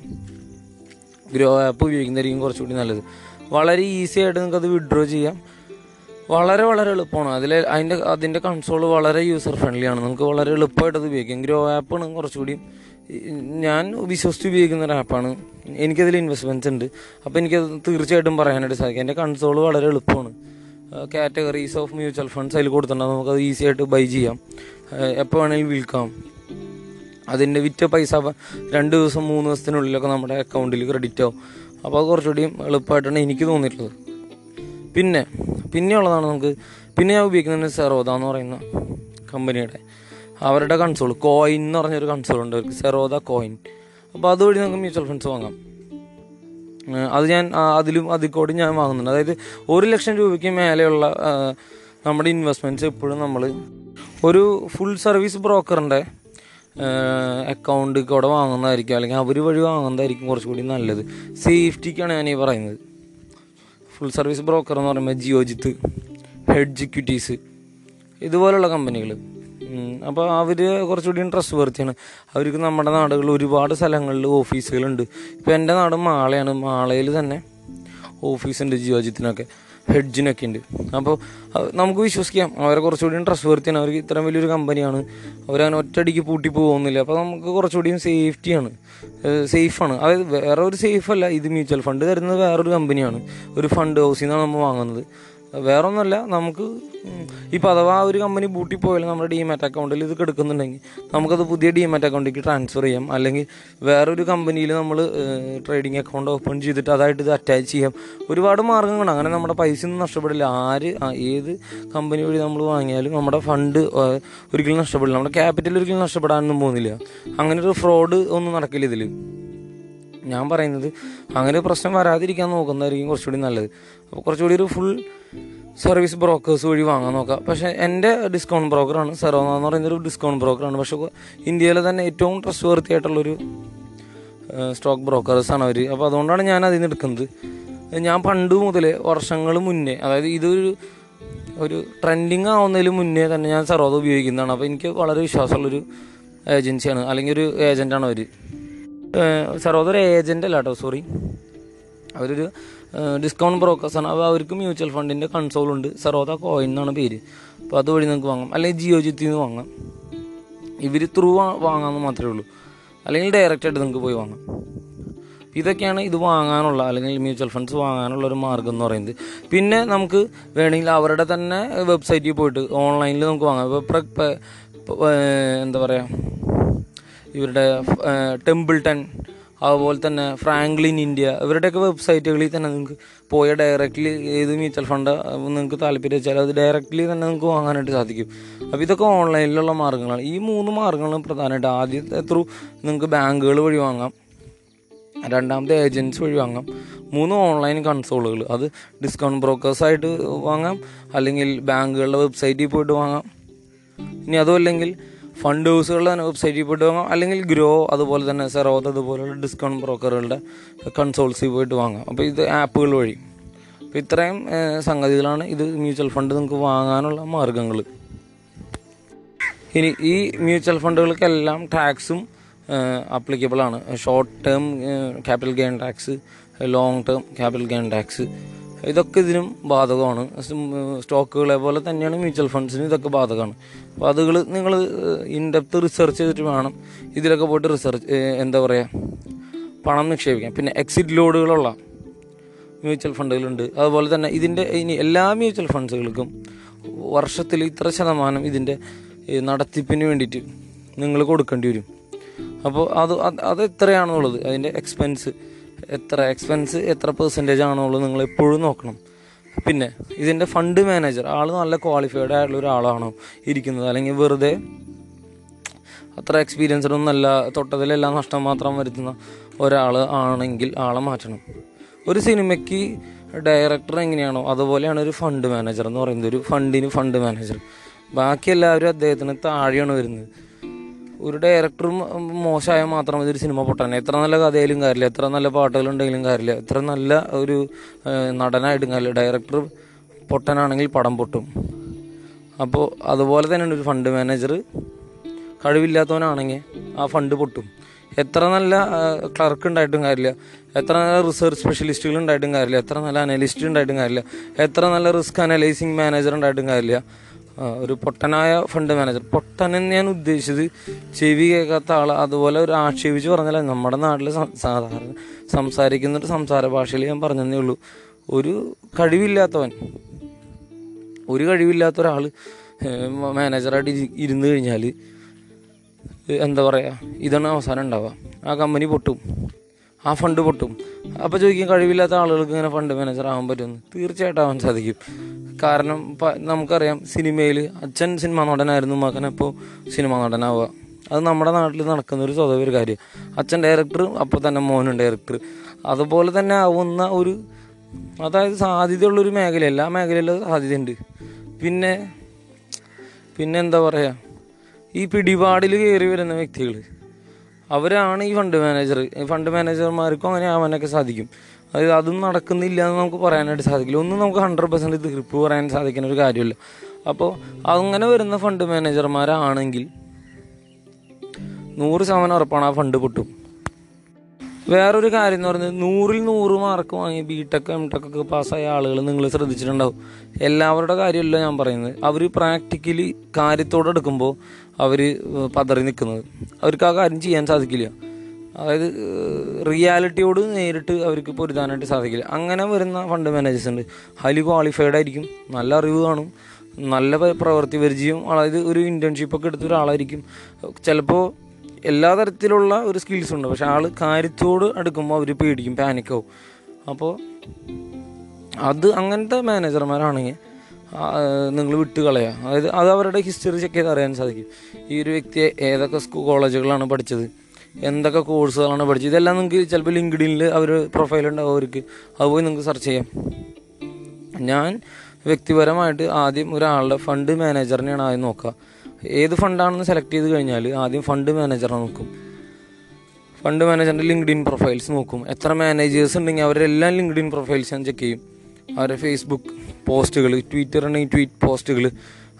ഗ്രോ ആപ്പ് ഉപയോഗിക്കുന്നതായിരിക്കും കുറച്ചുകൂടി നല്ലത്. വളരെ ഈസി ആയിട്ട് നിങ്ങൾക്ക് അത് വിഡ്രോ ചെയ്യാം. വളരെ വളരെ എളുപ്പമാണ്. അതിൽ അതിന്റെ അതിന്റെ കൺസോൾ വളരെ യൂസർ ഫ്രണ്ട്ലി ആണ്. നമുക്ക് വളരെ എളുപ്പമായിട്ട് അത് ഉപയോഗിക്കാം. ഗ്രോ ആപ്പാണ് കുറച്ചുകൂടി ഞാൻ വിശ്വസിച്ച് ഉപയോഗിക്കുന്ന ഒരു ആപ്പാണ് എനിക്കതിൽ ഇൻവെസ്റ്റ്മെന്റ്സ് ഉണ്ട്. അപ്പോൾ എനിക്കത് തീർച്ചയായിട്ടും പറയാനായിട്ട് സാധിക്കും. എന്റെ കൺസോൾ വളരെ എളുപ്പമാണ്. കാറ്റഗറീസ് ഓഫ് മ്യൂച്വൽ ഫണ്ട്സ് അതിൽ കൊടുത്തിട്ടുണ്ടാകും നമുക്കത് ഈസി ആയിട്ട് ബൈ ചെയ്യാം. എപ്പോൾ വേണമെങ്കിലും വിൽക്കാം. അതിന്റെ വിറ്റ പൈസ രണ്ട് ദിവസം മൂന്ന് ദിവസത്തിനുള്ളിലൊക്കെ നമ്മുടെ അക്കൗണ്ടിൽ ക്രെഡിറ്റ് ആവും. അപ്പോൾ അത് കുറച്ചുകൂടി എളുപ്പമായിട്ടാണ് എനിക്ക് തോന്നിയിട്ടുള്ളത്. പിന്നെ പിന്നെ ഉള്ളതാണ് നമുക്ക് പിന്നെ ഞാൻ ഉപയോഗിക്കുന്നത് സെറോദ എന്ന് പറയുന്ന കമ്പനിയുടെ അവരുടെ കൺസോൾ കോയിൻ എന്ന് പറഞ്ഞൊരു കൺസോൾ ഉണ്ട്. അവർക്ക് സെറോദ കോയിൻ അപ്പോൾ അതുവഴി നമുക്ക് മ്യൂച്വൽ ഫണ്ട്സ് വാങ്ങാം. അത് ഞാൻ അതിലും അതിൽ കൂടി ഞാൻ വാങ്ങുന്നുണ്ട്. അതായത് ഒരു ലക്ഷം രൂപയ്ക്ക് മേലെയുള്ള നമ്മുടെ ഇൻവെസ്റ്റ്മെന്റ്സ് എപ്പോഴും നമ്മൾ ഒരു ഫുൾ സർവീസ് ബ്രോക്കറിന്റെ അക്കൗണ്ട് കൂടെ വാങ്ങുന്നതായിരിക്കും. അല്ലെങ്കിൽ അവർ വഴി വാങ്ങുന്നതായിരിക്കും കുറച്ചുകൂടി നല്ലത്. സേഫ്റ്റിക്കാണ് ഞാൻ ഈ പറയുന്നത്. ഫുൾ സർവീസ് ബ്രോക്കർ എന്ന് പറയുമ്പോൾ ജിയോജിത്ത് ഹെഡ് ഇക്വിറ്റീസ് ഇതുപോലുള്ള കമ്പനികൾ അപ്പോൾ അവർ കുറച്ചുകൂടി ട്രസ്റ്റ് വർത്തിയാണ് അവർക്ക് നമ്മുടെ നാടുകളിൽ ഒരുപാട് സ്ഥലങ്ങളിൽ ഓഫീസുകളുണ്ട് ഇപ്പോൾ എന്റെ നാട് മാളയാണ്. മാളയിൽ തന്നെ ഓഫീസുണ്ട് ജിയോജിത്തിനൊക്കെ. ഹെഡ്ജിനൊക്കെ ഉണ്ട്. അപ്പോൾ നമുക്ക് വിശ്വസിക്കാം. അവരെ കുറച്ചുകൂടി ട്രസ്റ്റ് വർത്തിയാണ് അവർക്ക് ഇത്രയും വലിയൊരു കമ്പനിയാണ് അവരങ്ങനെ ഒറ്റയടിക്ക് പൂട്ടി പോകുന്നില്ല. അപ്പോൾ നമുക്ക് കുറച്ചുകൂടിയും സേഫ്റ്റിയാണ് സേഫാണ് അതായത് വേറെ ഒരു സേഫ് അല്ല. ഇത് മ്യൂച്വൽ ഫണ്ട് തരുന്നത് വേറൊരു കമ്പനിയാണ് ഒരു ഫണ്ട് ഹൗസിൽ നിന്നാണ് നമ്മൾ വാങ്ങുന്നത്. വേറെ ഒന്നുമല്ല നമുക്ക് ഇപ്പോൾ ഇപ്പം അഥവാ ഒരു കമ്പനി ബൂട്ടി പോയാലും നമ്മുടെ ഡിമാറ്റ് അക്കൗണ്ടിൽ ഇത് കിടക്കുന്നുണ്ടെങ്കിൽ നമുക്കത് പുതിയ ഡിമാറ്റ് അക്കൗണ്ടിലേക്ക് ട്രാൻസ്ഫർ ചെയ്യാം. അല്ലെങ്കിൽ വേറൊരു കമ്പനിയിൽ നമ്മൾ ട്രേഡിംഗ് അക്കൗണ്ട് ഓപ്പൺ ചെയ്തിട്ട് അതായിട്ട് ഇത് അറ്റാച്ച് ചെയ്യാം. ഒരുപാട് മാർഗങ്ങളാണ് അങ്ങനെ നമ്മുടെ പൈസ ഒന്നും നഷ്ടപ്പെടില്ല. ആര് ഏത് കമ്പനി വഴി നമ്മൾ വാങ്ങിയാലും നമ്മുടെ ഫണ്ട് ഒരിക്കലും നഷ്ടപ്പെടില്ല. നമ്മുടെ ക്യാപിറ്റൽ ഒരിക്കലും നഷ്ടപ്പെടാനൊന്നും പോകുന്നില്ല. അങ്ങനെ ഒരു ഫ്രോഡ് ഒന്നും നടക്കില്ല ഇതിൽ ഞാൻ പറയുന്നത് അങ്ങനെ പ്രശ്നം വരാതിരിക്കാൻ നോക്കുന്നതായിരിക്കും കുറച്ചുകൂടി നല്ലത്. അപ്പോൾ കുറച്ചുകൂടി ഒരു ഫുൾ സർവീസ് ബ്രോക്കേഴ്സ് വഴി വാങ്ങാൻ നോക്കാം. പക്ഷേ എന്റെ ഡിസ്കൗണ്ട് ബ്രോക്കറാണ് സെറോന എന്ന് പറയുന്നൊരു ഡിസ്കൗണ്ട് ബ്രോക്കറാണ് പക്ഷേ ഇന്ത്യയിലെ തന്നെ ഏറ്റവും ട്രസ്റ്റ് വർത്തി ആയിട്ടുള്ളൊരു സ്റ്റോക്ക് ബ്രോക്കേഴ്സാണ് അവർ അപ്പോൾ അതുകൊണ്ടാണ് ഞാൻ അതിൽ നിന്ന് എടുക്കുന്നത്. ഞാൻ പണ്ട് മുതൽ വർഷങ്ങൾ മുന്നേ അതായത് ഇതൊരു ഒരു ട്രെൻഡിങ് ആവുന്നതിന് മുന്നേ തന്നെ ഞാൻ സെറോദ ഉപയോഗിക്കുന്നതാണ്. അപ്പോൾ എനിക്ക് വളരെ വിശ്വാസമുള്ളൊരു ഏജൻസിയാണ് അല്ലെങ്കിൽ ഒരു ഏജന്റാണ് അവർ ഒരു ഏജന്റ് അല്ല കേട്ടോ സോറി അവരൊരു ഡിസ്കൗണ്ട് ബ്രോക്കേഴ്സാണ് അപ്പോൾ അവർക്ക് മ്യൂച്വൽ ഫണ്ടിന്റെ കൺസോൾ ഉണ്ട്. സറോദ കോയിൻ എന്നാണ് പേര്. അപ്പോൾ അതുവഴി നിങ്ങൾക്ക് വാങ്ങാം. അല്ലെങ്കിൽ ജിയോ ജിത്തിൽ നിന്ന് വാങ്ങാം. ഇവർ ത്രൂ വാങ്ങാമെന്ന് മാത്രമേ ഉള്ളൂ. അല്ലെങ്കിൽ ഡയറക്റ്റ് ആയിട്ട് നിങ്ങൾക്ക് പോയി വാങ്ങാം. ഇതൊക്കെയാണ് ഇത് വാങ്ങാനുള്ള അല്ലെങ്കിൽ മ്യൂച്വൽ ഫണ്ട്സ് വാങ്ങാനുള്ള ഒരു മാർഗം എന്ന് പറയുന്നത്. പിന്നെ നമുക്ക് വേണമെങ്കിൽ അവരുടെ തന്നെ വെബ്സൈറ്റിൽ പോയിട്ട് ഓൺലൈനിൽ നമുക്ക് വാങ്ങാം. ഇപ്പോൾ എന്താ പറയുക ഇവരുടെ ടെമ്പിൾട്ടൺ അതുപോലെ തന്നെ ഫ്രാങ്ക്ലിൻ ഇന്ത്യ ഇവരുടെയൊക്കെ വെബ്സൈറ്റുകളിൽ തന്നെ നിങ്ങൾക്ക് പോയ ഡയറക്റ്റ്ലി ഏത് മ്യൂച്വൽ ഫണ്ട് നിങ്ങൾക്ക് താല്പര്യം വെച്ചാൽ അത് ഡയറക്റ്റ്ലി തന്നെ നിങ്ങൾക്ക് വാങ്ങാനായിട്ട് സാധിക്കും. അപ്പോൾ ഇതൊക്കെ ഓൺലൈനിലുള്ള മാർഗങ്ങളാണ്. ഈ മൂന്ന് മാർഗങ്ങളും പ്രധാനമായിട്ട് ആദ്യത്തെ ത്രൂ നിങ്ങൾക്ക് ബാങ്കുകൾ വഴി വാങ്ങാം. രണ്ടാമത്തെ ഏജൻസി വഴി വാങ്ങാം. മൂന്ന് ഓൺലൈൻ കൺസോളുകൾ. അത് ഡിസ്കൗണ്ട് ബ്രോക്കേഴ്സായിട്ട് വാങ്ങാം. അല്ലെങ്കിൽ ബാങ്കുകളുടെ വെബ്സൈറ്റിൽ പോയിട്ട് വാങ്ങാം. ഇനി അതും അല്ലെങ്കിൽ ഫണ്ട് ഹൗസുകളുടെ തന്നെ വെബ്സൈറ്റിൽ പോയിട്ട് വാങ്ങാം. അല്ലെങ്കിൽ ഗ്രോ അതുപോലെ തന്നെ സെറോത്ത് അതുപോലെയുള്ള ഡിസ്കൗണ്ട് ബ്രോക്കറുകളുടെ കൺസോൾസിൽ പോയിട്ട് വാങ്ങാം. അപ്പോൾ ഇത് ആപ്പുകൾ വഴി. അപ്പോൾ ഇത്രയും സംഗതികളാണ് ഇത് മ്യൂച്വൽ ഫണ്ട് നിങ്ങൾക്ക് വാങ്ങാനുള്ള മാർഗങ്ങൾ. ഇനി ഈ മ്യൂച്വൽ ഫണ്ടുകൾക്കെല്ലാം ടാക്സും അപ്ലിക്കബിൾ ആണ്. Short term capital gain tax long term capital gain tax ഇതൊക്കെ ഇതിനും ബാധകമാണ്. സ്റ്റോക്കുകളെ പോലെ തന്നെയാണ് മ്യൂച്വൽ ഫണ്ട്സിനും ഇതൊക്കെ ബാധകമാണ്. അപ്പോൾ അതുകൾ നിങ്ങൾ ഇൻഡെപ്ത് റിസർച്ച് ചെയ്തിട്ട് വേണം ഇതിലൊക്കെ പോയിട്ട് റിസർച്ച് എന്താ പറയുക പണം നിക്ഷേപിക്കാം പിന്നെ എക്സിറ്റ് ലോഡുകളുള്ള മ്യൂച്വൽ ഫണ്ടുകളുണ്ട്. അതുപോലെ തന്നെ ഇതിന്റെ ഇനി എല്ലാ മ്യൂച്വൽ ഫണ്ട്സുകൾക്കും വർഷത്തിൽ ഇത്ര ശതമാനം ഇതിന്റെ നടത്തിപ്പിന് വേണ്ടിയിട്ട് നിങ്ങൾ കൊടുക്കേണ്ടി വരും. അപ്പോൾ അത് അത് എത്രയാണെന്നുള്ളത് അതിന്റെ എക്സ്പെൻസ് എത്ര എക്സ്പെൻസ് എത്ര പെർസെന്റേജ് ആണുള്ളത് നിങ്ങൾ എപ്പോഴും നോക്കണം. പിന്നെ ഇതിന്റെ ഫണ്ട് മാനേജർ ആൾ നല്ല ക്വാളിഫൈഡ് ആയിട്ടുള്ള ഒരാളാണോ ഇരിക്കുന്നത്? അല്ലെങ്കിൽ വെറുതെ അത്ര എക്സ്പീരിയൻസ്ഡ് ഒന്നല്ല തൊട്ടതിലെല്ലാം നഷ്ടം മാത്രം വരുത്തുന്ന ഒരാൾ ആണെങ്കിൽ ആളെ മാറ്റണം. ഒരു സിനിമയ്ക്ക് ഡയറക്ടർ എങ്ങനെയാണോ അതുപോലെയാണ് ഒരു ഫണ്ട് മാനേജർ എന്ന് പറയുന്നത്. ഒരു ഫണ്ടിന് ഫണ്ട് മാനേജർ ബാക്കി എല്ലാവരും അദ്ദേഹത്തിന് താഴെയാണ് വരുന്നത്. ഒരു ഡയറക്ടറും മോശമായ മാത്രം മതി ഒരു സിനിമ പൊട്ടാൻ എത്ര നല്ല കഥയിലും കാര്യമില്ല. എത്ര നല്ല പാട്ടുകളുണ്ടെങ്കിലും കാര്യമില്ല. എത്ര നല്ല ഒരു നടനായിട്ടും കാര്യമില്ല. ഡയറക്ടർ പൊട്ടനാണെങ്കിൽ പടം പൊട്ടും. അപ്പോൾ അതുപോലെ തന്നെയാണ് ഒരു ഫണ്ട് മാനേജർ കഴിവില്ലാത്തവനാണെങ്കിൽ ആ ഫണ്ട് പൊട്ടും. എത്ര നല്ല ക്ലർക്ക് ഉണ്ടായിട്ടും കാര്യമില്ല. എത്ര നല്ല റിസർച്ച് സ്പെഷ്യലിസ്റ്റുകൾ ഉണ്ടായിട്ടും കാര്യമില്ല. എത്ര നല്ല അനലിസ്റ്റ് ഉണ്ടായിട്ടും കാര്യമില്ല. എത്ര നല്ല റിസ്ക് അനലൈസിങ് മാനേജർ ഉണ്ടായിട്ടും കാര്യമില്ല. ഒരു പൊട്ടനായ ഫണ്ട് മാനേജർ പൊട്ടൻ എന്ന് ഞാൻ ഉദ്ദേശിച്ചത് ചെവി കേൾക്കാത്ത ആൾ അതുപോലെ ഒരു ആക്ഷേപിച്ച് പറഞ്ഞാൽ നമ്മുടെ നാട്ടിൽ സാധാരണ സംസാരിക്കുന്ന ഒരു സംസാര ഭാഷയിൽ ഞാൻ പറഞ്ഞതേ ഉള്ളൂ. ഒരു കഴിവില്ലാത്തവൻ ഒരു കഴിവില്ലാത്ത ഒരാൾ മാനേജറായിട്ട് ഇരി- ഇരുന്ന് കഴിഞ്ഞാൽ എന്താ പറയുക ഇതാണ് അവസാനം ഉണ്ടാവുക. ആ കമ്പനി പൊട്ടും. ആ ഫണ്ട് പൊട്ടും. അപ്പോൾ ചോദിക്കും കഴിവില്ലാത്ത ആളുകൾക്ക് ഇങ്ങനെ ഫണ്ട് മാനേജർ ആവാൻ പറ്റുമെന്ന്. തീർച്ചയായിട്ടും ആവാൻ സാധിക്കും. കാരണം നമുക്കറിയാം സിനിമയിൽ അച്ഛൻ സിനിമ നടനായിരുന്നു മകൻ സിനിമ നടനാവുക. അത് നമ്മുടെ നാട്ടിൽ നടക്കുന്ന ഒരു സ്വതവ ഒരു കാര്യം. അച്ഛൻ ഡയറക്ടർ അപ്പോൾ തന്നെ മോനും ഡയറക്ടർ അതുപോലെ തന്നെ ആവുന്ന ഒരു അതായത് സാധ്യതയുള്ളൊരു മേഖലയല്ല. എല്ലാ മേഖലയിലും സാധ്യതയുണ്ട്. പിന്നെ പിന്നെ എന്താ പറയുക ഈ പിടിപാടിൽ കയറി വരുന്ന വ്യക്തികൾ അവരാണ് ഈ ഫണ്ട് മാനേജർ ഈ ഫണ്ട് മാനേജർമാർക്കും അങ്ങനെ ആവാനൊക്കെ സാധിക്കും. അതായത് അതും നടക്കുന്നില്ല എന്ന് നമുക്ക് പറയാനായിട്ട് സാധിക്കില്ല. ഒന്നും നമുക്ക് ഹൺഡ്രഡ് പെർസെന്റ് തീർപ്പ് പറയാൻ സാധിക്കുന്ന ഒരു കാര്യമില്ല. അപ്പോൾ അങ്ങനെ വരുന്ന ഫണ്ട് മാനേജർമാരാണെങ്കിൽ നൂറ് ശതമാനം ഉറപ്പാണ് ആ ഫണ്ട് പൊട്ടും. വേറൊരു കാര്യം എന്ന് പറയുന്നത് നൂറിൽ നൂറ് മാർക്ക് വാങ്ങി ബി ടെക് എം ടെക് ഒക്കെ പാസ്സായ ആളുകൾ നിങ്ങൾ ശ്രദ്ധിച്ചിട്ടുണ്ടാവും. എല്ലാവരുടെ കാര്യമല്ല ഞാൻ പറയുന്നത്. അവർ പ്രാക്ടിക്കലി കാര്യത്തോടെ എടുക്കുമ്പോൾ അവർ പതറി നിൽക്കുന്നത് അവർക്ക് ആ കാര്യം ചെയ്യാൻ സാധിക്കില്ല. അതായത് റിയാലിറ്റിയോട് നേരിട്ട് അവർക്ക് പൊരുതാനായിട്ട് സാധിക്കില്ല. അങ്ങനെ വരുന്ന ഫണ്ട് മാനേജേഴ്സ് ഉണ്ട്. ഹൈലി ക്വാളിഫൈഡ് ആയിരിക്കും. നല്ല അറിവ് കാണും. നല്ല പ്രവൃത്തി പരിചയം. അതായത് ഒരു ഇന്റേൺഷിപ്പ് ഒക്കെ എടുത്ത ഒരാളായിരിക്കും. ചിലപ്പോൾ എല്ലാ തരത്തിലുള്ള ഒരു സ്കിൽസ് ഉണ്ട്. പക്ഷെ ആൾ കാര്യത്തോട് അടുക്കുമ്പോൾ അവർ പേടിക്കും പാനിക്കാവും അപ്പോൾ അത് അങ്ങനത്തെ മാനേജർമാരാണെങ്കിൽ നിങ്ങൾ വിട്ട് കളയുക അതായത് അത് അവരുടെ ഹിസ്റ്ററി ചെക്ക് ചെയ്ത് അറിയാൻ സാധിക്കും. ഈ ഒരു വ്യക്തി ഏതൊക്കെ സ്കൂൾ കോളേജുകളാണ് പഠിച്ചത് എന്തൊക്കെ കോഴ്സുകളാണ് പഠിച്ചത് ഇതെല്ലാം നിങ്ങൾക്ക് ചിലപ്പോൾ ലിങ്ക്ഡിനിൽ അവർ പ്രൊഫൈൽ ഉണ്ടാവും അവർക്ക്. അത് പോയി നിങ്ങൾക്ക് സെർച്ച് ചെയ്യാം. ഞാൻ വ്യക്തിപരമായിട്ട് ആദ്യം ഒരാളുടെ ഫണ്ട് മാനേജറിനെയാണ് ആദ്യം നോക്കുക ഏത് ഫണ്ടാണെന്ന് സെലക്ട് ചെയ്ത് കഴിഞ്ഞാൽ ആദ്യം ഫണ്ട് മാനേജറെ നോക്കും. ഫണ്ട് മാനേജറിന്റെ ലിങ്ക്ഡ് ഇൻ പ്രൊഫൈൽസ് നോക്കും. എത്ര മാനേജേഴ്സ് ഉണ്ടെങ്കിൽ അവരെല്ലാം ഇൻ പ്രൊഫൈൽസ് ഞാൻ ചെക്ക് ചെയ്യും. അവരുടെ ഫേസ്ബുക്ക് പോസ്റ്റുകൾ ട്വിറ്റർ ഉണ്ടെങ്കിൽ ട്വീറ്റ് പോസ്റ്റുകൾ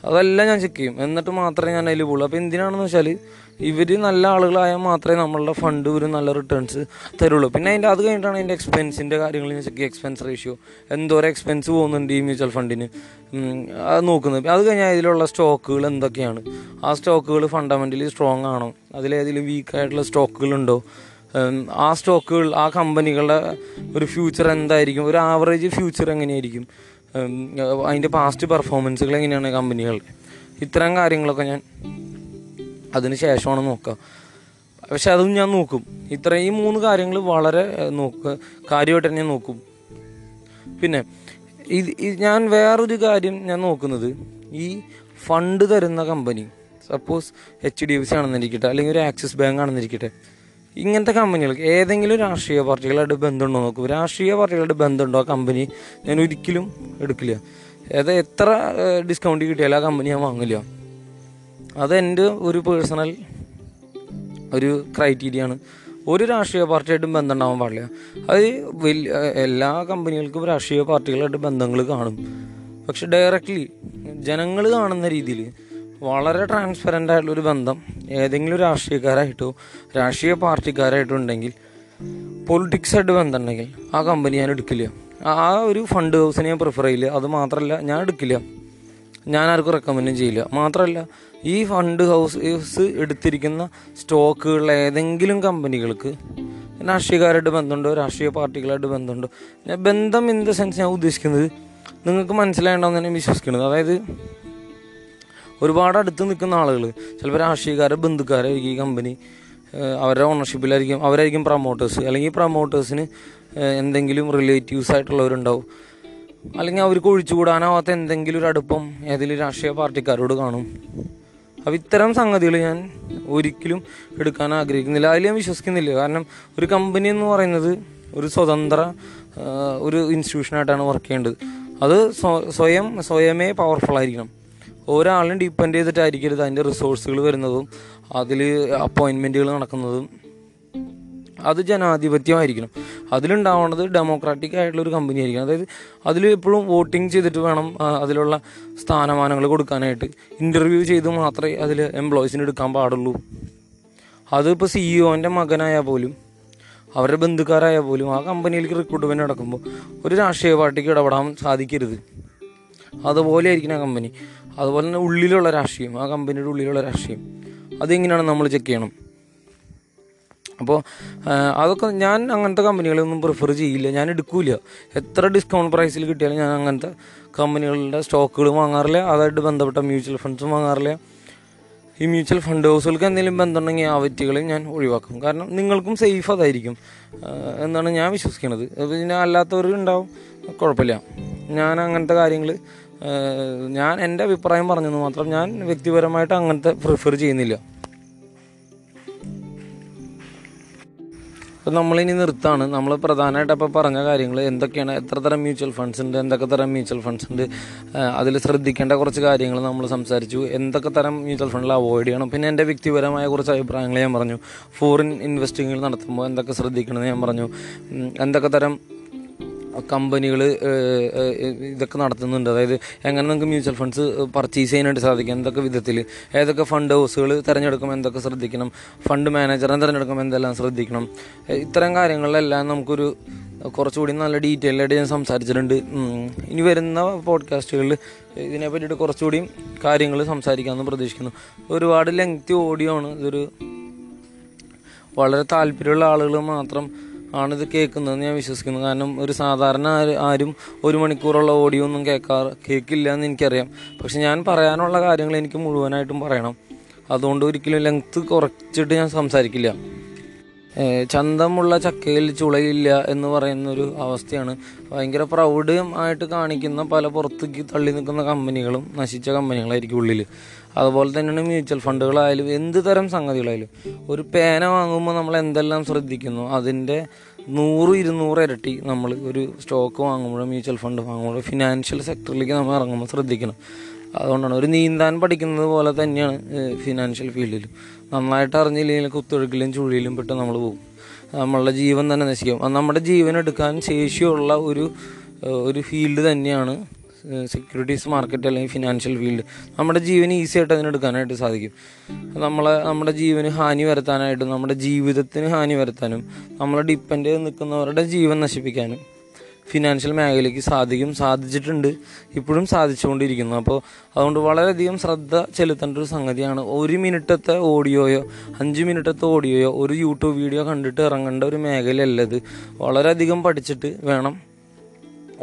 അതെല്ലാം ഞാൻ ചെക്ക് ചെയ്യും. എന്നിട്ട് മാത്രമേ ഞാൻ അതിൽ പോകുള്ളൂ അപ്പോൾ എന്തിനാണെന്ന് വെച്ചാൽ ഇവർ നല്ല ആളുകളായാൽ മാത്രമേ നമ്മളുടെ ഫണ്ട് ഒരു നല്ല റിട്ടേൺസ് തരുള്ളൂ. പിന്നെ അതിന്റെ അത് കഴിഞ്ഞിട്ടാണ് അതിന്റെ എക്സ്പെൻസിന്റെ കാര്യങ്ങൾ ചെക്ക് എക്സ്പെൻസ് റേഷ്യോ എന്തോരം എക്സ്പെൻസ് പോകുന്നുണ്ട് ഈ മ്യൂച്വൽ ഫണ്ടിന് അത് നോക്കുന്നത്. അത് കഴിഞ്ഞാൽ ഇതിലുള്ള സ്റ്റോക്കുകൾ എന്തൊക്കെയാണ്? ആ സ്റ്റോക്കുകൾ ഫണ്ടമെന്റലി സ്ട്രോങ് ആണോ? അതിലേതെങ്കിലും വീക്കായിട്ടുള്ള സ്റ്റോക്കുകളുണ്ടോ ആ സ്റ്റോക്കുകൾ ആ കമ്പനികളുടെ ഒരു ഫ്യൂച്ചർ എന്തായിരിക്കും? ഒരു ആവറേജ് ഫ്യൂച്ചർ എങ്ങനെയായിരിക്കും? അതിന്റെ പാസ്റ്റ് പെർഫോമൻസുകൾ എങ്ങനെയാണ് കമ്പനികളുടെ ഇത്തരം കാര്യങ്ങളൊക്കെ ഞാൻ അതിന് ശേഷമാണ് നോക്കുക. പക്ഷെ അതും ഞാൻ നോക്കും. ഇത്രയും മൂന്ന് കാര്യങ്ങൾ വളരെ നോക്ക് നോക്കുക. കാര്യമായിട്ട് തന്നെ നോക്കും. പിന്നെ ഇത് ഞാൻ വേറൊരു കാര്യം ഞാൻ നോക്കുന്നത്. ഈ ഫണ്ട് തരുന്ന company suppose H D F C ആണെന്നിരിക്കട്ടെ അല്ലെങ്കിൽ ഒരു ആക്സിസ് ബാങ്ക് ആണെന്നിരിക്കട്ടെ ഇങ്ങനത്തെ കമ്പനികൾക്ക് ഏതെങ്കിലും രാഷ്ട്രീയ പാർട്ടികളായിട്ട് ബന്ധമുണ്ടോ നോക്കും. രാഷ്ട്രീയ പാർട്ടികളുടെ ബന്ധമുണ്ടോ ആ കമ്പനി? ഞാൻ ഒരിക്കലും എടുക്കില്ല. അത് എത്ര ഡിസ്കൗണ്ട് കിട്ടിയാലും ആ കമ്പനി ഞാൻ വാങ്ങില്ല. അത് എന്റെ ഒരു പേഴ്സണൽ ഒരു ക്രൈറ്റീരിയ ആണ്. ഒരു രാഷ്ട്രീയ പാർട്ടിയായിട്ടും ബന്ധം ഉണ്ടാവാൻ പാടില്ല. അത് വലിയ എല്ലാ കമ്പനികൾക്കും രാഷ്ട്രീയ പാർട്ടികളായിട്ട് ബന്ധങ്ങൾ കാണും. പക്ഷെ ഡയറക്റ്റ്ലി ജനങ്ങൾ കാണുന്ന രീതിയിൽ വളരെ ട്രാൻസ്പെറന്റ് ആയിട്ടുള്ള ഒരു ബന്ധം ഏതെങ്കിലും രാഷ്ട്രീയക്കാരായിട്ടോ രാഷ്ട്രീയ പാർട്ടിക്കാരായിട്ടോ ഉണ്ടെങ്കിൽ പൊളിറ്റിക്സായിട്ട് ബന്ധം ഉണ്ടെങ്കിൽ ആ കമ്പനി ഞാൻ എടുക്കില്ല. ആ ഒരു ഫണ്ട് ഹൗസിനെ ഞാൻ പ്രിഫർ ചെയ്യില്ല. അത് മാത്രമല്ല ഞാൻ എടുക്കില്ല. ഞാൻ ആർക്കും റെക്കമെൻഡും ചെയ്യില്ല. മാത്രമല്ല ഈ ഫണ്ട് ഹൗസ് എടുത്തിരിക്കുന്ന സ്റ്റോക്കുകളിലെ ഏതെങ്കിലും കമ്പനികൾക്ക് രാഷ്ട്രീയക്കാരായിട്ട് ബന്ധമുണ്ടോ രാഷ്ട്രീയ പാർട്ടികളായിട്ട് ബന്ധമുണ്ടോ? ഞാൻ ബന്ധം ഇൻ ദ സെൻസ് ഞാൻ ഉദ്ദേശിക്കുന്നത് നിങ്ങൾക്ക് മനസ്സിലായിട്ടുണ്ടെന്ന് ഞാൻ വിശ്വസിക്കുന്നത്. അതായത് ഒരുപാട് അടുത്ത് നിൽക്കുന്ന ആളുകൾ ചിലപ്പോൾ രാഷ്ട്രീയക്കാരെ ബന്ധുക്കാരായിരിക്കും ഈ കമ്പനി അവരുടെ ഓണർഷിപ്പിലായിരിക്കും അവരായിരിക്കും പ്രൊമോട്ടേഴ്സ് അല്ലെങ്കിൽ പ്രൊമോട്ടേഴ്സിന് എന്തെങ്കിലും റിലേറ്റീവ്സ് ആയിട്ടുള്ളവരുണ്ടാവും. അല്ലെങ്കിൽ അവർക്ക് ഒഴിച്ചുകൂടാനാവാത്ത എന്തെങ്കിലും ഒരു അടുപ്പം ഏതെങ്കിലും രാഷ്ട്രീയ പാർട്ടിക്കാരോട് കാണും. അപ്പം ഇത്തരം സംഗതികൾ ഞാൻ ഒരിക്കലും എടുക്കാൻ ആഗ്രഹിക്കുന്നില്ല. അതിൽ ഞാൻ വിശ്വസിക്കുന്നില്ല. കാരണം ഒരു കമ്പനി എന്ന് പറയുന്നത് ഒരു സ്വതന്ത്ര ഒരു ഇൻസ്റ്റിറ്റ്യൂഷനായിട്ടാണ് വർക്ക് ചെയ്യേണ്ടത്. അത് സ്വയം സ്വയമേ പവർഫുൾ ആയിരിക്കണം. ഒരാളും ഡിപ്പെൻഡ് ചെയ്തിട്ടായിരിക്കരുത് അതിന്റെ റിസോഴ്സുകൾ വരുന്നതും അതിൽ അപ്പോയിൻമെന്റുകൾ നടക്കുന്നതും. അത് ജനാധിപത്യമായിരിക്കണം. അതിലുണ്ടാവേണ്ടത് ഡെമോക്രാറ്റിക് ആയിട്ടുള്ള ഒരു കമ്പനി ആയിരിക്കണം. അതായത് അതിൽ എപ്പോഴും വോട്ടിംഗ് ചെയ്തിട്ട് വേണം അതിലുള്ള സ്ഥാനമാനങ്ങൾ കൊടുക്കാനായിട്ട്. ഇന്റർവ്യൂ ചെയ്ത് മാത്രമേ അതിൽ എംപ്ലോയീസിന് എടുക്കാൻ പാടുള്ളൂ. അതിപ്പോൾ സിഇഒന്റെ മകനായാൽ പോലും അവരുടെ ബന്ധുക്കാരായാൽ പോലും ആ കമ്പനിയിലേക്ക് റിക്രൂട്ട്മെന്റ് നടക്കുമ്പോൾ ഒരു രാഷ്ട്രീയ പാർട്ടിക്ക് ഇടപെടാൻ സാധിക്കരുത്. അതുപോലെ ആയിരിക്കണം ആ കമ്പനി അതുപോലെ തന്നെ ഉള്ളിലുള്ള രാഷ്ട്രീയം ആ കമ്പനിയുടെ ഉള്ളിലുള്ള രാഷ്ട്രീയം. അതെങ്ങനെയാണ് നമ്മൾ ചെക്ക് ചെയ്യണം? അപ്പോൾ അതൊക്കെ ഞാൻ അങ്ങനത്തെ കമ്പനികളൊന്നും പ്രിഫർ ചെയ്യില്ല. ഞാൻ എടുക്കില്ല എത്ര ഡിസ്കൗണ്ട് പ്രൈസിൽ കിട്ടിയാലും ഞാൻ അങ്ങനത്തെ കമ്പനികളുടെ സ്റ്റോക്കുകൾ വാങ്ങാറില്ല. അതായിട്ട് ബന്ധപ്പെട്ട മ്യൂച്വൽ ഫണ്ട്സും വാങ്ങാറില്ല. ഈ മ്യൂച്വൽ ഫണ്ട് ഹൗസുകൾക്ക് എന്തെങ്കിലും ബന്ധമുണ്ടെങ്കിൽ ആ വ്യക്തികളെ ഞാൻ ഒഴിവാക്കും. കാരണം നിങ്ങൾക്കും സേഫ് അതായിരിക്കും. എന്നാണ് ഞാൻ വിശ്വസിക്കുന്നത് പിന്നെ അല്ലാത്തവർ ഉണ്ടാവും. കുഴപ്പമില്ല. ഞാൻ അങ്ങനത്തെ കാര്യങ്ങൾ ഞാൻ എന്റെ അഭിപ്രായം പറഞ്ഞെന്ന് മാത്രം ഞാൻ വ്യക്തിപരമായിട്ട് അങ്ങനത്തെ പ്രിഫർ ചെയ്യുന്നില്ല. അപ്പം നമ്മളിനി നിർത്താണ്. നമ്മൾ പ്രധാനമായിട്ട് അപ്പോൾ പറഞ്ഞ കാര്യങ്ങൾ എന്തൊക്കെയാണ് എത്ര തരം മ്യൂച്വൽ ഫണ്ട്സ് ഉണ്ട് എന്തൊക്കെ തരം മ്യൂച്വൽ ഫണ്ട്സ് ഉണ്ട് അതിൽ ശ്രദ്ധിക്കേണ്ട കുറച്ച് കാര്യങ്ങൾ നമ്മൾ സംസാരിച്ചു. എന്തൊക്കെ തരം മ്യൂച്വൽ ഫണ്ടിൽ അവോയ്ഡ് ചെയ്യണം? പിന്നെ എന്റെ വ്യക്തിപരമായ കുറച്ച് അഭിപ്രായങ്ങൾ ഞാൻ പറഞ്ഞു. ഫോറിൻ ഇൻവെസ്റ്റിങ്ങുകൾ നടത്തുമ്പോൾ എന്തൊക്കെ ശ്രദ്ധിക്കണമെന്ന് ഞാൻ പറഞ്ഞു. എന്തൊക്കെ തരം കമ്പനികൾ ഇതൊക്കെ നടത്തുന്നുണ്ട്. അതായത് എങ്ങനെ നമുക്ക് മ്യൂച്വൽ ഫണ്ട്സ് പർച്ചേസ് ചെയ്യാനായിട്ട് സാധിക്കും? എന്തൊക്കെ വിധത്തിൽ ഏതൊക്കെ ഫണ്ട് ഹൗസുകൾ തിരഞ്ഞെടുക്കും എന്തൊക്കെ ശ്രദ്ധിക്കണം? ഫണ്ട് മാനേജറിനെ തിരഞ്ഞെടുക്കുമ്പോൾ എന്തെല്ലാം ശ്രദ്ധിക്കണം? ഇത്തരം കാര്യങ്ങളിലെല്ലാം നമുക്കൊരു കുറച്ചുകൂടി നല്ല ഡീറ്റെയിൽ ആയിട്ട് ഞാൻ സംസാരിച്ചിട്ടുണ്ട്. ഇനി വരുന്ന പോഡ്കാസ്റ്റുകളിൽ ഇതിനെ പറ്റിയിട്ട് കുറച്ചുകൂടി കാര്യങ്ങൾ സംസാരിക്കാമെന്ന് പ്രതീക്ഷിക്കുന്നു. ഒരുപാട് ലെങ്തി ഓഡിയോ ആണ്. ഇതൊരു വളരെ താല്പര്യമുള്ള ആളുകൾ മാത്രം ആണ് ഇത് കേൾക്കുന്നതെന്ന് ഞാൻ വിശ്വസിക്കുന്നു. കാരണം ഒരു സാധാരണ ആരും ഒരു മണിക്കൂറുള്ള ഓഡിയോ ഒന്നും കേൾക്കാറ് കേൾക്കില്ല എന്ന് എനിക്കറിയാം. പക്ഷെ ഞാൻ പറയാനുള്ള കാര്യങ്ങൾ എനിക്ക് മുഴുവനായിട്ടും പറയണം. അതുകൊണ്ട് ഒരിക്കലും ലെങ്ത്ത് കുറച്ചിട്ട് ഞാൻ സംസാരിക്കില്ല. ചന്തമുള്ള ചക്കയിൽ ചുളയില്ല എന്ന് പറയുന്നൊരു അവസ്ഥയാണ്. ഭയങ്കര പ്രൗഢം ആയിട്ട് കാണിക്കുന്ന പല പുറത്തേക്ക് തള്ളി നിൽക്കുന്ന കമ്പനികളും നശിച്ച കമ്പനികളായിരിക്കും ഉള്ളിൽ അതുപോലെ തന്നെയാണ് മ്യൂച്വൽ ഫണ്ടുകളായാലും എന്ത് തരം സംഗതികളായാലും. ഒരു പേന വാങ്ങുമ്പോൾ നമ്മൾ എന്തെല്ലാം ശ്രദ്ധിക്കുന്നു? അതിന്റെ നൂറ് ഇരുന്നൂറ് ഇരട്ടി നമ്മൾ ഒരു സ്റ്റോക്ക് വാങ്ങുമ്പോഴും മ്യൂച്വൽ ഫണ്ട് വാങ്ങുമ്പോഴും ഫിനാൻഷ്യൽ സെക്ടറിലേക്ക് നമ്മൾ ഇറങ്ങുമ്പോൾ ശ്രദ്ധിക്കണം. അതുകൊണ്ടാണ് ഒരു നീന്താൻ പഠിക്കുന്നത് പോലെ തന്നെയാണ് ഫിനാൻഷ്യൽ ഫീൽഡിലും നന്നായിട്ട് അറിഞ്ഞില്ലെങ്കിൽ കുത്തൊഴുക്കിലും ചുഴിയിലും പെട്ട് നമ്മൾ പോകും. നമ്മളുടെ ജീവൻ തന്നെ നശിക്കും. നമ്മുടെ ജീവൻ എടുക്കാൻ ശേഷിയുള്ള ഒരു ഒരു ഫീൽഡ് തന്നെയാണ് സെക്യൂരിറ്റീസ് മാർക്കറ്റ് അല്ലെങ്കിൽ ഫിനാൻഷ്യൽ ഫീൽഡ് നമ്മുടെ ജീവൻ ഈസി ആയിട്ട് അതിനെടുക്കാനായിട്ട് സാധിക്കും. നമ്മളെ നമ്മുടെ ജീവന് ഹാനി വരുത്താനായിട്ടും നമ്മുടെ ജീവിതത്തിന് ഹാനി വരുത്താനും നമ്മളെ ഡിപ്പെൻഡ് ചെയ്ത് നിൽക്കുന്നവരുടെ ജീവൻ നശിപ്പിക്കാനും ഫിനാൻഷ്യൽ മേഖലയ്ക്ക് സാധിക്കും സാധിച്ചിട്ടുണ്ട് ഇപ്പോഴും സാധിച്ചുകൊണ്ടിരിക്കുന്നു. അപ്പോൾ അതുകൊണ്ട് വളരെയധികം ശ്രദ്ധ ചെലുത്തേണ്ട ഒരു സംഗതിയാണ് ഒരു മിനിറ്റത്തെ ഓഡിയോയോ അഞ്ച് മിനിറ്റത്തെ ഓഡിയോയോ ഒരു യൂട്യൂബ് വീഡിയോ കണ്ടിട്ട് ഇറങ്ങേണ്ട ഒരു മേഖലയല്ലത് വളരെയധികം പഠിച്ചിട്ട് വേണം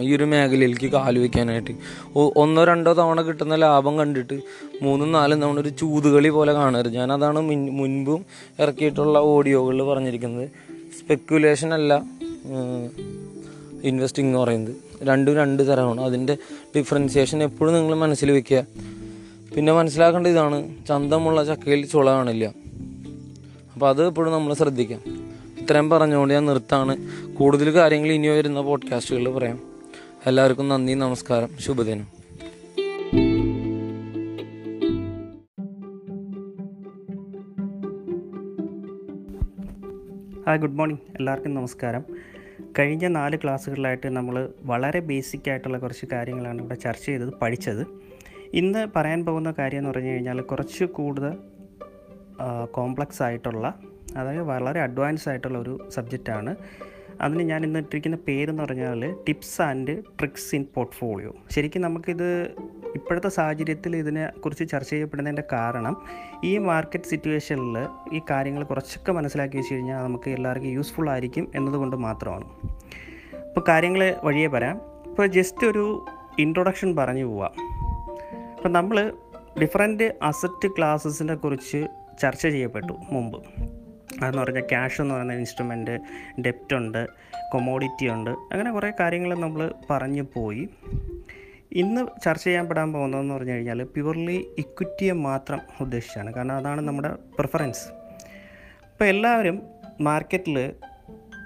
ഈ ഒരു മേഖലയിലേക്ക് കാൽ വയ്ക്കാനായിട്ട് ഒന്നോ രണ്ടോ തവണ കിട്ടുന്ന ലാഭം കണ്ടിട്ട് മൂന്നും നാലും തവണ ഒരു ചൂതുകളി പോലെ കാണരുത്. ഞാനതാണ് മുൻ- മുൻപും ഇറക്കിയിട്ടുള്ള ഓഡിയോകളിൽ പറഞ്ഞിരിക്കുന്നത്. സ്പെക്കുലേഷൻ അല്ല ഇൻവെസ്റ്റിംഗ് എന്ന് പറയുന്നത്. രണ്ടും രണ്ട് തരമാണ്. അതിന്റെ ഡിഫറൻസിയേഷൻ എപ്പോഴും നിങ്ങൾ മനസ്സിൽ വെക്കുക. പിന്നെ മനസ്സിലാക്കേണ്ട ഇതാണ് ചന്തമുള്ള ചക്കയിൽ ചുള കാണില്ല. അപ്പോൾ അത് എപ്പോഴും നമ്മൾ ശ്രദ്ധിക്കാം ഇത്രയും പറഞ്ഞുകൊണ്ട് ഞാൻ നിർത്താണ്. കൂടുതൽ കാര്യങ്ങൾ ഇനി വരുന്ന പോഡ്കാസ്റ്റുകളിൽ പറയാം. എല്ലാവർക്കും നന്ദി നമസ്കാരം. ശുഭദിനം. Hi good morning. എല്ലാവർക്കും നമസ്കാരം. കഴിഞ്ഞ നാല് ക്ലാസ്സുകളിലായിട്ട് നമ്മൾ വളരെ ബേസിക് ആയിട്ടുള്ള കുറച്ച് കാര്യങ്ങളാണ് ഇവിടെ ചർച്ച ചെയ്തത് പഠിച്ചത്. ഇന്ന് പറയാൻ പോകുന്ന കാര്യം എന്ന് പറഞ്ഞു കഴിഞ്ഞാൽ കുറച്ച് കൂടുതൽ കോംപ്ലക്സ് ആയിട്ടുള്ള അതായത് വളരെ അഡ്വാൻസ് ആയിട്ടുള്ള ഒരു സബ്ജക്റ്റാണ് അതിന് ഞാൻ ഇന്ന് ഇട്ടിരിക്കുന്ന പേരെന്ന് പറഞ്ഞാൽ tips and tricks in portfolio ശരിക്കും നമുക്കിത് ഇപ്പോഴത്തെ സാഹചര്യത്തിൽ ഇതിനെക്കുറിച്ച് ചർച്ച ചെയ്യപ്പെടുന്നതിന്റെ കാരണം ഈ മാർക്കറ്റ് സിറ്റുവേഷനിൽ ഈ കാര്യങ്ങൾ കുറച്ചൊക്കെ മനസ്സിലാക്കി വെച്ച് കഴിഞ്ഞാൽ നമുക്ക് എല്ലാവർക്കും യൂസ്ഫുൾ ആയിരിക്കും എന്നതുകൊണ്ട് മാത്രമാണ്. ഇപ്പോൾ കാര്യങ്ങൾ വഴിയേ പറയാം. ഇപ്പോൾ ജസ്റ്റ് ഒരു ഇൻട്രൊഡക്ഷൻ പറഞ്ഞു പോവാം. അപ്പം നമ്മൾ ഡിഫറെന്റ് അസറ്റ് ക്ലാസ്സസിനെ കുറിച്ച് ചർച്ച ചെയ്യപ്പെട്ടു മുമ്പ്. അതെന്ന് പറഞ്ഞാൽ ക്യാഷ് എന്ന് പറയുന്ന ഇൻസ്ട്രുമെന്റ് ഡെപ്റ്റ് ഉണ്ട് കൊമോഡിറ്റി ഉണ്ട് അങ്ങനെ കുറേ കാര്യങ്ങൾ നമ്മൾ പറഞ്ഞു പോയി. ഇന്ന് ചർച്ച ചെയ്യാൻ പെടാൻ പോകുന്നതെന്ന് പറഞ്ഞു കഴിഞ്ഞാൽ പ്യുവർലി ഇക്വിറ്റിയെ മാത്രം ഉദ്ദേശിച്ചാണ്. കാരണം അതാണ് നമ്മുടെ പ്രിഫറൻസ് ഇപ്പോൾ എല്ലാവരും മാർക്കറ്റിൽ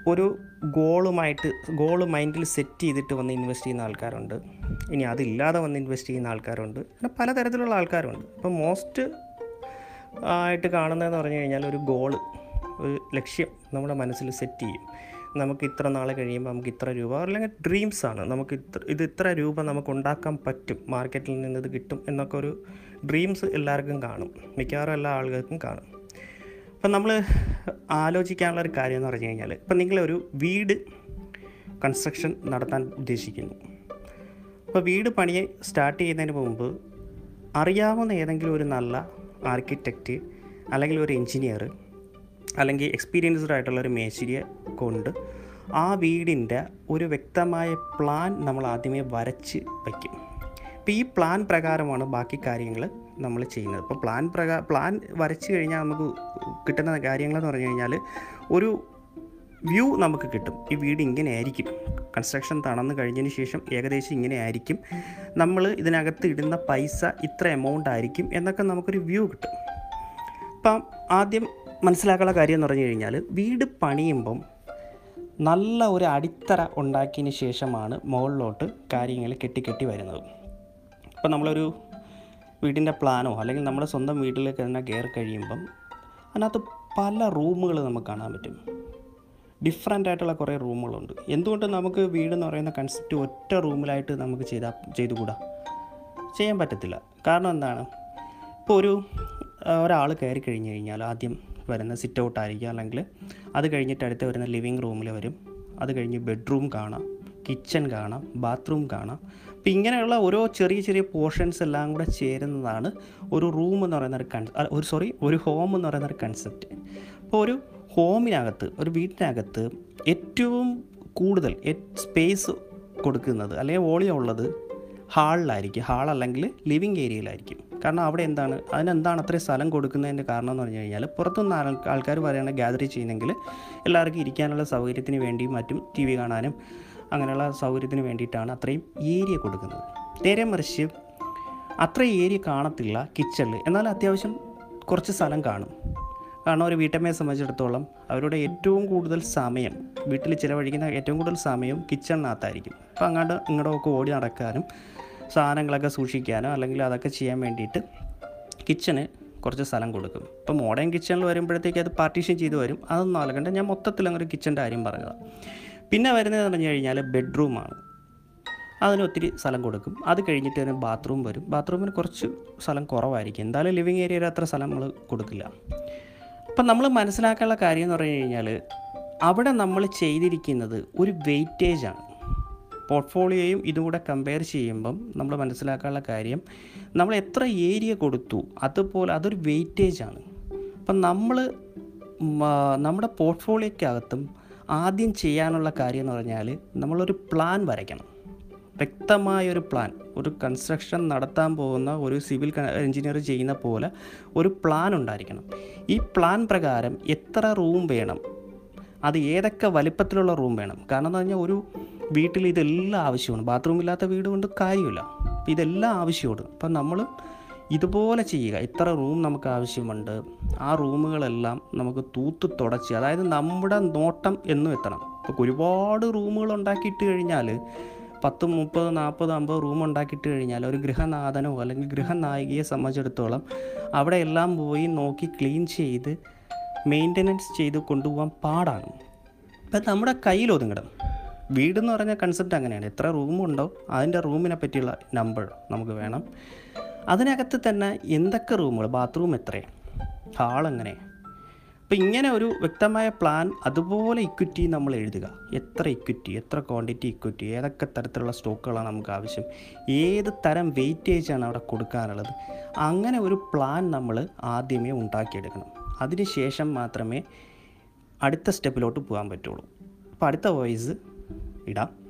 ഒരു ഗോളുമായിട്ട് ഗോൾ മൈൻഡിൽ സെറ്റ് ചെയ്തിട്ട് വന്ന് ഇൻവെസ്റ്റ് ചെയ്യുന്ന ആൾക്കാരുണ്ട്. ഇനി അതില്ലാതെ വന്ന് ഇൻവെസ്റ്റ് ചെയ്യുന്ന ആൾക്കാരുണ്ട്. അങ്ങനെ പലതരത്തിലുള്ള ആൾക്കാരുണ്ട്. അപ്പോൾ മോസ്റ്റ് ആയിട്ട് കാണുന്നതെന്ന് പറഞ്ഞു കഴിഞ്ഞാൽ ഒരു ഗോൾ ഒരു ലക്ഷ്യം നമ്മുടെ മനസ്സിൽ സെറ്റ് ചെയ്യും. നമുക്ക് ഇത്ര നാളെ കഴിയുമ്പോൾ നമുക്ക് ഇത്ര രൂപ അല്ലെങ്കിൽ ഡ്രീംസ് ആണ്. നമുക്ക് ഇത്ര ഇത് ഇത്ര രൂപ നമുക്ക് ഉണ്ടാക്കാൻ പറ്റും. മാർക്കറ്റിൽ നിന്ന് ഇത് കിട്ടും എന്നൊക്കെ ഒരു ഡ്രീംസ് എല്ലാവർക്കും കാണും. മിക്കവാറും എല്ലാ ആളുകൾക്കും കാണും. അപ്പം നമ്മൾ ആലോചിക്കാനുള്ള ഒരു കാര്യം എന്ന് പറഞ്ഞു കഴിഞ്ഞാൽ ഇപ്പം നിങ്ങളൊരു വീട് കൺസ്ട്രക്ഷൻ നടത്താൻ ഉദ്ദേശിക്കുന്നു. അപ്പോൾ വീട് പണിയെ സ്റ്റാർട്ട് ചെയ്യുന്നതിന് മുമ്പ് അറിയാവുന്ന ഏതെങ്കിലും ഒരു നല്ല ആർക്കിടെക്റ്റ് അല്ലെങ്കിൽ ഒരു എൻജിനീയർ അല്ലെങ്കിൽ എക്സ്പീരിയൻസ്ഡ് ആയിട്ടുള്ള ഒരു മേശിരിയെ കൊണ്ട് ആ വീടിന്റെ ഒരു വ്യക്തമായ പ്ലാൻ നമ്മൾ ആദ്യമേ വരച്ച് വയ്ക്കും. ഇപ്പോൾ ഈ പ്ലാൻ പ്രകാരമാണ് ബാക്കി കാര്യങ്ങൾ നമ്മൾ ചെയ്യുന്നത്. അപ്പോൾ പ്ലാൻ പ്രകാ പ്ലാൻ വരച്ച് കഴിഞ്ഞാൽ നമുക്ക് കിട്ടുന്ന കാര്യങ്ങളെന്ന് പറഞ്ഞു കഴിഞ്ഞാൽ ഒരു വ്യൂ നമുക്ക് കിട്ടും. ഈ വീട് ഇങ്ങനെ ആയിരിക്കും. കൺസ്ട്രക്ഷൻ തണന്ന് കഴിഞ്ഞതിന് ശേഷം ഏകദേശം ഇങ്ങനെ ആയിരിക്കും. നമ്മൾ ഇതിനകത്ത് ഇടുന്ന പൈസ ഇത്ര എമൗണ്ട് ആയിരിക്കും എന്നൊക്കെ നമുക്കൊരു വ്യൂ കിട്ടും. അപ്പം ആദ്യം മനസ്സിലാക്കാനുള്ള കാര്യം എന്ന് പറഞ്ഞു കഴിഞ്ഞാൽ വീട് പണിയുമ്പം നല്ല ഒരു അടിത്തറ ഉണ്ടാക്കിയതിന് ശേഷമാണ് മുകളിലോട്ട് കാര്യങ്ങൾ കെട്ടിക്കെട്ടി വരുന്നത്. ഇപ്പം നമ്മളൊരു വീടിന്റെ പ്ലാനോ അല്ലെങ്കിൽ നമ്മുടെ സ്വന്തം വീട്ടിലേക്ക് തന്നെ കയറി കഴിയുമ്പം അതിനകത്ത് പല റൂമുകൾ നമുക്ക് കാണാൻ പറ്റും. ഡിഫറെന്റ് ആയിട്ടുള്ള കുറേ റൂമുകളുണ്ട്. എന്തുകൊണ്ട് നമുക്ക് വീടെന്ന് പറയുന്ന കൺസെപ്റ്റ് ഒറ്റ റൂമിലായിട്ട് നമുക്ക് ചെയ്താൽ ചെയ്തുകൂടാ? ചെയ്യാൻ പറ്റത്തില്ല. കാരണം എന്താണ്? ഇപ്പോൾ ഒരു ഒരാൾ കയറി കഴിഞ്ഞ് കഴിഞ്ഞാൽ ആദ്യം വരുന്ന സിറ്റ് ഔട്ട് ആയിരിക്കും. അല്ലെങ്കിൽ അത് കഴിഞ്ഞിട്ട് അടുത്ത് വരുന്ന ലിവിങ് റൂമിൽ വരും. അത് കഴിഞ്ഞ് ബെഡ്റൂം കാണാം കിച്ചൺ കാണാം ബാത്റൂം കാണാം. അപ്പം ഇങ്ങനെയുള്ള ഓരോ ചെറിയ ചെറിയ പോർഷൻസ് എല്ലാം കൂടെ ചേരുന്നതാണ് ഒരു റൂം എന്ന് പറയുന്ന ഒരു കൺ ഒരു സോറി ഒരു ഹോം എന്ന് പറയുന്ന ഒരു കൺസെപ്റ്റ് അപ്പോൾ ഒരു ഹോമിനകത്ത് ഒരു വീട്ടിനകത്ത് ഏറ്റവും കൂടുതൽ സ്പേസ് കൊടുക്കുന്നത് അല്ലെങ്കിൽ വോളിയം ഉള്ളത് ഹാളിലായിരിക്കും ഹാൾ അല്ലെങ്കിൽ ലിവിങ് ഏരിയയിലായിരിക്കും കാരണം അവിടെ എന്താണ്? അതിനെന്താണ് അത്രയും സ്ഥലം കൊടുക്കുന്നതിന്റെ കാരണം എന്ന് പറഞ്ഞു കഴിഞ്ഞാൽ പുറത്തുനിന്ന് ആൾക്കാർ പറയുന്ന ഗ്യാതറി ചെയ്യുന്നെങ്കിൽ എല്ലാവർക്കും ഇരിക്കാനുള്ള സൗകര്യത്തിന് വേണ്ടിയും മറ്റും ടി വി കാണാനും അങ്ങനെയുള്ള സൗകര്യത്തിന് വേണ്ടിയിട്ടാണ് അത്രയും ഏരിയ കൊടുക്കുന്നത്. നേരെ മറിച്ച് അത്രയും ഏരിയ കാണത്തില്ല കിച്ചണിൽ എന്നാൽ അത്യാവശ്യം കുറച്ച് സ്ഥലം കാണും. കാരണം ഒരു വീട്ടമ്മയെ സംബന്ധിച്ചിടത്തോളം അവരുടെ ഏറ്റവും കൂടുതൽ സമയം വീട്ടിൽ ചിലവഴിക്കുന്ന ഏറ്റവും കൂടുതൽ സമയം കിച്ചണിനകത്തായിരിക്കും. അപ്പോൾ അങ്ങോട്ട് ഇങ്ങോട്ടൊക്കെ ഓടി നടക്കാനും സാധനങ്ങളൊക്കെ സൂക്ഷിക്കാനോ അല്ലെങ്കിൽ അതൊക്കെ ചെയ്യാൻ വേണ്ടിയിട്ട് കിച്ചന് കുറച്ച് സ്ഥലം കൊടുക്കും. ഇപ്പോൾ മോഡേൺ കിച്ചണിൽ വരുമ്പോഴത്തേക്ക് അത് പാർട്ടീഷൻ ചെയ്ത് വരും. അതൊന്നും അലകണ്ട. ഞാൻ മൊത്തത്തിൽ അങ്ങനെ കിച്ചന്റെ കാര്യം പറഞ്ഞതാണ് പിന്നെ വരുന്നതെന്ന് പറഞ്ഞു കഴിഞ്ഞാൽ ബെഡ്റൂമാണ് അതിന് ഒത്തിരി സ്ഥലം കൊടുക്കും. അത് കഴിഞ്ഞിട്ട് തന്നെ ബാത്റൂം വരും. ബാത്റൂമിന് കുറച്ച് സ്ഥലം കുറവായിരിക്കും. എന്തായാലും ലിവിങ് ഏരിയയിൽ അത്ര സ്ഥലം നമ്മൾ കൊടുക്കില്ല. അപ്പം നമ്മൾ മനസ്സിലാക്കാനുള്ള കാര്യം എന്ന് പറഞ്ഞു കഴിഞ്ഞാൽ അവിടെ നമ്മൾ ചെയ്തിരിക്കുന്നത് ഒരു വെയിറ്റേജ് ആണ്. പോർട്ട്ഫോളിയോയും ഇതും കൂടെ കമ്പയർ ചെയ്യുമ്പം നമ്മൾ മനസ്സിലാക്കാനുള്ള കാര്യം നമ്മൾ എത്ര ഏരിയ കൊടുത്തു അതുപോലെ അതൊരു വെയിറ്റേജ് ആണ്. അപ്പം നമ്മൾ നമ്മുടെ പോർട്ട്ഫോളിയോക്കകത്തും ആദ്യം ചെയ്യാനുള്ള കാര്യം എന്ന് പറഞ്ഞാൽ നമ്മളൊരു പ്ലാൻ വരയ്ക്കണം. വ്യക്തമായൊരു പ്ലാൻ ഒരു കൺസ്ട്രക്ഷൻ നടത്താൻ പോകുന്ന ഒരു സിവിൽ എഞ്ചിനീയർ ചെയ്യുന്ന പോലെ ഒരു പ്ലാൻ ഉണ്ടായിരിക്കണം. ഈ പ്ലാൻ പ്രകാരം എത്ര റൂം വേണം? അത് ഏതൊക്കെ വലിപ്പത്തിലുള്ള റൂം വേണം? കാരണം എന്ന് പറഞ്ഞാൽ ഒരു വീട്ടിൽ ഇതെല്ലാം ആവശ്യമാണ്. ബാത്റൂം ഇല്ലാത്ത വീട് കൊണ്ട് കാര്യമില്ല. ഇതെല്ലാം ആവശ്യമാണ്. അപ്പം നമ്മൾ ഇതുപോലെ ചെയ്യുക. ഇത്ര റൂം നമുക്ക് ആവശ്യമുണ്ട്. ആ റൂമുകളെല്ലാം നമുക്ക് തൂത്ത് തുടച്ച് അതായത് നമ്മുടെ നോട്ടം എന്നും എത്തണം. ഇപ്പോൾ ഒരുപാട് റൂമുകൾ ഉണ്ടാക്കിയിട്ട് കഴിഞ്ഞാൽ പത്ത് മുപ്പത് നാൽപ്പത് അമ്പത് റൂം ഉണ്ടാക്കിയിട്ട് കഴിഞ്ഞാൽ ഒരു ഗൃഹനാഥനോ അല്ലെങ്കിൽ ഗൃഹനായികയെ സംബന്ധിച്ചിടത്തോളം അവിടെ എല്ലാം പോയി നോക്കി ക്ലീൻ ചെയ്ത് മെയിന്റനൻസ് ചെയ്ത് കൊണ്ടുപോകാൻ പാടാണ്. ഇപ്പം നമ്മുടെ കയ്യിൽ ഒതുങ്ങണം വീടെന്ന് പറഞ്ഞ കൺസെപ്റ്റ് അങ്ങനെയാണ്. എത്ര റൂമുണ്ടോ അതിന്റെ റൂമിനെ പറ്റിയുള്ള നമ്പർ നമുക്ക് വേണം. അതിനകത്ത് തന്നെ എന്തൊക്കെ റൂമുകൾ ബാത്റൂം എത്രയാണ് ഹാൾ എങ്ങനെ അപ്പം ഇങ്ങനെ ഒരു വ്യക്തമായ പ്ലാൻ അതുപോലെ ഇക്വിറ്റി നമ്മൾ എഴുതുക. എത്ര ഇക്വിറ്റി എത്ര ക്വാണ്ടിറ്റി ഇക്വിറ്റി ഏതൊക്കെ തരത്തിലുള്ള സ്റ്റോക്കുകളാണ് നമുക്ക് ആവശ്യം? ഏത് തരം വെയിറ്റേജ് ആണ് അവിടെ കൊടുക്കാനുള്ളത്? അങ്ങനെ ഒരു പ്ലാൻ നമ്മൾ ആദ്യമേ ഉണ്ടാക്കിയെടുക്കണം. അതിനുശേഷം മാത്രമേ അടുത്ത സ്റ്റെപ്പിലോട്ട് പോകാൻ പറ്റുള്ളൂ. അപ്പോൾ അടുത്ത വോയിസ് ഇടാം.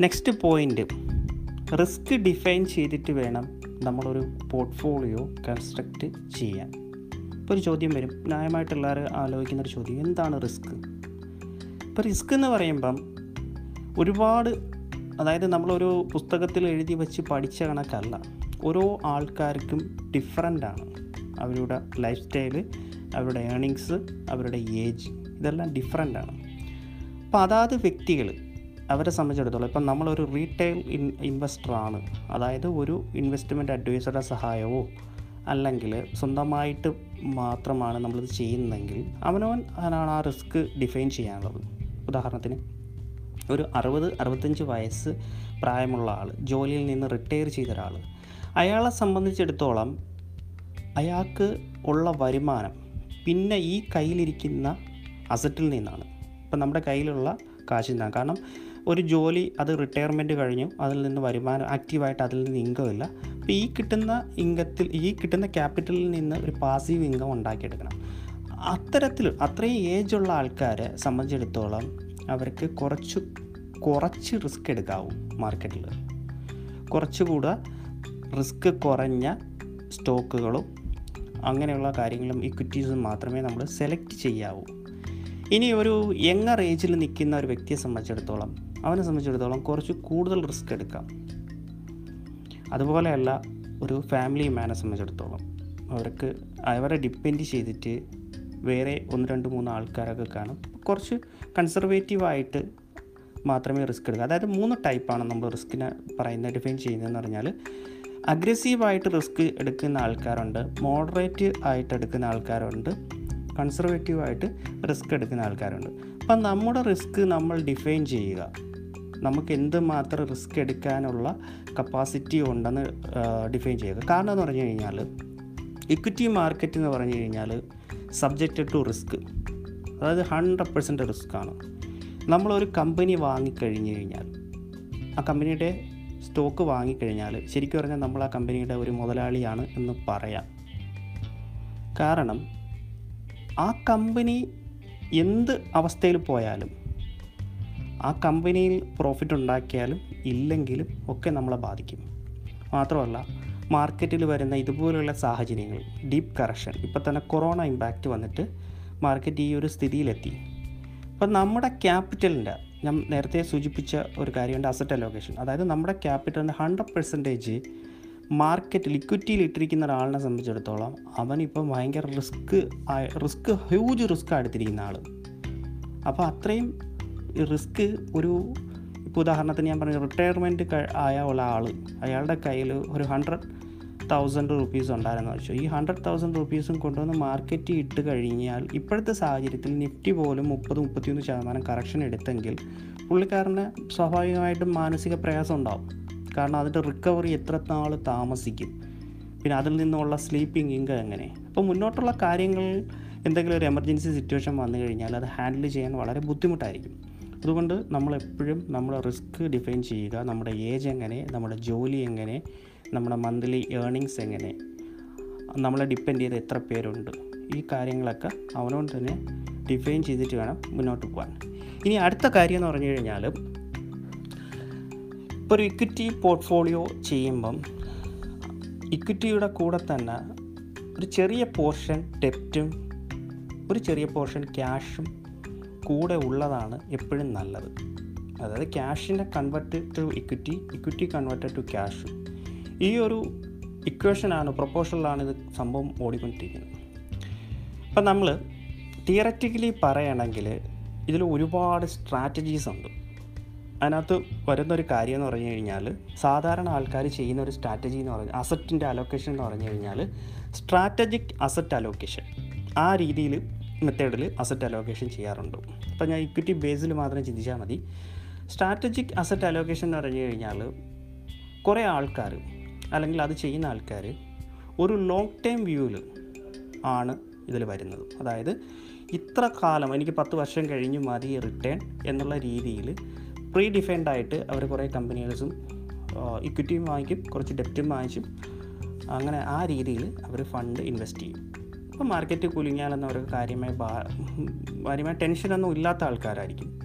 നെക്സ്റ്റ് പോയിന്റ് റിസ്ക് ഡിഫൈൻ ചെയ്തിട്ട് വേണം നമ്മളൊരു പോർട്ട്ഫോളിയോ കൺസ്ട്രക്റ്റ് ചെയ്യാൻ. ഇപ്പോൾ ഒരു ചോദ്യം വരും. ന്യായമായിട്ട് എല്ലാവരും ആലോചിക്കുന്ന ഒരു ചോദ്യം എന്താണ് റിസ്ക് ഇപ്പോൾ റിസ്ക് എന്ന് പറയുമ്പം ഒരുപാട് അതായത് നമ്മളൊരു പുസ്തകത്തിൽ എഴുതി വെച്ച് പഠിച്ച കണക്കല്ല. ഓരോ ആൾക്കാർക്കും ഡിഫറന്റ് ആണ്. അവരുടെ ലൈഫ് സ്റ്റൈൽ അവരുടെ ഏണിങ്സ് അവരുടെ ഏജ് ഇതെല്ലാം ഡിഫറന്റ് ആണ്. അപ്പോൾ അതാത് വ്യക്തികൾ അവരെ സംബന്ധിച്ചിടത്തോളം ഇപ്പം നമ്മളൊരു റീറ്റെയിൽ ഇൻ ഇൻവെസ്റ്ററാണ് അതായത് ഒരു ഇൻവെസ്റ്റ്മെന്റ് അഡ്വൈസറുടെ സഹായമോ അല്ലെങ്കിൽ സ്വന്തമായിട്ട് മാത്രമാണ് നമ്മളിത് ചെയ്യുന്നതെങ്കിൽ അവനവൻ അതിനാണ് ആ റിസ്ക് ഡിഫൈൻ ചെയ്യാനുള്ളത്. ഉദാഹരണത്തിന് ഒരു അറുപത് അറുപത്തഞ്ച് വയസ്സ് പ്രായമുള്ള ആൾ ജോലിയിൽ നിന്ന് റിട്ടയർ ചെയ്ത ഒരാൾ അയാളെ സംബന്ധിച്ചിടത്തോളം അയാൾക്ക് ഉള്ള വരുമാനം പിന്നെ ഈ കയ്യിലിരിക്കുന്ന അസറ്റിൽ നിന്നാണ്. ഇപ്പം നമ്മുടെ കയ്യിലുള്ള കാശിൽ നിന്നാണ്. കാരണം ഒരു ജോലി അത് റിട്ടയർമെന്റ് കഴിഞ്ഞു അതിൽ നിന്ന് വരുമാനം ആക്റ്റീവായിട്ട് അതിൽ നിന്ന് ഇൻകം ഇല്ല. അപ്പോൾ ഈ കിട്ടുന്ന ഇൻകത്തിൽ ഈ കിട്ടുന്ന ക്യാപിറ്റലിൽ നിന്ന് ഒരു പാസീവ് ഇൻകം ഉണ്ടാക്കിയെടുക്കണം. അത്തരത്തിൽ അത്രയും ഏജുള്ള ആൾക്കാരെ സംബന്ധിച്ചിടത്തോളം അവർക്ക് കുറച്ച് കുറച്ച് റിസ്ക് എടുക്കാവും മാർക്കറ്റിൽ കുറച്ചുകൂടെ റിസ്ക് കുറഞ്ഞ സ്റ്റോക്കുകളും അങ്ങനെയുള്ള കാര്യങ്ങളും ഇക്വിറ്റീസും മാത്രമേ നമ്മൾ സെലക്ട് ചെയ്യാവൂ. ഇനി ഒരു യങ്ങർ ഏജിൽ നിൽക്കുന്ന ഒരു വ്യക്തിയെ സംബന്ധിച്ചിടത്തോളം അവനെ സംബന്ധിച്ചിടത്തോളം കുറച്ച് കൂടുതൽ റിസ്ക് എടുക്കാം. അതുപോലെയല്ല ഒരു ഫാമിലി മാനെ സംബന്ധിച്ചിടത്തോളം അവർക്ക് അവരെ ഡിപ്പെൻഡ് ചെയ്തിട്ട് വേറെ ഒന്ന് രണ്ട് മൂന്ന് ആൾക്കാരൊക്കെ കാണും. കുറച്ച് കൺസർവേറ്റീവായിട്ട് മാത്രമേ റിസ്ക് എടുക്കുക അതായത് മൂന്ന് ടൈപ്പാണ് നമ്മൾ റിസ്കിനെ പറയുന്നത് ഡിഫൈൻ ചെയ്യുന്നതെന്ന് പറഞ്ഞാൽ. അഗ്രസീവായിട്ട് റിസ്ക് എടുക്കുന്ന ആൾക്കാരുണ്ട് മോഡറേറ്റ് ആയിട്ട് എടുക്കുന്ന ആൾക്കാരുണ്ട് കൺസർവേറ്റീവായിട്ട് റിസ്ക് എടുക്കുന്ന ആൾക്കാരുണ്ട്. അപ്പം നമ്മുടെ റിസ്ക് നമ്മൾ ഡിഫൈൻ ചെയ്യുക. നമുക്ക് എന്ത് മാത്രം റിസ്ക് എടുക്കാനുള്ള കപ്പാസിറ്റി ഉണ്ടെന്ന് ഡിഫൈൻ ചെയ്യുക. കാരണം എന്ന് പറഞ്ഞു കഴിഞ്ഞാൽ ഇക്വിറ്റി മാർക്കറ്റ് എന്ന് പറഞ്ഞു കഴിഞ്ഞാൽ സബ്ജക്റ്റ് ടു റിസ്ക് അതായത് ഹൺഡ്രഡ് പെർസെന്റ് റിസ്ക് ആണ്. നമ്മളൊരു കമ്പനി വാങ്ങിക്കഴിഞ്ഞ് കഴിഞ്ഞാൽ ആ കമ്പനിയുടെ സ്റ്റോക്ക് വാങ്ങിക്കഴിഞ്ഞാൽ ശരിക്കും പറഞ്ഞാൽ നമ്മൾ ആ കമ്പനിയുടെ ഒരു മുതലാളിയാണ് എന്ന് പറയാം. കാരണം ആ കമ്പനി എന്ത് അവസ്ഥയിൽ പോയാലും ആ കമ്പനിയിൽ പ്രോഫിറ്റ് ഉണ്ടാക്കിയാലും ഇല്ലെങ്കിലും ഒക്കെ നമ്മളെ ബാധിക്കും. മാത്രമല്ല മാർക്കറ്റിൽ വരുന്ന ഇതുപോലുള്ള സാഹചര്യങ്ങൾ ഡീപ്പ് കറക്ഷൻ ഇപ്പോൾ തന്നെ കൊറോണ ഇമ്പാക്റ്റ് വന്നിട്ട് മാർക്കറ്റ് ഈ ഒരു സ്ഥിതിയിലെത്തി. അപ്പോൾ നമ്മുടെ ക്യാപിറ്റലിന്റെ ഞാൻ നേരത്തെ സൂചിപ്പിച്ച ഒരു കാര്യമുണ്ട് അസറ്റ് അലോക്കേഷൻ അതായത് നമ്മുടെ ക്യാപിറ്റലിന്റെ ഹൺഡ്രഡ് പെർസെന്റേജ് മാർക്കറ്റ് ലിക്വിറ്റിയിൽ ഇട്ടിരിക്കുന്ന ഒരാളിനെ സംബന്ധിച്ചിടത്തോളം അവനിപ്പം ഭയങ്കര റിസ്ക് റിസ്ക് ഹ്യൂജ് റിസ്ക് എടുത്തിരിക്കുന്ന ആൾ അപ്പോൾ അത്രയും റിസ്ക് ഒരു ഇപ്പോൾ ഉദാഹരണത്തിന് ഞാൻ പറഞ്ഞ റിട്ടയർമെന്റ് ആയ ഉള്ള ആൾ അയാളുടെ കയ്യിൽ ഒരു ഹൺഡ്രഡ് തൗസൻഡ് റുപ്പീസ് ഉണ്ടായിരുന്നു. വെച്ചു ഈ ഹൺഡ്രഡ് തൗസൻഡ് റുപ്പീസും കൊണ്ടുവന്ന് മാർക്കറ്റിൽ ഇട്ട് കഴിഞ്ഞാൽ ഇപ്പോഴത്തെ സാഹചര്യത്തിൽ നിഫ്റ്റി പോലും മുപ്പത് മുപ്പത്തിയൊന്ന് ശതമാനം കറക്ഷൻ എടുത്തെങ്കിൽ പുള്ളിക്കാരന് സ്വാഭാവികമായിട്ടും മാനസിക പ്രയാസം ഉണ്ടാവും. കാരണം അതിന്റെ റിക്കവറി എത്ര നാൾ താമസിക്കും. പിന്നെ അതിൽ നിന്നുള്ള സ്ലീപ്പിംഗ് ഇൻകം എങ്ങനെ? അപ്പോൾ മുന്നോട്ടുള്ള കാര്യങ്ങൾ എന്തെങ്കിലും ഒരു എമർജൻസി സിറ്റുവേഷൻ വന്നു കഴിഞ്ഞാൽ അത് ഹാൻഡിൽ ചെയ്യാൻ വളരെ ബുദ്ധിമുട്ടായിരിക്കും. അതുകൊണ്ട് നമ്മളെപ്പോഴും നമ്മുടെ റിസ്ക് ഡിഫൈൻ ചെയ്യുക നമ്മുടെ ഏജ് എങ്ങനെ നമ്മുടെ ജോലി എങ്ങനെ നമ്മുടെ മന്ത്ലി ഏർണിങ്സ് എങ്ങനെ? നമ്മളെ ഡിപ്പെൻഡ് ചെയ്ത് എത്ര പേരുണ്ട്? ഈ കാര്യങ്ങളൊക്കെ അവനോട് തന്നെ ഡിഫൈൻ ചെയ്തിട്ട് വേണം മുന്നോട്ട് പോകാൻ ഇനി അടുത്ത കാര്യം എന്ന് പറഞ്ഞു കഴിഞ്ഞാൽ ഇപ്പോൾ ഒരു ഇക്വിറ്റി പോർട്ട്ഫോളിയോ ചെയ്യുമ്പം ഇക്വിറ്റിയുടെ കൂടെ തന്നെ ഒരു ചെറിയ പോർഷൻ ഡെപ്റ്റും ഒരു ചെറിയ പോർഷൻ ക്യാഷും കൂടെ ഉള്ളതാണ് എപ്പോഴും നല്ലത്. അതായത് ക്യാഷിനെ convert to equity equity converted to cash ഈ ഒരു ഇക്വേഷനാണ് പ്രൊപ്പോഷനിലാണ് ഇത് സംഭവം ഓടിക്കൊണ്ടിരിക്കുന്നത്. അപ്പം നമ്മൾ തിയററ്റിക്കലി പറയുകയാണെങ്കിൽ ഇതിൽ ഒരുപാട് സ്ട്രാറ്റജീസ് ഉണ്ട്. അതിനകത്ത് വരുന്നൊരു കാര്യം എന്ന് പറഞ്ഞു കഴിഞ്ഞാൽ സാധാരണ ആൾക്കാർ ചെയ്യുന്ന ഒരു സ്ട്രാറ്റജി എന്ന് പറഞ്ഞാൽ അസറ്റിന്റെ അലോക്കേഷൻ എന്ന് പറഞ്ഞു കഴിഞ്ഞാൽ സ്ട്രാറ്റജിക് അസറ്റ് അലോക്കേഷൻ ആ രീതിയിൽ മെത്തേഡിൽ അസറ്റ് അലോക്കേഷൻ ചെയ്യാറുണ്ട്. അപ്പം ഞാൻ ഇക്വിറ്റി ബേസിൽ മാത്രം ചിന്തിച്ചാൽ മതി. സ്ട്രാറ്റജിക് അസറ്റ് അലോക്കേഷൻ എന്ന് പറഞ്ഞു കഴിഞ്ഞാൽ കുറേ ആൾക്കാർ അല്ലെങ്കിൽ അത് ചെയ്യുന്ന ആൾക്കാർ ഒരു ലോങ് ടൈം വ്യൂവിൽ ആണ് ഇതിൽ വരുന്നത്. അതായത് ഇത്ര കാലം എനിക്ക് പത്ത് വർഷം കഴിഞ്ഞ് മതി റിട്ടേൺ എന്നുള്ള രീതിയിൽ പ്രീ ഡിഫൈൻഡ് ആയിട്ട് അവർ കുറേ കമ്പനീസും ഇക്വിറ്റിയും വാങ്ങിക്കും കുറച്ച് ഡെപ്റ്റും വാങ്ങിച്ചും. അങ്ങനെ ആ രീതിയിൽ അവർ ഫണ്ട് ഇൻവെസ്റ്റ് ചെയ്യും. അപ്പോൾ മാർക്കറ്റ് കുലുങ്ങിയാലൊന്നും അവർക്ക് കാര്യമായി കാര്യമായ ടെൻഷനൊന്നും ഇല്ലാത്ത ആൾക്കാരായിരിക്കും.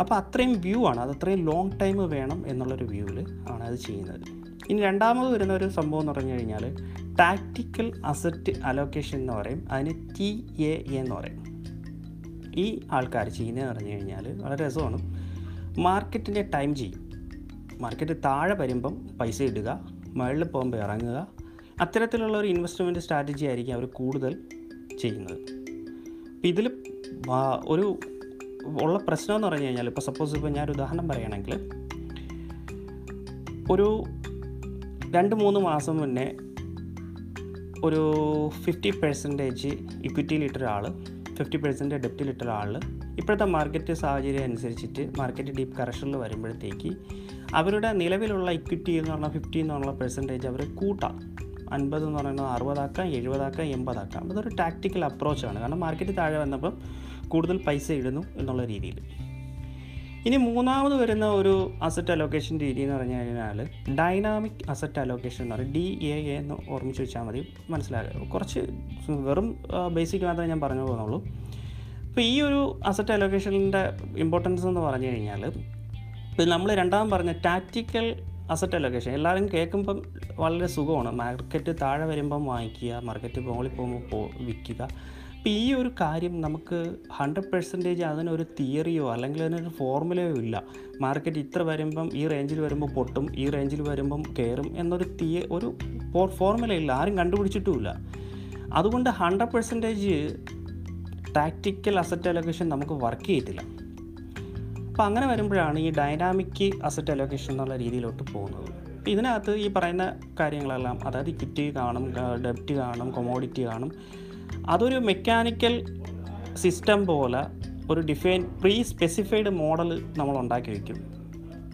അപ്പോൾ അത്രയും വ്യൂ ആണ് അത് അത്രയും ലോങ് ടൈം വേണം എന്നുള്ളൊരു വ്യൂവിൽ ആണ് അത് ചെയ്യുന്നത്. ഇനി രണ്ടാമത് വരുന്ന ഒരു സംഭവം എന്ന് പറഞ്ഞു കഴിഞ്ഞാൽ ടാക്റ്റിക്കൽ അസറ്റ് അലോക്കേഷൻ എന്ന് പറയും. അതിന് ടി എ എന്ന് പറയും. ഈ ആൾക്കാർ ചെയ്യുന്നതെന്ന് പറഞ്ഞു കഴിഞ്ഞാൽ വളരെ രസമാണ്. മാർക്കറ്റിന്റെ ടൈം ചെയ്യും. മാർക്കറ്റ് താഴെ വരുമ്പം പൈസ ഇടുക മുകളിൽ പോകുമ്പോൾ ഇറങ്ങുക. അത്തരത്തിലുള്ള ഒരു ഇൻവെസ്റ്റ്മെന്റ് സ്ട്രാറ്റജി ആയിരിക്കും അവർ കൂടുതൽ ചെയ്യുന്നത്. അപ്പോൾ ഇതിൽ ഒരു ഉള്ള പ്രശ്നം എന്ന് പറഞ്ഞു കഴിഞ്ഞാൽ ഇപ്പോൾ സപ്പോസ് ഇപ്പോൾ ഞാനൊരു ഉദാഹരണം പറയുകയാണെങ്കിൽ ഒരു രണ്ട് മൂന്ന് മാസം മുന്നേ ഒരു ഫിഫ്റ്റി പെർസെന്റേജ് ഇക്വിറ്റിയിൽ ഇട്ട ഒരാൾ ഫിഫ്റ്റി പെർസെന്റ് ഡെപ്റ്റിൽ ഇട്ട ഒരാൾ ഇപ്പോഴത്തെ മാർക്കറ്റ് സാഹചര്യം അനുസരിച്ചിട്ട് മാർക്കറ്റ് ഡീപ്പ് കറക്ഷനിൽ വരുമ്പോഴത്തേക്ക് അവരുടെ നിലവിലുള്ള ഇക്വിറ്റി എന്ന് പറഞ്ഞാൽ ഫിഫ്റ്റി എന്നുള്ള പെർസെന്റേജ് അവർ കൂട്ടാം. അൻപത് എന്ന് പറയുന്നത് അറുപതാക്കാം എഴുപതാക്കാം എൺപതാക്കാം. അതൊരു ടാക്റ്റിക്കൽ അപ്രോച്ചാണ് കാരണം മാർക്കറ്റ് താഴെ വന്നപ്പം കൂടുതൽ പൈസ ഇടുന്നു എന്നുള്ള രീതിയിൽ. ഇനി മൂന്നാമത് വരുന്ന ഒരു അസറ്റ് അലോക്കേഷൻ രീതി എന്ന് പറഞ്ഞു കഴിഞ്ഞാൽ ഡൈനാമിക് അസറ്റ് അലോക്കേഷൻ എന്ന് പറയും. ഡി എ എ എന്ന് ഓർമ്മിച്ച് വെച്ചാൽ മതി. മനസ്സിലാകും കുറച്ച് വെറും ബേസിക് മാത്രമേ ഞാൻ പറഞ്ഞു പോകുന്നുള്ളൂ. അപ്പോൾ ഈ ഒരു അസറ്റ് അലോക്കേഷനിന്റെ ഇമ്പോർട്ടൻസ് എന്ന് പറഞ്ഞു കഴിഞ്ഞാൽ ഇപ്പോൾ നമ്മൾ രണ്ടാം പറഞ്ഞ ടാറ്റിക്കൽ അസറ്റ് അലോക്കേഷൻ എല്ലാവരും കേൾക്കുമ്പം വളരെ സുഖമാണ്. മാർക്കറ്റ് താഴെ വരുമ്പം വാങ്ങിക്കുക മാർക്കറ്റ് മുകളിൽ പോകുമ്പോൾ വിൽക്കുക. ഈ ഒരു കാര്യം നമുക്ക് ഹൺഡ്രഡ് പെർസെന്റേജ് അതിനൊരു തിയറിയോ അല്ലെങ്കിൽ അതിനൊരു ഫോർമുലയോ ഇല്ല. മാർക്കറ്റ് ഇത്ര വരുമ്പം ഈ റേഞ്ചിൽ വരുമ്പോൾ പൊട്ടും ഈ റേഞ്ചിൽ വരുമ്പം കയറും എന്നൊരു തിയ ഒരു ഫോർമുല ഇല്ല. ആരും കണ്ടുപിടിച്ചിട്ടുമില്ല. അതുകൊണ്ട് hundred percentage tactical asset allocation നമുക്ക് വർക്ക് ചെയ്യത്തില്ല. അപ്പോൾ അങ്ങനെ വരുമ്പോഴാണ് ഈ ഡൈനാമിക് അസറ്റ് അലോക്കേഷൻ എന്നുള്ള രീതിയിലോട്ട് പോകുന്നത്. ഇതിനകത്ത് ഈ പറയുന്ന കാര്യങ്ങളെല്ലാം അതായത് ഇക്വിറ്റി കാണും ഡെപ്റ്റ് കാണും കൊമോഡിറ്റി കാണും അതൊരു മെക്കാനിക്കൽ സിസ്റ്റം പോലെ ഒരു ഡിഫൈൻ പ്രീ സ്പെസിഫൈഡ് മോഡൽ നമ്മൾ ഉണ്ടാക്കി വയ്ക്കും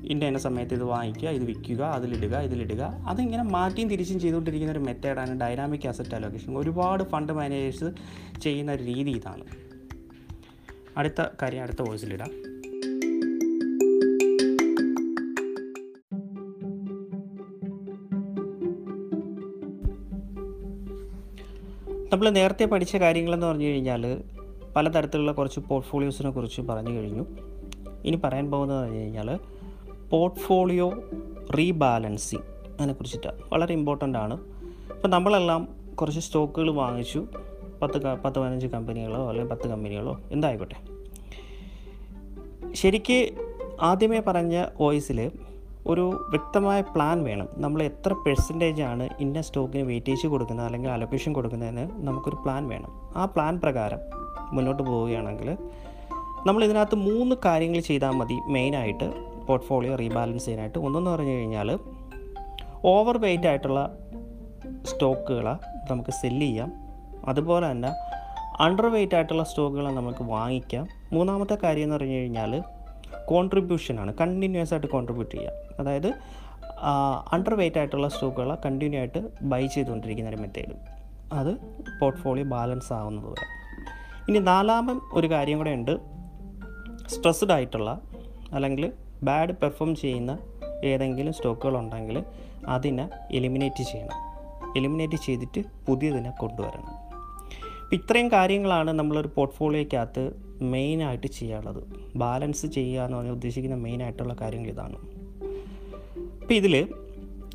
ഇന്ന സമയത്ത് ഇത് വാങ്ങിക്കുക ഇത് വിൽക്കുക അതിലിടുക ഇതിലിടുക അതിങ്ങനെ മാറ്റിയും തിരിച്ചും ചെയ്തുകൊണ്ടിരിക്കുന്ന ഒരു മെത്തേഡാണ് ഡൈനാമിക് അസറ്റ് അലോക്കേഷൻ ഒരുപാട് ഫണ്ട് മാനേജേഴ്സ് ചെയ്യുന്ന രീതി ഇതാണ്. അടുത്ത കാര്യം അടുത്ത വോയിസിലിടാം നമ്മൾ നേരത്തെ പഠിച്ച കാര്യങ്ങളെന്ന് പറഞ്ഞു കഴിഞ്ഞാൽ പലതരത്തിലുള്ള കുറച്ച് പോർട്ട്ഫോളിയോസിനെ കുറിച്ച് പറഞ്ഞു കഴിഞ്ഞു. ഇനി പറയാൻ പോകുന്നത് പറഞ്ഞു കഴിഞ്ഞാൽ പോർട്ട്ഫോളിയോ റീബാലൻസിങ് അതിനെക്കുറിച്ചിട്ടാണ് വളരെ ഇമ്പോർട്ടന്റ് ആണ്. ഇപ്പോൾ നമ്മളെല്ലാം കുറച്ച് സ്റ്റോക്കുകൾ വാങ്ങിച്ചു. പത്ത് പത്ത് പതിനഞ്ച് കമ്പനികളോ അല്ലെങ്കിൽ പത്ത് കമ്പനികളോ എന്തായിക്കോട്ടെ. ശരിക്ക് ആദ്യമേ പറഞ്ഞ വോയിസിൽ ഒരു വ്യക്തമായ പ്ലാൻ വേണം. നമ്മൾ എത്ര പെർസെന്റേജ് ആണ് ഇന്ന സ്റ്റോക്കിന് വെയിറ്റേജ് കൊടുക്കുന്നത് അല്ലെങ്കിൽ അലൊക്കേഷൻ കൊടുക്കുന്നതിന് നമുക്കൊരു പ്ലാൻ വേണം. ആ പ്ലാൻ പ്രകാരം മുന്നോട്ട് പോവുകയാണെങ്കിൽ നമ്മൾ ഇതിനകത്ത് മൂന്ന് കാര്യങ്ങൾ ചെയ്താൽ മതി മെയിനായിട്ട് പോർട്ട്ഫോളിയോ റീബാലൻസ് ചെയ്യാനായിട്ട്. ഒന്നെന്ന് പറഞ്ഞു കഴിഞ്ഞാൽ ഓവർ വെയിറ്റ് ആയിട്ടുള്ള സ്റ്റോക്കുകളെ നമുക്ക് സെല്ല് ചെയ്യാം. അതുപോലെ തന്നെ അണ്ടർ വെയിറ്റ് ആയിട്ടുള്ള സ്റ്റോക്കുകളെ നമുക്ക് വാങ്ങിക്കാം. മൂന്നാമത്തെ കാര്യം എന്ന് പറഞ്ഞു കഴിഞ്ഞാൽ കോൺട്രിബ്യൂഷനാണ് കണ്ടിന്യൂസ് ആയിട്ട് കോൺട്രിബ്യൂട്ട് ചെയ്യാം. അതായത് അണ്ടർ വെയിറ്റ് ആയിട്ടുള്ള സ്റ്റോക്കുകളെ കണ്ടിന്യൂ ആയിട്ട് ബൈ ചെയ്തുകൊണ്ടിരിക്കുന്ന ഒരു മെത്തേഡ് അത് പോർട്ട്ഫോളിയോ ബാലൻസ് ആവുന്നത് വരെ. ഇനി നാലാമൻ ഒരു കാര്യം കൂടെ ഉണ്ട്. സ്ട്രെസ്ഡ് ആയിട്ടുള്ള അല്ലെങ്കിൽ ബാഡ് പെർഫോം ചെയ്യുന്ന ഏതെങ്കിലും സ്റ്റോക്കുകൾ ഉണ്ടെങ്കിൽ അതിനെ എലിമിനേറ്റ് ചെയ്യണം. എലിമിനേറ്റ് ചെയ്തിട്ട് പുതിയതിനെ കൊണ്ടുവരണം. അപ്പം ഇത്രയും കാര്യങ്ങളാണ് നമ്മളൊരു പോർട്ട്ഫോളിയോയ്ക്കകത്ത് മെയിനായിട്ട് ചെയ്യാനുള്ളത്. ബാലൻസ് ചെയ്യുക എന്ന് പറഞ്ഞാൽ ഉദ്ദേശിക്കുന്ന മെയിനായിട്ടുള്ള കാര്യങ്ങൾ ഇതാണ്. അപ്പോൾ ഇതിൽ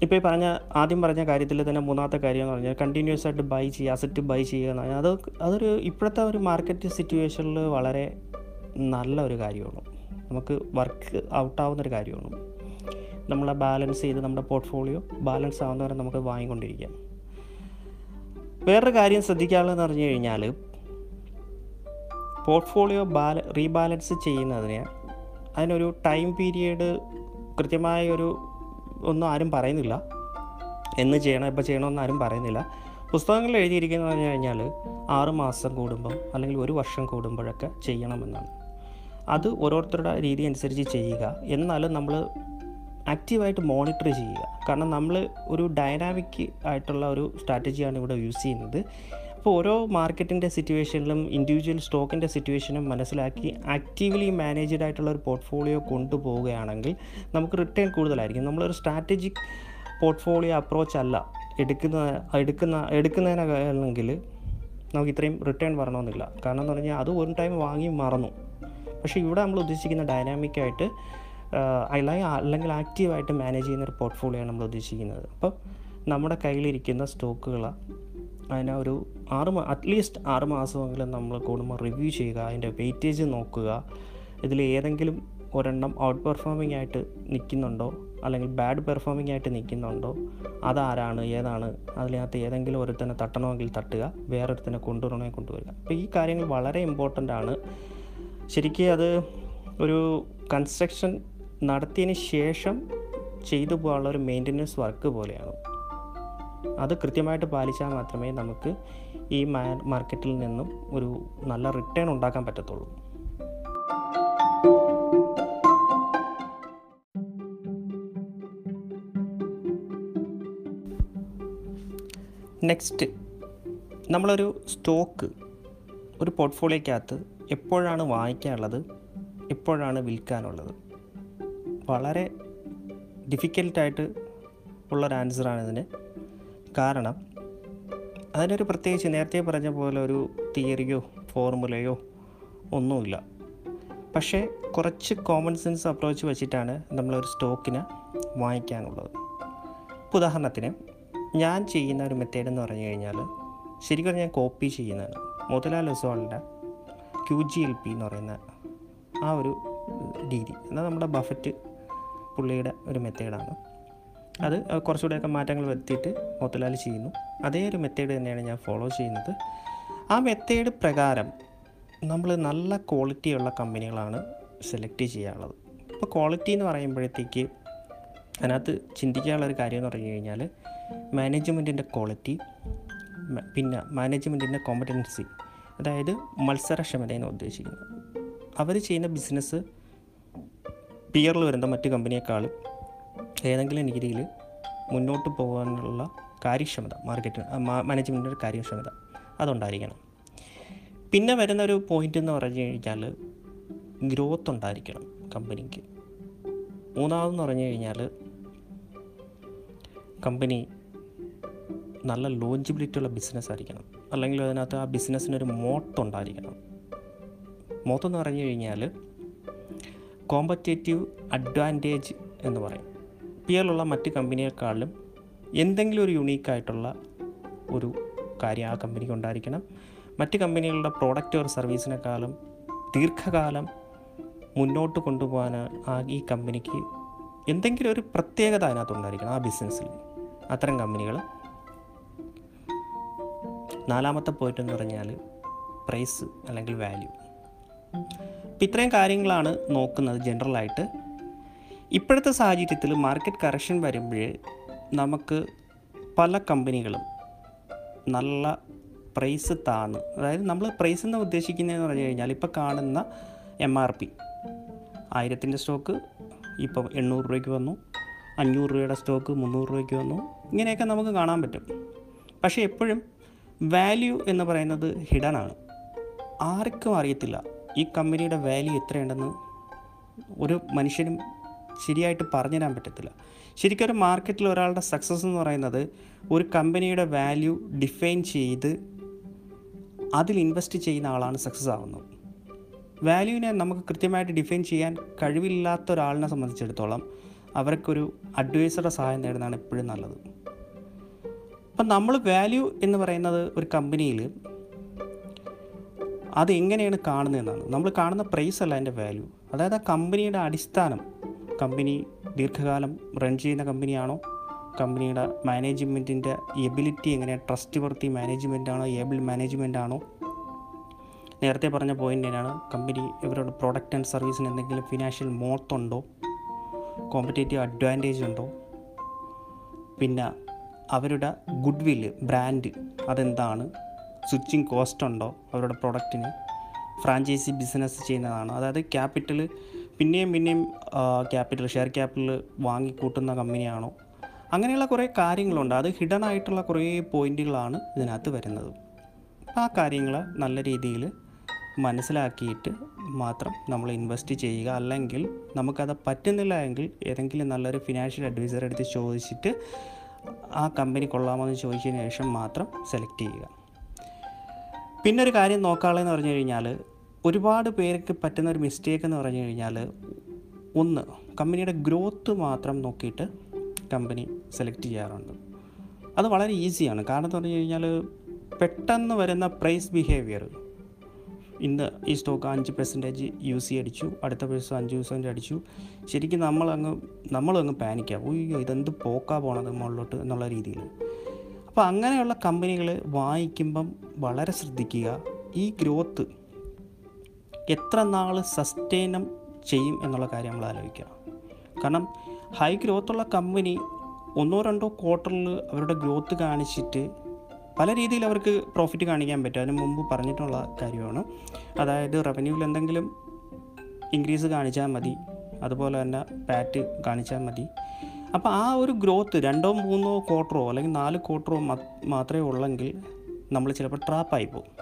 ഇപ്പോൾ ഈ പറഞ്ഞ ആദ്യം പറഞ്ഞ കാര്യത്തിൽ തന്നെ മൂന്നാമത്തെ കാര്യം എന്ന് പറഞ്ഞാൽ കണ്ടിന്യൂസ് ആയിട്ട് ബൈ ചെയ്യുക അസറ്റ് ബൈ ചെയ്യുക എന്ന് പറഞ്ഞാൽ അത് അതൊരു ഇപ്പോഴത്തെ ഒരു മാർക്കറ്റ് സിറ്റുവേഷനിൽ വളരെ നല്ല ഒരു കാര്യമാണ്. നമുക്ക് വർക്ക് ഔട്ടാവുന്ന ഒരു കാര്യമാണ്. നമ്മളെ ബാലൻസ് ചെയ്ത് നമ്മുടെ പോർട്ട്ഫോളിയോ ബാലൻസ് ആവുന്നവരെ നമുക്ക് വാങ്ങിക്കൊണ്ടിരിക്കാം. വേറൊരു കാര്യം ശ്രദ്ധിക്കാനുള്ളതെന്ന് പറഞ്ഞു കഴിഞ്ഞാൽ പോർട്ട്ഫോളിയോ ബാല റീബാലൻസ് ചെയ്യുന്നതിന് അതിനൊരു ടൈം പീരിയഡ് കൃത്യമായ ഒരു ഒന്നും ആരും പറയുന്നില്ല. എന്ന് ചെയ്യണം എപ്പോൾ ചെയ്യണമെന്ന് ആരും പറയുന്നില്ല. പുസ്തകങ്ങളിൽ എഴുതിയിരിക്കുന്നത് പറഞ്ഞു കഴിഞ്ഞാൽ ആറ് മാസം കൂടുമ്പം അല്ലെങ്കിൽ ഒരു വർഷം കൂടുമ്പോഴൊക്കെ ചെയ്യണമെന്നാണ്. അത് ഓരോരുത്തരുടെ രീതി അനുസരിച്ച് ചെയ്യുക. എന്നാലും നമ്മൾ ആക്റ്റീവായിട്ട് മോണിറ്റർ ചെയ്യുക. കാരണം നമ്മൾ ഒരു ഡൈനാമിക് ആയിട്ടുള്ള ഒരു സ്ട്രാറ്റജിയാണ് ഇവിടെ യൂസ് ചെയ്യുന്നത്. അപ്പോൾ ഓരോ മാർക്കറ്റിന്റെ സിറ്റുവേഷനിലും ഇൻഡിവിജ്വൽ സ്റ്റോക്കിന്റെ സിറ്റുവേഷനും മനസ്സിലാക്കി ആക്റ്റീവ്ലി മാനേജ്ഡ് ആയിട്ടുള്ള ഒരു പോർട്ട്ഫോളിയോ കൊണ്ടുപോവുകയാണെങ്കിൽ നമുക്ക് റിട്ടേൺ കൂടുതലായിരിക്കും. നമ്മളൊരു സ്ട്രാറ്റജിക് പോർട്ട്ഫോളിയോ അപ്രോച്ച് അല്ല. എടുക്കുന്ന എടുക്കുന്ന എടുക്കുന്നതിനാണെങ്കിൽ നമുക്ക് ഇത്രയും റിട്ടേൺ വരണമെന്നില്ല. കാരണം എന്ന് പറഞ്ഞാൽ അത് ഒരു ടൈം വാങ്ങി മറന്നു. പക്ഷേ ഇവിടെ നമ്മൾ ഉദ്ദേശിക്കുന്ന ഡൈനാമിക്കായിട്ട് അല്ലെങ്കിൽ അല്ലെങ്കിൽ ആക്റ്റീവായിട്ട് മാനേജ് ചെയ്യുന്ന ഒരു പോർട്ട്ഫോളിയോ ആണ് നമ്മൾ ഉദ്ദേശിക്കുന്നത്. അപ്പം നമ്മുടെ കയ്യിലിരിക്കുന്ന സ്റ്റോക്കുകൾ അതിനെ ഒരു ആറ് അറ്റ്ലീസ്റ്റ് ആറ് മാസമെങ്കിലും നമ്മൾ കൂടുമ്പോൾ റിവ്യൂ ചെയ്യുക അതിന്റെ വെയിറ്റേജ് നോക്കുക. ഇതിൽ ഏതെങ്കിലും ഒരെണ്ണം ഔട്ട് പെർഫോമിംഗ് ആയിട്ട് നിൽക്കുന്നുണ്ടോ? അല്ലെങ്കിൽ ബാഡ് പെർഫോമിംഗ് ആയിട്ട് നിൽക്കുന്നുണ്ടോ? അതാരാണ് ഏതാണ്? അതിനകത്ത് ഏതെങ്കിലും ഒരുത്തനെ തട്ടണമെങ്കിൽ തട്ടുക വേറൊരുത്തനെ കൊണ്ടുവരണമെങ്കിൽ കൊണ്ടുവരിക. അപ്പോൾ ഈ കാര്യങ്ങൾ വളരെ ഇമ്പോർട്ടന്റ് ആണ്. ശരിക്കും അത് ഒരു കൺസ്ട്രക്ഷൻ നടത്തിയതിന് ശേഷം ചെയ്തു പോകാനുള്ള ഒരു മെയിന്റനൻസ് വർക്ക് പോലെയാണ്. അത് കൃത്യമായിട്ട് പാലിച്ചാൽ മാത്രമേ നമുക്ക് ഈ മാർക്കറ്റിൽ നിന്നും ഒരു നല്ല റിട്ടേൺ ഉണ്ടാക്കാൻ പറ്റത്തുള്ളൂ. നെക്സ്റ്റ് നമ്മളൊരു സ്റ്റോക്ക് ഒരു പോർട്ട്ഫോളിയോക്കകത്ത് എപ്പോഴാണ് വാങ്ങിക്കാനുള്ളത് എപ്പോഴാണ് വിൽക്കാനുള്ളത്? വളരെ ഡിഫിക്കൽട്ടായിട്ട് ഉള്ളൊരു ആൻസറാണ് ഇതിന്. കാരണം അതിനൊരു പ്രത്യേകിച്ച് നേരത്തെ പറഞ്ഞ പോലെ ഒരു തിയറിയോ ഫോർമുലയോ ഒന്നുമില്ല. പക്ഷേ കുറച്ച് കോമൺ സെൻസ് അപ്രോച്ച് വെച്ചിട്ടാണ് നമ്മളൊരു സ്റ്റോക്കിനെ വാങ്ങിക്കാനുള്ളത്. ഉദാഹരണത്തിന് ഞാൻ ചെയ്യുന്ന ഒരു മെത്തേഡ് എന്ന് പറഞ്ഞു കഴിഞ്ഞാൽ ശരിക്കും ഞാൻ കോപ്പി ചെയ്യുന്നതാണ്. മോത്തിലാൽ ഒസ്വാളിന്റെ ക്യു ജി എൽ പി എന്ന് പറയുന്ന ആ ഒരു രീതി. എന്നാൽ നമ്മുടെ ബഫറ്റ് പുള്ളിയുടെ ഒരു മെത്തേഡാണ് അത് കുറച്ചുകൂടെയൊക്കെ മാറ്റങ്ങൾ വരുത്തിയിട്ട് മോത്തിലാൽ ചെയ്യുന്നു. അതേ ഒരു മെത്തേഡ് തന്നെയാണ് ഞാൻ ഫോളോ ചെയ്യുന്നത്. ആ മെത്തേഡ് പ്രകാരം നമ്മൾ നല്ല ക്വാളിറ്റിയുള്ള കമ്പനികളാണ് സെലക്ട് ചെയ്യാനുള്ളത് ഇപ്പോൾ ക്വാളിറ്റി എന്ന് പറയുമ്പോഴത്തേക്ക് അതിനകത്ത് ചിന്തിക്കാനുള്ളൊരു കാര്യം എന്ന് പറഞ്ഞു കഴിഞ്ഞാൽ മാനേജ്മെന്റിന്റെ ക്വാളിറ്റി പിന്നെ മാനേജ്മെന്റിന്റെ കോമ്പറ്റൻസി അതായത് മത്സരക്ഷമതയെന്ന് ഉദ്ദേശിക്കുന്നത് അവർ ചെയ്യുന്ന ബിസിനസ് പിയറിൽ വരുന്ന മറ്റ് കമ്പനിയെക്കാളും ഏതെങ്കിലും രീതിയിൽ മുന്നോട്ട് പോകാനുള്ള കാര്യക്ഷമത മാർക്കറ്റ് മാനേജ്മെന്റിന്റെ കാര്യക്ഷമത അതുണ്ടായിരിക്കണം. പിന്നെ വരുന്ന ഒരു പോയിന്റ് എന്ന് പറഞ്ഞു കഴിഞ്ഞാൽ ഗ്രോത്ത് ഉണ്ടായിരിക്കണം കമ്പനിക്ക് മൂന്നാമതെന്ന് പറഞ്ഞു കഴിഞ്ഞാൽ കമ്പനി നല്ല ലോഞ്ചിബിലിറ്റി ഉള്ള ബിസിനസ് ആയിരിക്കണം. അല്ലെങ്കിൽ അതിനകത്ത് ആ ബിസിനസ്സിനൊരു മോട്ട് ഉണ്ടായിരിക്കണം. മോത്ത് എന്ന് പറഞ്ഞു കഴിഞ്ഞാൽ കോമ്പറ്റേറ്റീവ് അഡ്വാന്റേജ് എന്ന് പറയും. പിയറിലുള്ള മറ്റ് കമ്പനിയെക്കാളും എന്തെങ്കിലും ഒരു യുണീക്കായിട്ടുള്ള ഒരു കാര്യം ആ കമ്പനിക്ക് ഉണ്ടായിരിക്കണം. മറ്റ് കമ്പനികളുടെ പ്രോഡക്റ്റ് ഓർ സർവീസിനേക്കാളും ദീർഘകാലം മുന്നോട്ട് കൊണ്ടുപോകാൻ ആ ഈ കമ്പനിക്ക് എന്തെങ്കിലും ഒരു പ്രത്യേകത അതിനകത്തുണ്ടായിരിക്കണം ആ ബിസിനസ്സിൽ അത്തരം കമ്പനികൾ നാലാമത്തെ പോയിന്റ് എന്ന് പറഞ്ഞാൽ പ്രൈസ് അല്ലെങ്കിൽ വാല്യൂ ഇപ്പം ഇത്രയും കാര്യങ്ങളാണ് നോക്കുന്നത് ജനറലായിട്ട് ഇപ്പോഴത്തെ സാഹചര്യത്തിൽ മാർക്കറ്റ് കറക്ഷൻ വരുമ്പോൾ നമുക്ക് പല കമ്പനികളും നല്ല പ്രൈസ് താന്ന്. അതായത് നമ്മൾ പ്രൈസ് എന്ന് ഉദ്ദേശിക്കുന്നതെന്ന് പറഞ്ഞു കഴിഞ്ഞാൽ ഇപ്പോൾ കാണുന്ന എം ആർ പി ആയിരത്തിന്റെ സ്റ്റോക്ക് ഇപ്പം എണ്ണൂറ് രൂപയ്ക്ക് വന്നു. അഞ്ഞൂറ് രൂപയുടെ സ്റ്റോക്ക് മുന്നൂറ് രൂപയ്ക്ക് വന്നു. ഇങ്ങനെയൊക്കെ നമുക്ക് കാണാൻ പറ്റും. പക്ഷേ എപ്പോഴും വാല്യൂ എന്ന് പറയുന്നത് ഹിഡനാണ് ആർക്കും അറിയത്തില്ല ഈ കമ്പനിയുടെ വാല്യൂ എത്രയുണ്ടെന്ന്. ഒരു മനുഷ്യനും ശരിയായിട്ട് പറഞ്ഞു തരാൻ പറ്റത്തില്ല. ശരിക്കും ഒരു മാർക്കറ്റിൽ ഒരാളുടെ സക്സസ് എന്ന് പറയുന്നത് ഒരു കമ്പനിയുടെ വാല്യൂ ഡിഫൈൻ ചെയ്ത് അതിൽ ഇൻവെസ്റ്റ് ചെയ്യുന്ന ആളാണ് സക്സസ് ആവുന്നത്. വാല്യൂവിനെ നമുക്ക് കൃത്യമായിട്ട് ഡിഫൈൻ ചെയ്യാൻ കഴിവില്ലാത്ത ഒരാളിനെ സംബന്ധിച്ചിടത്തോളം അവർക്കൊരു അഡ്വൈസറുടെ സഹായം നേടുന്നതാണ് എപ്പോഴും നല്ലത്. അപ്പം നമ്മൾ വാല്യൂ എന്ന് പറയുന്നത് ഒരു കമ്പനിയിൽ അത് എങ്ങനെയാണ് കാണുന്നതെന്നാണ്. നമ്മൾ കാണുന്ന പ്രൈസ് അല്ല അതിന്റെ വാല്യൂ അതായത് ആ കമ്പനിയുടെ അടിസ്ഥാനം കമ്പനി ദീർഘകാലം റൺ ചെയ്യുന്ന കമ്പനിയാണോ? കമ്പനിയുടെ മാനേജ്മെന്റിന്റെ എബിലിറ്റി എങ്ങനെ? ട്രസ്റ്റ് വർത്തി മാനേജ്മെന്റ് ആണോ ഏബിൾ മാനേജ്മെന്റ് ആണോ നേരത്തെ പറഞ്ഞ പോയിന്റ് തന്നെയാണ്. കമ്പനി ഇവരുടെ പ്രോഡക്റ്റ് ആൻഡ് സർവീസിന് എന്തെങ്കിലും ഫിനാൻഷ്യൽ മോത്തുണ്ടോ കോമ്പറ്റേറ്റീവ് അഡ്വാന്റേജ് ഉണ്ടോ? പിന്നെ അവരുടെ ഗുഡ് വില്ല് ബ്രാൻഡ് അതെന്താണ്? സ്വിച്ചിങ് കോസ്റ്റ് ഉണ്ടോ? അവരുടെ പ്രൊഡക്റ്റിന് ഫ്രാഞ്ചൈസി ബിസിനസ് ചെയ്യുന്നതാണ്. അതായത് ക്യാപിറ്റൽ പിന്നെയും പിന്നെയും ക്യാപിറ്റൽ ഷെയർ ക്യാപിറ്റൽ വാങ്ങിക്കൂട്ടുന്ന കമ്പനിയാണോ? അങ്ങനെയുള്ള കുറേ കാര്യങ്ങളുണ്ട്. അത് ഹിഡൻ ആയിട്ടുള്ള കുറേ പോയിന്റുകളാണ് ഇതിനകത്ത് വരുന്നത്. ആ കാര്യങ്ങൾ നല്ല രീതിയിൽ മനസ്സിലാക്കിയിട്ട് മാത്രം നമ്മൾ ഇൻവെസ്റ്റ് ചെയ്യുക. അല്ലെങ്കിൽ നമുക്കത് പറ്റുന്നില്ല എങ്കിൽ ഏതെങ്കിലും നല്ലൊരു ഫിനാൻഷ്യൽ അഡ്വൈസർ എടുത്ത് ചോദിച്ചിട്ട് ആ കമ്പനി കൊള്ളാമോ എന്ന് ചോദിച്ചതിന് ശേഷം മാത്രം സെലക്ട് ചെയ്യുക. പിന്നെ ഒരു കാര്യം നോക്കാനുള്ളതെന്ന് പറഞ്ഞു കഴിഞ്ഞാൽ ഒരുപാട് പേർക്ക് പറ്റുന്ന ഒരു മിസ്റ്റേക്ക് എന്ന് പറഞ്ഞു കഴിഞ്ഞാൽ ഒന്ന് കമ്പനിയുടെ ഗ്രോത്ത് മാത്രം നോക്കിയിട്ട് കമ്പനി സെലക്ട് ചെയ്യാറുണ്ട്. അത് വളരെ ഈസിയാണ് കാരണം എന്ന് പറഞ്ഞു കഴിഞ്ഞാൽ പെട്ടെന്ന് വരുന്ന പ്രൈസ് ബിഹേവിയർ ഇന്ന് ഈ സ്റ്റോക്ക് അഞ്ച് പെർസെന്റേജ് യു സി അടിച്ചു അടുത്ത ദിവസം അഞ്ച് പെർസെന്റ് അടിച്ചു. ശരിക്കും നമ്മളങ്ങ് നമ്മളങ്ങ് പാനിക്കാം അയ്യോ ഇതെന്ത് പോക്കാ പോണത് മുകളിലോട്ട് എന്നുള്ള രീതിയിൽ. അപ്പോൾ അങ്ങനെയുള്ള കമ്പനികൾ വാങ്ങിക്കുമ്പം വളരെ ശ്രദ്ധിക്കുക. ഈ ഗ്രോത്ത് എത്ര നാൾ സസ്റ്റൈനം ചെയ്യും എന്നുള്ള കാര്യം നമ്മൾ ആലോചിക്കുക കാരണം ഹൈ ഗ്രോത്തുള്ള കമ്പനി ഒന്നോ രണ്ടോ ക്വാർട്ടറിൽ അവരുടെ ഗ്രോത്ത് കാണിച്ചിട്ട് പല രീതിയിൽ അവർക്ക് പ്രോഫിറ്റ് കാണിക്കാൻ പറ്റും. അതിന് മുമ്പ് പറഞ്ഞിട്ടുള്ള കാര്യമാണ്. അതായത് റവന്യൂവിൽ എന്തെങ്കിലും ഇൻക്രീസ് കാണിച്ചാൽ മതി. അതുപോലെ തന്നെ പാറ്റ് കാണിച്ചാൽ മതി. അപ്പോൾ ആ ഒരു ഗ്രോത്ത് രണ്ടോ മൂന്നോ ക്വാർട്ടറോ അല്ലെങ്കിൽ നാല് ക്വാർട്ടറോ മാത്രമേ ഉള്ളെങ്കിൽ നമ്മൾ ചിലപ്പോൾ ട്രാപ്പായി പോകും.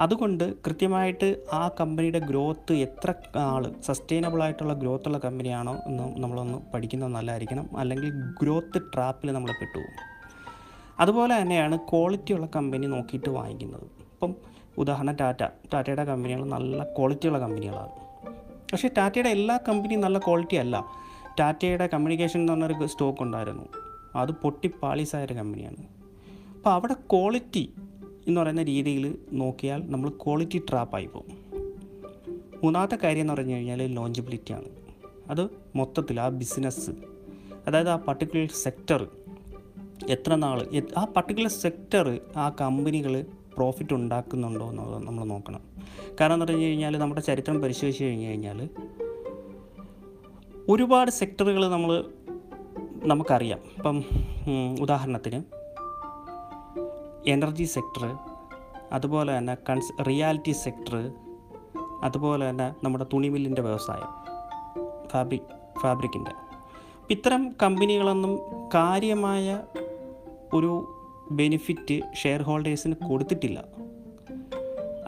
അതുകൊണ്ട് കൃത്യമായിട്ട് ആ കമ്പനിയുടെ ഗ്രോത്ത് എത്ര ആൾ സസ്റ്റൈനബിൾ ആയിട്ടുള്ള ഗ്രോത്ത് ഉള്ള കമ്പനിയാണോ എന്ന് നമ്മളൊന്ന് പഠിക്കുന്നത് നല്ലതായിരിക്കണം. അല്ലെങ്കിൽ ഗ്രോത്ത് ട്രാപ്പിൽ നമ്മൾ പെട്ടുപോകും അതുപോലെ തന്നെയാണ് ക്വാളിറ്റി ഉള്ള കമ്പനി നോക്കിയിട്ട് വാങ്ങിക്കുന്നത്. ഇപ്പം ഉദാഹരണം ടാറ്റ. ടാറ്റയുടെ കമ്പനികൾ നല്ല ക്വാളിറ്റിയുള്ള കമ്പനികളാണ്. പക്ഷേ ടാറ്റയുടെ എല്ലാ കമ്പനിയും നല്ല ക്വാളിറ്റി അല്ല. ടാറ്റയുടെ കമ്മ്യൂണിക്കേഷൻ എന്ന് പറഞ്ഞൊരു സ്റ്റോക്ക് ഉണ്ടായിരുന്നു. അത് പൊട്ടി പാളീസായൊരു കമ്പനിയാണ്. അപ്പോൾ അവിടെ ക്വാളിറ്റി എന്ന് പറയുന്ന രീതിയിൽ നോക്കിയാൽ നമ്മൾ ക്വാളിറ്റി ട്രാപ്പായി പോകും. മൂന്നാമത്തെ കാര്യം എന്ന് പറഞ്ഞു കഴിഞ്ഞാൽ ലോഞ്ചബിലിറ്റിയാണ് അത് മൊത്തത്തിൽ ആ ബിസിനസ് അതായത് ആ പർട്ടിക്കുലർ സെക്ടർ എത്ര നാൾ ആ പർട്ടിക്കുലർ സെക്ടർ ആ കമ്പനികൾ പ്രോഫിറ്റ് ഉണ്ടാക്കുന്നുണ്ടോ എന്നുള്ളത് നമ്മൾ നോക്കണം. കാരണം എന്ന് പറഞ്ഞു കഴിഞ്ഞാൽ നമ്മുടെ ചരിത്രം പരിശോധിച്ച് കഴിഞ്ഞ് കഴിഞ്ഞാൽ ഒരുപാട് സെക്ടറുകൾ നമ്മൾ നമുക്കറിയാം. ഇപ്പം ഉദാഹരണത്തിന് എനർജി സെക്ടർ അതുപോലെ തന്നെ കൺസ് റിയാലിറ്റി സെക്ടർ അതുപോലെ തന്നെ നമ്മുടെ തുണിമില്ലിന്റെ വ്യവസായം ഫാബ്രിക് ഫാബ്രിക്കിന്റെ. ഇത്തരം കമ്പനികളൊന്നും കാര്യമായ ഒരു ബെനിഫിറ്റ് ഷെയർ ഹോൾഡേഴ്സിന് കൊടുത്തിട്ടില്ല.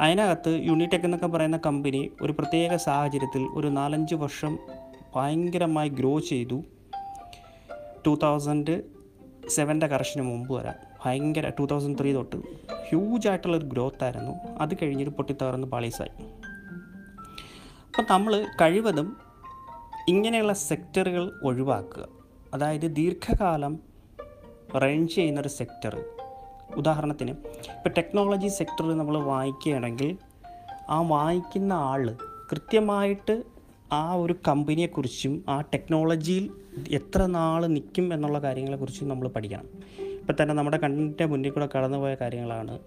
അതിനകത്ത് യൂണിടെക് എന്നൊക്കെ പറയുന്ന കമ്പനി ഒരു പ്രത്യേക സാഹചര്യത്തിൽ ഒരു നാലഞ്ച് വർഷം ഭയങ്കരമായി ഗ്രോ ചെയ്തു. ടു തൗസൻഡ് സെവന്റെ കറക്ഷന് മുമ്പ് വരാൻ. ഭയങ്കര ടു തൗസൻഡ് ത്രീ തൊട്ട് ഹ്യൂജ് ആയിട്ടുള്ളൊരു ഗ്രോത്ത് ആയിരുന്നു. അത് കഴിഞ്ഞിട്ട് പൊട്ടിത്തകർന്ന് പാളീസായി. അപ്പം നമ്മൾ കഴിവതും ഇങ്ങനെയുള്ള സെക്ടറുകൾ ഒഴിവാക്കുക. അതായത് ദീർഘകാലം റൺ ചെയ്യുന്നൊരു സെക്ടർ ഉദാഹരണത്തിന് ഇപ്പോൾ ടെക്നോളജി സെക്ടർ നമ്മൾ വായിക്കുകയാണെങ്കിൽ ആ വായിക്കുന്ന ആൾ കൃത്യമായിട്ട് ആ ഒരു കമ്പനിയെക്കുറിച്ചും ആ ടെക്നോളജിയിൽ എത്ര നാൾ നിൽക്കും എന്നുള്ള കാര്യങ്ങളെക്കുറിച്ചും നമ്മൾ പഠിക്കണം. ഇപ്പം തന്നെ നമ്മുടെ കണ്ണിന്റെ മുന്നിൽ കൂടെ കടന്നുപോയ കാര്യങ്ങളാണ്.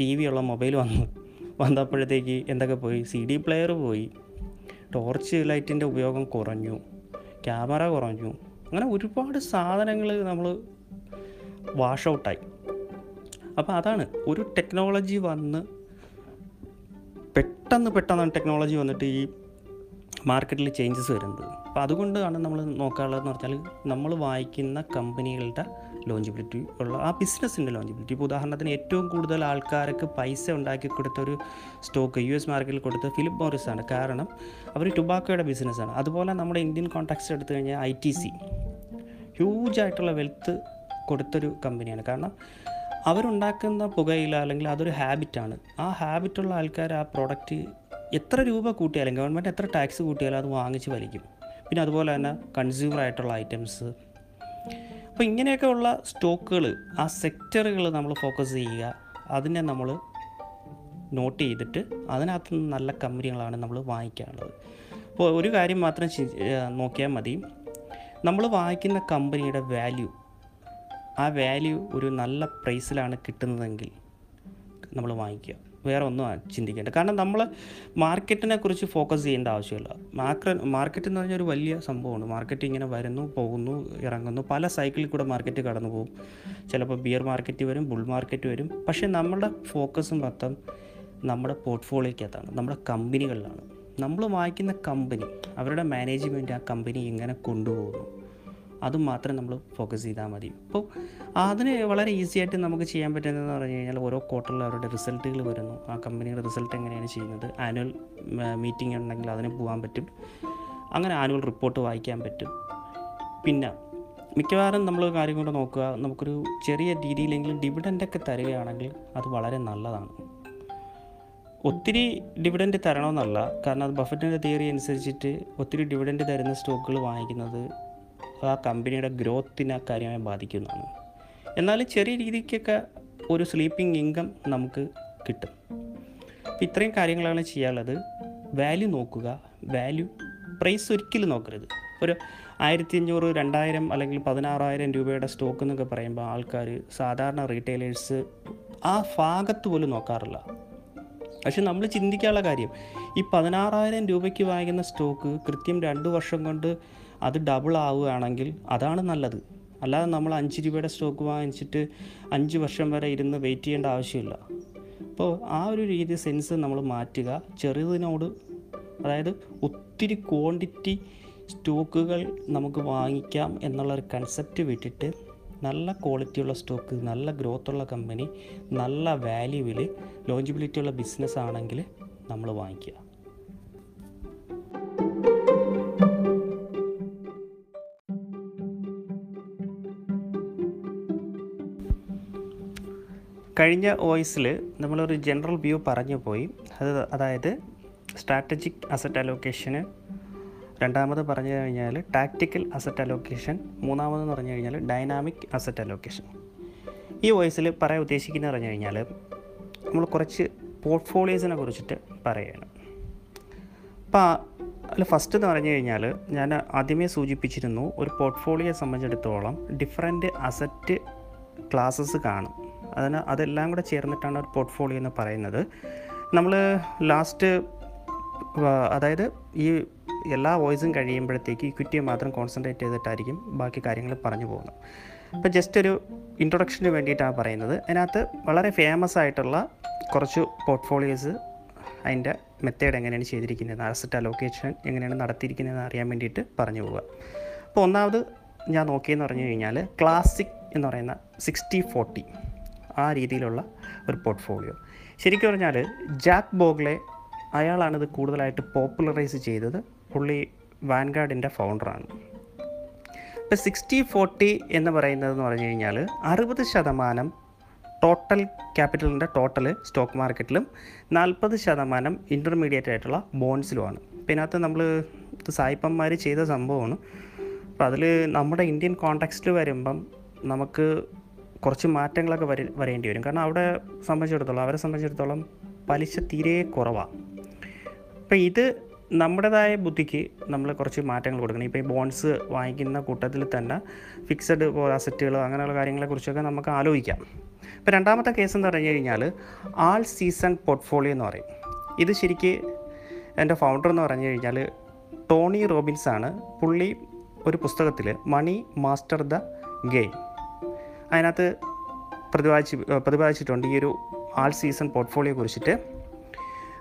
ടി വി ഉള്ള മൊബൈൽ വന്നു വന്നപ്പോഴത്തേക്ക് എന്തൊക്കെ പോയി? സി ഡി പ്ലെയർ പോയി. ടോർച്ച് ലൈറ്റിന്റെ ഉപയോഗം കുറഞ്ഞു. ക്യാമറ കുറഞ്ഞു. അങ്ങനെ ഒരുപാട് സാധനങ്ങൾ നമ്മൾ വാഷ് ഔട്ടായി. അപ്പോൾ അതാണ് ഒരു ടെക്നോളജി വന്ന് പെട്ടെന്ന് പെട്ടെന്നാണ് ടെക്നോളജി വന്നിട്ട് ഈ മാർക്കറ്റിൽ ചേഞ്ചസ് വരുന്നത്. അപ്പോൾ അതുകൊണ്ടാണ് നമ്മൾ നോക്കാനുള്ളതെന്ന് പറഞ്ഞാൽ നമ്മൾ വായിക്കുന്ന കമ്പനികളുടെ ലോഞ്ചിബിലിറ്റി ഉള്ള ആ ബിസിനസ്സിന്റെ ലോഞ്ചിബിലിറ്റി ഇപ്പോൾ ഉദാഹരണത്തിന് ഏറ്റവും കൂടുതൽ ആൾക്കാർക്ക് പൈസ ഉണ്ടാക്കി കൊടുത്ത ഒരു സ്റ്റോക്ക് യു എസ് മാർക്കറ്റിൽ കൊടുത്ത ഫിലിപ്പ് മോറിസ് ആണ്. കാരണം അവർ ടുബാക്കോയുടെ ബിസിനസ്സാണ് അതുപോലെ നമ്മുടെ ഇന്ത്യൻ കോൺടാക്ട്സ് എടുത്തു കഴിഞ്ഞാൽ ഐ ടി സി ഹ്യൂജ് ആയിട്ടുള്ള വെൽത്ത് കൊടുത്തൊരു കമ്പനിയാണ് കാരണം അവരുണ്ടാക്കുന്ന പുകയില അല്ലെങ്കിൽ അതൊരു ഹാബിറ്റാണ് ആ ഹാബിറ്റുള്ള ആൾക്കാർ ആ പ്രോഡക്റ്റ് എത്ര രൂപ കൂട്ടിയാലും ഗവൺമെന്റ് എത്ര ടാക്സ് കൂട്ടിയാലും അത് വാങ്ങിച്ച് വലിക്കും. പിന്നെ അതുപോലെ തന്നെ കൺസ്യൂമർ ആയിട്ടുള്ള ഐറ്റംസ് അപ്പോൾ ഇങ്ങനെയൊക്കെ ഉള്ള സ്റ്റോക്കുകൾ ആ സെക്ടറുകൾ നമ്മൾ ഫോക്കസ് ചെയ്യുക. അതിനെ നമ്മൾ നോട്ട് ചെയ്തിട്ട് അതിനകത്ത് നിന്ന് നല്ല കമ്പനികളാണ് നമ്മൾ വാങ്ങിക്കാനുള്ളത് അപ്പോൾ ഒരു കാര്യം മാത്രം നോക്കിയാൽ മതി. നമ്മൾ വാങ്ങിക്കുന്ന കമ്പനിയുടെ വാല്യൂ ആ വാല്യൂ ഒരു നല്ല പ്രൈസിലാണ് കിട്ടുന്നതെങ്കിൽ നമ്മൾ വാങ്ങിക്കുക. വേറെ ഒന്നും ചിന്തിക്കേണ്ട. കാരണം നമ്മൾ മാർക്കറ്റിനെ കുറിച്ച് ഫോക്കസ് ചെയ്യേണ്ട ആവശ്യമില്ല. മാർക്കറ്റ് മാർക്കറ്റ് എന്ന് പറഞ്ഞാൽ ഒരു വലിയ സംഭവമാണ്. മാർക്കറ്റ് ഇങ്ങനെ വരുന്നു പോകുന്നു ഇറങ്ങുന്നു. പല സൈക്കിളിൽ കൂടെ മാർക്കറ്റ് കടന്നു പോകും. ചിലപ്പോൾ ബിയർ മാർക്കറ്റ് വരും ബുൾ മാർക്കറ്റ് വരും. പക്ഷേ നമ്മുടെ ഫോക്കസ് മൊത്തം നമ്മുടെ പോർട്ട്ഫോളിയോക്കകത്താണ് നമ്മുടെ കമ്പനികളിലാണ് നമ്മൾ വാങ്ങിക്കുന്ന കമ്പനി അവരുടെ മാനേജ്മെന്റ് ആ കമ്പനി എങ്ങനെ കൊണ്ടുപോകുന്നു. അത് മാത്രം നമ്മൾ ഫോക്കസ് ചെയ്താൽ മതി. അപ്പോൾ അതിന് വളരെ ഈസി ആയിട്ട് നമുക്ക് ചെയ്യാൻ പറ്റുന്നതെന്ന് പറഞ്ഞു കഴിഞ്ഞാൽ ഓരോ ക്വാർട്ടറിൽ അവരുടെ റിസൾട്ടുകൾ വരുന്നു. ആ കമ്പനിയുടെ റിസൾട്ട് എങ്ങനെയാണ് ചെയ്യുന്നത്? ആനുവൽ മീറ്റിംഗ് ഉണ്ടെങ്കിൽ അതിന് പോകാൻ പറ്റും. അങ്ങനെ ആനുവൽ റിപ്പോർട്ട് വായിക്കാൻ പറ്റും. പിന്നെ മിക്കവാറും നമ്മൾ കാര്യം കൊണ്ട് നോക്കുക. നമുക്കൊരു ചെറിയ രീതിയിലെങ്കിലും ഡിവിഡന്റൊക്കെ തരികയാണെങ്കിൽ അത് വളരെ നല്ലതാണ്. ഒത്തിരി ഡിവിഡൻഡ് തരണമെന്നല്ല. കാരണം അത് ബഫറ്റിന്റെ തിയറി അനുസരിച്ചിട്ട് ഒത്തിരി ഡിവിഡൻഡ് തരുന്ന സ്റ്റോക്കുകൾ വാങ്ങിക്കുന്നത് ആ കമ്പനിയുടെ ഗ്രോത്തിനെ കാര്യമായി ബാധിക്കുന്നതാണ്. എന്നാൽ ചെറിയ രീതിക്കൊക്കെ ഒരു സ്ലീപ്പിംഗ് ഇൻകം നമുക്ക് കിട്ടും. ഇത്രയും കാര്യങ്ങളാണ് ചെയ്യാനുള്ളത്. വാല്യൂ നോക്കുക. വാല്യൂ പ്രൈസ് ഒരിക്കലും നോക്കരുത്. ഒരു ആയിരത്തി അഞ്ഞൂറ് രണ്ടായിരം അല്ലെങ്കിൽ പതിനാറായിരം രൂപയുടെ സ്റ്റോക്ക് എന്നൊക്കെ പറയുമ്പോൾ ആൾക്കാർ സാധാരണ റീറ്റെയിലേഴ്സ് ആ ഭാഗത്ത് പോലും നോക്കാറില്ല. പക്ഷെ നമ്മൾ ചിന്തിക്കാനുള്ള കാര്യം ഈ പതിനാറായിരം രൂപയ്ക്ക് വാങ്ങുന്ന സ്റ്റോക്ക് കൃത്യം രണ്ട് വർഷം കൊണ്ട് അത് ഡബിൾ ആവുകയാണെങ്കിൽ അതാണ് നല്ലത്. അല്ലാതെ നമ്മൾ അഞ്ച് രൂപയുടെ സ്റ്റോക്ക് വാങ്ങിച്ചിട്ട് അഞ്ച് വർഷം വരെ ഇരുന്ന് വെയിറ്റ് ചെയ്യേണ്ട ആവശ്യമില്ല. അപ്പോൾ ആ ഒരു രീതി സെൻസ് നമ്മൾ മാറ്റുക. ചെറുതിനോട് അതായത് ഒത്തിരി ക്വാണ്ടിറ്റി സ്റ്റോക്കുകൾ നമുക്ക് വാങ്ങിക്കാം എന്നുള്ള ഒരു കൺസെപ്റ്റ് വിട്ടിട്ട് നല്ല ക്വാളിറ്റിയുള്ള സ്റ്റോക്ക് നല്ല ഗ്രോത്തുള്ള കമ്പനി നല്ല വാല്യൂവിൽ ലോഞ്ചിബിലിറ്റി ഉള്ള ബിസിനസ് ആണെങ്കിൽ നമ്മൾ വാങ്ങിക്കുക. കഴിഞ്ഞ വോയിസിൽ നമ്മളൊരു ജനറൽ വ്യൂ പറഞ്ഞു പോയി. അത് അതായത് സ്ട്രാറ്റജിക് അസറ്റ് അലോക്കേഷന് രണ്ടാമത് പറഞ്ഞു കഴിഞ്ഞാൽ ടാക്റ്റിക്കൽ അസറ്റ് അലോക്കേഷൻ മൂന്നാമതെന്ന് പറഞ്ഞു കഴിഞ്ഞാൽ ഡൈനാമിക് അസറ്റ് അലോക്കേഷൻ ഈ വോയിസിൽ പറയാൻ ഉദ്ദേശിക്കുന്നത് പറഞ്ഞു കഴിഞ്ഞാൽ നമ്മൾ കുറച്ച് പോർട്ട്ഫോളിയോസിനെ കുറിച്ചിട്ട് പറയുകയാണ് അപ്പോൾ അതിൽ ഫസ്റ്റ് എന്ന് പറഞ്ഞു കഴിഞ്ഞാൽ ഞാൻ ആദ്യമേ സൂചിപ്പിച്ചിരുന്നു ഒരു പോർട്ട്ഫോളിയോയെ സംബന്ധിച്ചിടത്തോളം ഡിഫറെന്റ് അസറ്റ് ക്ലാസ്സസ് കാണും. അതിന് അതെല്ലാം കൂടെ ചേർന്നിട്ടാണ് ഒരു പോർട്ട്ഫോളിയോ എന്ന് പറയുന്നത്. നമ്മൾ ലാസ്റ്റ് അതായത് ഈ എല്ലാ വോയിസും കഴിയുമ്പോഴത്തേക്ക് ഇക്വിറ്റിയെ മാത്രം കോൺസെൻട്രേറ്റ് ചെയ്തിട്ടായിരിക്കും ബാക്കി കാര്യങ്ങൾ പറഞ്ഞു പോകുന്നത്. അപ്പോൾ ജസ്റ്റ് ഒരു ഇൻട്രൊഡക്ഷന് വേണ്ടിയിട്ടാണ് പറയുന്നത്. അതിനകത്ത് വളരെ ഫേമസ് ആയിട്ടുള്ള കുറച്ച് പോർട്ട്ഫോളിയോസ് അതിന്റെ മെത്തേഡ് എങ്ങനെയാണ് ചെയ്തിരിക്കുന്നത് അസറ്റ് അലോക്കേഷൻ എങ്ങനെയാണ് നടത്തിയിരിക്കുന്നതെന്ന് അറിയാൻ വേണ്ടിയിട്ട് പറഞ്ഞു പോവുക. അപ്പോൾ ഒന്നാമത് ഞാൻ നോക്കിയെന്ന് പറഞ്ഞു കഴിഞ്ഞാൽ ക്ലാസിക് എന്ന് പറയുന്ന സിക്സ്റ്റി ഫോർട്ടി ആ രീതിയിലുള്ള ഒരു പോർട്ട്ഫോളിയോ ശരിക്കും പറഞ്ഞാൽ ജാക്ക് ബോഗ്ലെ അയാളാണിത് കൂടുതലായിട്ട് പോപ്പുലറൈസ് ചെയ്തത്. പുള്ളി വാൻഗാർഡിന്റെ ഫൗണ്ടറാണ് ഇപ്പോൾ സിക്സ്റ്റി ഫോർട്ടി എന്ന് പറയുന്നതെന്ന് പറഞ്ഞു കഴിഞ്ഞാൽ അറുപത് ശതമാനം ടോട്ടൽ ക്യാപിറ്റലിന്റെ ടോട്ടൽ സ്റ്റോക്ക് മാർക്കറ്റിലും നാൽപ്പത് ശതമാനം ഇന്റർമീഡിയറ്റ് ആയിട്ടുള്ള ബോൺസിലുമാണ് അപ്പോൾ ഇതിനകത്ത് നമ്മൾ സായിപ്പന്മാർ ചെയ്ത സംഭവമാണ്. അപ്പോൾ അതിൽ നമ്മുടെ ഇന്ത്യൻ കോണ്ടാക്സ്റ്റിൽ വരുമ്പം നമുക്ക് കുറച്ച് മാറ്റങ്ങളൊക്കെ വര വരേണ്ടി വരും. കാരണം അവിടെ സംബന്ധിച്ചിടത്തോളം അവരെ സംബന്ധിച്ചിടത്തോളം പലിശ തീരെ കുറവാണ് അപ്പോൾ ഇത് നമ്മുടേതായ ബുദ്ധിക്ക് നമ്മൾ കുറച്ച് മാറ്റങ്ങൾ കൊടുക്കണം. ഇപ്പോൾ ഈ ബോൺസ് വാങ്ങിക്കുന്ന കൂട്ടത്തിൽ തന്നെ ഫിക്സഡ് അസറ്റുകൾ അങ്ങനെയുള്ള കാര്യങ്ങളെക്കുറിച്ചൊക്കെ നമുക്ക് ആലോചിക്കാം. ഇപ്പോൾ രണ്ടാമത്തെ കേസ് എന്ന് പറഞ്ഞു കഴിഞ്ഞാൽ ആൾ സീസൺ പോർട്ട്ഫോളിയോ എന്ന് പറയും. ഇത് ശരിക്ക് എന്റെ ഫൗണ്ടർ എന്ന് പറഞ്ഞു കഴിഞ്ഞാൽ ടോണി റോബിൻസ് ആണ് പുള്ളി ഒരു പുസ്തകത്തിൽ മണി മാസ്റ്റർ ദ ഗെയിം. അതിനകത്ത് പ്രതിപാദിച്ച് പ്രതിപാദിച്ചിട്ടുണ്ട് ഈ ഒരു ആൾ സീസൺ പോർട്ട്ഫോളിയോ കുറിച്ചിട്ട്.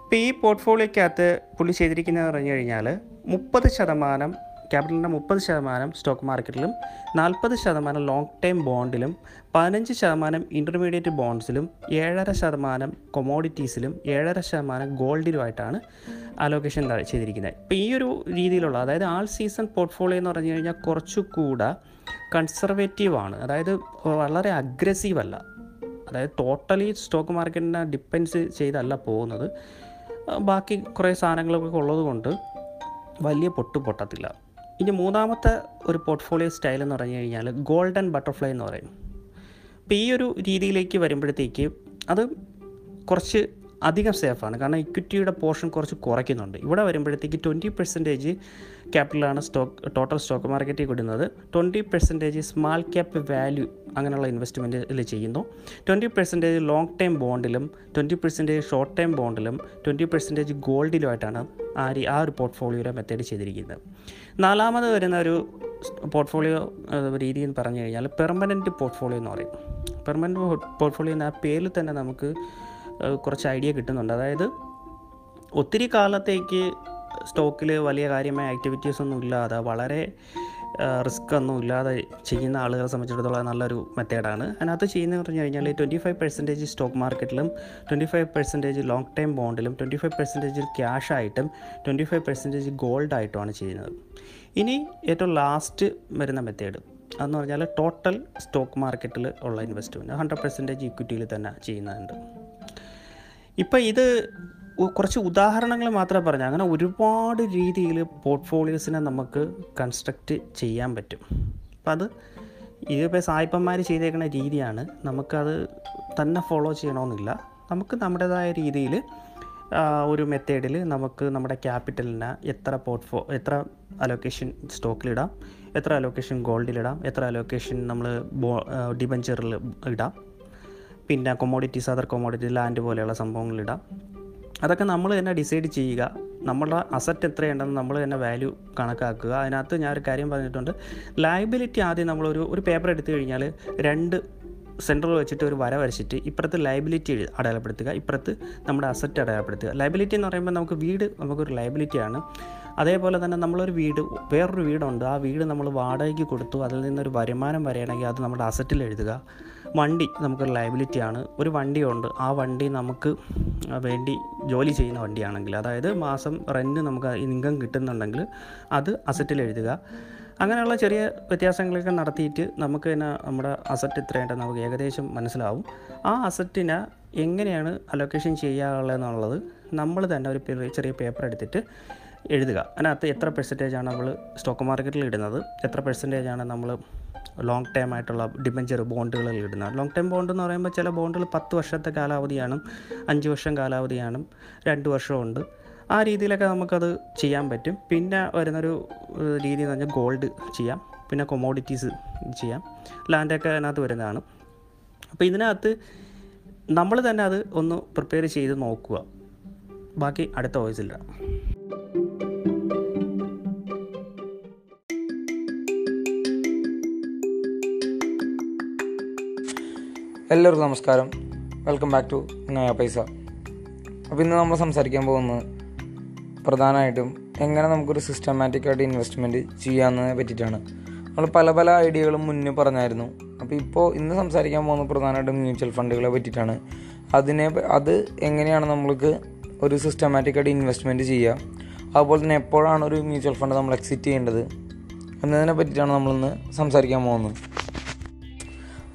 ഇപ്പോൾ ഈ പോർട്ട്ഫോളിയോക്കകത്ത് പുള്ളി ചെയ്തിരിക്കുന്നതെന്ന് പറഞ്ഞു കഴിഞ്ഞാൽ മുപ്പത് ശതമാനം ക്യാപിറ്റലിന്റെ മുപ്പത് ശതമാനം സ്റ്റോക്ക് മാർക്കറ്റിലും നാൽപ്പത് ശതമാനം ലോങ് ടൈം ബോണ്ടിലും പതിനഞ്ച് ശതമാനം ഇന്റർമീഡിയറ്റ് ബോണ്ട്സിലും ഏഴര ശതമാനം കൊമോഡിറ്റീസിലും ഏഴര ശതമാനം ഗോൾഡിലുമായിട്ടാണ് അലോക്കേഷൻ ചെയ്തിരിക്കുന്നത്. ഇപ്പോൾ ഈ ഒരു രീതിയിലുള്ള അതായത് ആൾ സീസൺ പോർട്ട്ഫോളിയോ എന്ന് പറഞ്ഞു കഴിഞ്ഞാൽ കുറച്ചുകൂടെ കൺസർവേറ്റീവ് ആണ്. അതായത് വളരെ അഗ്രസീവ് അല്ല. അതായത് ടോട്ടലി സ്റ്റോക്ക് മാർക്കറ്റിനെ ഡിപ്പെൻസ് ചെയ്തല്ല പോകുന്നത്. ബാക്കി കുറേ സാധനങ്ങളൊക്കെ ഉള്ളത് കൊണ്ട് വലിയ പൊട്ടു പൊട്ടത്തില്ല. ഇനി മൂന്നാമത്തെ ഒരു പോർട്ട്ഫോളിയോ സ്റ്റൈൽ എന്ന് പറഞ്ഞു കഴിഞ്ഞാൽ ഗോൾഡൻ ബട്ടർഫ്ലൈ എന്ന് പറയും. അപ്പോൾ ഈ ഒരു രീതിയിലേക്ക് വരുമ്പോഴത്തേക്ക് അത് കുറച്ച് അധികം സേഫാണ്. കാരണം ഇക്വിറ്റിയുടെ പോർഷൻ കുറച്ച് കുറയ്ക്കുന്നുണ്ട്. ഇവിടെ വരുമ്പോഴത്തേക്ക് ട്വന്റി പെർസെന്റേജ് ക്യാപിറ്റലാണ് സ്റ്റോക്ക് ടോട്ടൽ സ്റ്റോക്ക് മാർക്കറ്റിൽ വിടുന്നത് twenty percentage small cap value അങ്ങനെയുള്ള ഇൻവെസ്റ്റ്മെന്റിൽ ചെയ്യുന്നു. ട്വന്റി പെർസെന്റേജ് ലോങ് ടൈം ബോണ്ടിലും ട്വന്റി പെർസെന്റേജ് ഷോർട്ട് ടൈം ബോണ്ടിലും ട്വന്റി പെർസെന്റേജ് ഗോൾഡിലുമായിട്ടാണ് ആ ആ ഒരു പോർട്ട്ഫോളിയോയുടെ മെത്തേഡ് ചെയ്തിരിക്കുന്നത്. നാലാമത് വരുന്ന ഒരു പോർട്ട്ഫോളിയോ രീതി എന്ന് പറഞ്ഞു കഴിഞ്ഞാൽ പെർമനന്റ് പോർട്ട്ഫോളിയോ എന്ന് പറയും. പെർമനന്റ് പോർട്ട്ഫോളിയോ എന്ന ആ പേരിൽ തന്നെ നമുക്ക് കുറച്ച് ഐഡിയ കിട്ടുന്നുണ്ട്. അതായത് ഒത്തിരി കാലത്തേക്ക് സ്റ്റോക്കിൽ വലിയ കാര്യമായ ആക്ടിവിറ്റീസ് ഒന്നും ഇല്ലാതെ വളരെ റിസ്ക് ഒന്നും ഇല്ലാതെ ചെയ്യുന്ന ആളുകളെ സംബന്ധിച്ചിടത്തോളം നല്ലൊരു മെത്തേഡാണ് അതിനകത്ത് ചെയ്യുന്നതെന്ന് പറഞ്ഞു കഴിഞ്ഞാൽ twenty five percentage stock മാർക്കറ്റിലും twenty five percentage long time ബോണ്ടിലും twenty five percentage ക്യാഷായിട്ടും ട്വന്റി ഫൈവ് പെർസെന്റേജ് ഗോൾഡായിട്ടുമാണ് ചെയ്യുന്നത്. ഇനി ഏറ്റവും ലാസ്റ്റ് വരുന്ന മെത്തേഡ് അതെന്ന് പറഞ്ഞാൽ ടോട്ടൽ സ്റ്റോക്ക് മാർക്കറ്റിൽ ഉള്ള ഇൻവെസ്റ്റ്മെന്റ് ഹൺഡ്രഡ് പെർസെന്റേജ് ഇക്വിറ്റിയിൽ തന്നെ ചെയ്യുന്നുണ്ട് ഇപ്പോൾ ഇത് കുറച്ച് ഉദാഹരണങ്ങൾ മാത്രമേ പറഞ്ഞു അങ്ങനെ ഒരുപാട് രീതിയിൽ പോർട്ട്ഫോളിയോസിനെ നമുക്ക് കൺസ്ട്രക്റ്റ് ചെയ്യാൻ പറ്റും. അപ്പം അത് ഇതിപ്പോൾ സായിപ്പന്മാർ ചെയ്തേക്കുന്ന രീതിയാണ്. നമുക്കത് തന്നെ ഫോളോ ചെയ്യണമെന്നില്ല നമുക്ക് നമ്മുടേതായ രീതിയിൽ ഒരു മെത്തേഡിൽ നമുക്ക് നമ്മുടെ ക്യാപിറ്റലിന് എത്ര പോർട്ട്ഫോ എത്ര അലോക്കേഷൻ സ്റ്റോക്കിലിടാം എത്ര അലോക്കേഷൻ ഗോൾഡിലിടാം എത്ര അലോക്കേഷൻ നമ്മൾ ബോ ഡിബഞ്ചറിൽ ഇടാം. പിന്നെ കൊമോഡിറ്റീസ് അതർ കൊമോഡിറ്റി ലാൻഡ് പോലെയുള്ള സംഭവങ്ങളിടാം അതൊക്കെ നമ്മൾ തന്നെ ഡിസൈഡ് ചെയ്യുക. നമ്മളുടെ അസറ്റ് എത്രയുണ്ടെന്ന് നമ്മൾ തന്നെ വാല്യൂ കണക്കാക്കുക. അതിനകത്ത് ഞാൻ ഒരു കാര്യം പറഞ്ഞിട്ടുണ്ട്. ലയബിലിറ്റി ആദ്യം നമ്മളൊരു ഒരു പേപ്പർ എടുത്തു കഴിഞ്ഞാൽ രണ്ട് സെൻട്രൽ വെച്ചിട്ട് ഒരു വര വരച്ചിട്ട് ഇപ്പുറത്ത് ലയബിലിറ്റി അടയാളപ്പെടുത്തുക. ഇപ്പുറത്ത് നമ്മുടെ അസറ്റ് അടയാളപ്പെടുത്തുക. ലയബിലിറ്റി എന്ന് പറയുമ്പോൾ നമുക്ക് വീട് നമുക്കൊരു ലയബിലിറ്റിയാണ് അതേപോലെ തന്നെ നമ്മളൊരു വീട് വേറൊരു വീടുണ്ട്. ആ വീട് നമ്മൾ വാടകയ്ക്ക് കൊടുത്തു. അതിൽ നിന്നൊരു വരുമാനം വരികയാണെങ്കിൽ അത് നമ്മുടെ അസറ്റിൽ എഴുതുക. വണ്ടി നമുക്കൊരു ലയബിലിറ്റിയാണ് ഒരു വണ്ടിയുണ്ട്. ആ വണ്ടി നമുക്ക് വേണ്ടി ജോലി ചെയ്യുന്ന വണ്ടിയാണെങ്കിൽ അതായത് മാസം റെന്റ് നമുക്ക് ഇൻകം കിട്ടുന്നുണ്ടെങ്കിൽ അത് അസറ്റിൽ എഴുതുക. അങ്ങനെയുള്ള ചെറിയ വ്യത്യാസങ്ങളൊക്കെ നടത്തിയിട്ട് നമുക്ക് തന്നെ നമ്മുടെ അസറ്റ് ഇത്രയായിട്ട് നമുക്ക് ഏകദേശം മനസ്സിലാവും. ആ അസറ്റിനെ എങ്ങനെയാണ് അലൊക്കേഷൻ ചെയ്യാനുള്ളതെന്നുള്ളത് നമ്മൾ തന്നെ ഒരു ചെറിയ പേപ്പർ എടുത്തിട്ട് എഴുതുക. അതിനകത്ത് എത്ര പെർസെന്റേജ് ആണ് നമ്മൾ സ്റ്റോക്ക് മാർക്കറ്റിൽ ഇടുന്നത്? എത്ര പെർസെന്റേജ് ആണ് നമ്മൾ ലോങ് ടേം ആയിട്ടുള്ള ഡിബഞ്ചർ ബോണ്ടുകളിൽ ഇടുന്നത്? ലോങ് ടേം ബോണ്ട് എന്ന് പറയുമ്പോൾ ചില ബോണ്ടുകൾ പത്ത് വർഷത്തെ കാലാവധിയാണ് അഞ്ച് വർഷം കാലാവധിയാണ് രണ്ട് വർഷമുണ്ട് ആ രീതിയിലൊക്കെ നമുക്കത് ചെയ്യാൻ പറ്റും. പിന്നെ വരുന്നൊരു രീതി എന്ന് പറഞ്ഞാൽ ഗോൾഡ് ചെയ്യാം. പിന്നെ കൊമോഡിറ്റീസ് ചെയ്യാം. ലാൻഡൊക്കെ അതിനകത്ത് വരുന്നതാണ്. അപ്പോൾ ഇതിനകത്ത് നമ്മൾ തന്നെ അത് ഒന്ന് പ്രിപ്പയർ ചെയ്ത് നോക്കുക. ബാക്കി അടുത്ത വോയിസിലിടാം എല്ലാവർക്കും നമസ്കാരം. വെൽക്കം ബാക്ക് ടു നയ പൈസ അപ്പോൾ ഇന്ന് നമ്മൾ സംസാരിക്കാൻ പോകുന്നത് പ്രധാനമായിട്ടും എങ്ങനെ നമുക്കൊരു സിസ്റ്റമാറ്റിക്കായിട്ട് ഇൻവെസ്റ്റ്മെന്റ് ചെയ്യാമെന്നതിനെ പറ്റിയിട്ടാണ്. നമ്മൾ പല പല ഐഡിയകളും മുന്നേ പറഞ്ഞായിരുന്നു. അപ്പോൾ ഇപ്പോൾ ഇന്ന് സംസാരിക്കാൻ പോകുന്നത് പ്രധാനമായിട്ടും മ്യൂച്വൽ ഫണ്ടുകളെ പറ്റിയിട്ടാണ്. അതിനെ അത് എങ്ങനെയാണ് നമ്മൾക്ക് ഒരു സിസ്റ്റമാറ്റിക്കായിട്ട് ഇൻവെസ്റ്റ്മെന്റ് ചെയ്യുക അതുപോലെ തന്നെ എപ്പോഴാണ് ഒരു മ്യൂച്വൽ ഫണ്ട് നമ്മൾ എക്സിറ്റ് ചെയ്യേണ്ടത്? എന്നതിനെ പറ്റിയിട്ടാണ് നമ്മളിന്ന് സംസാരിക്കാൻ പോകുന്നത്.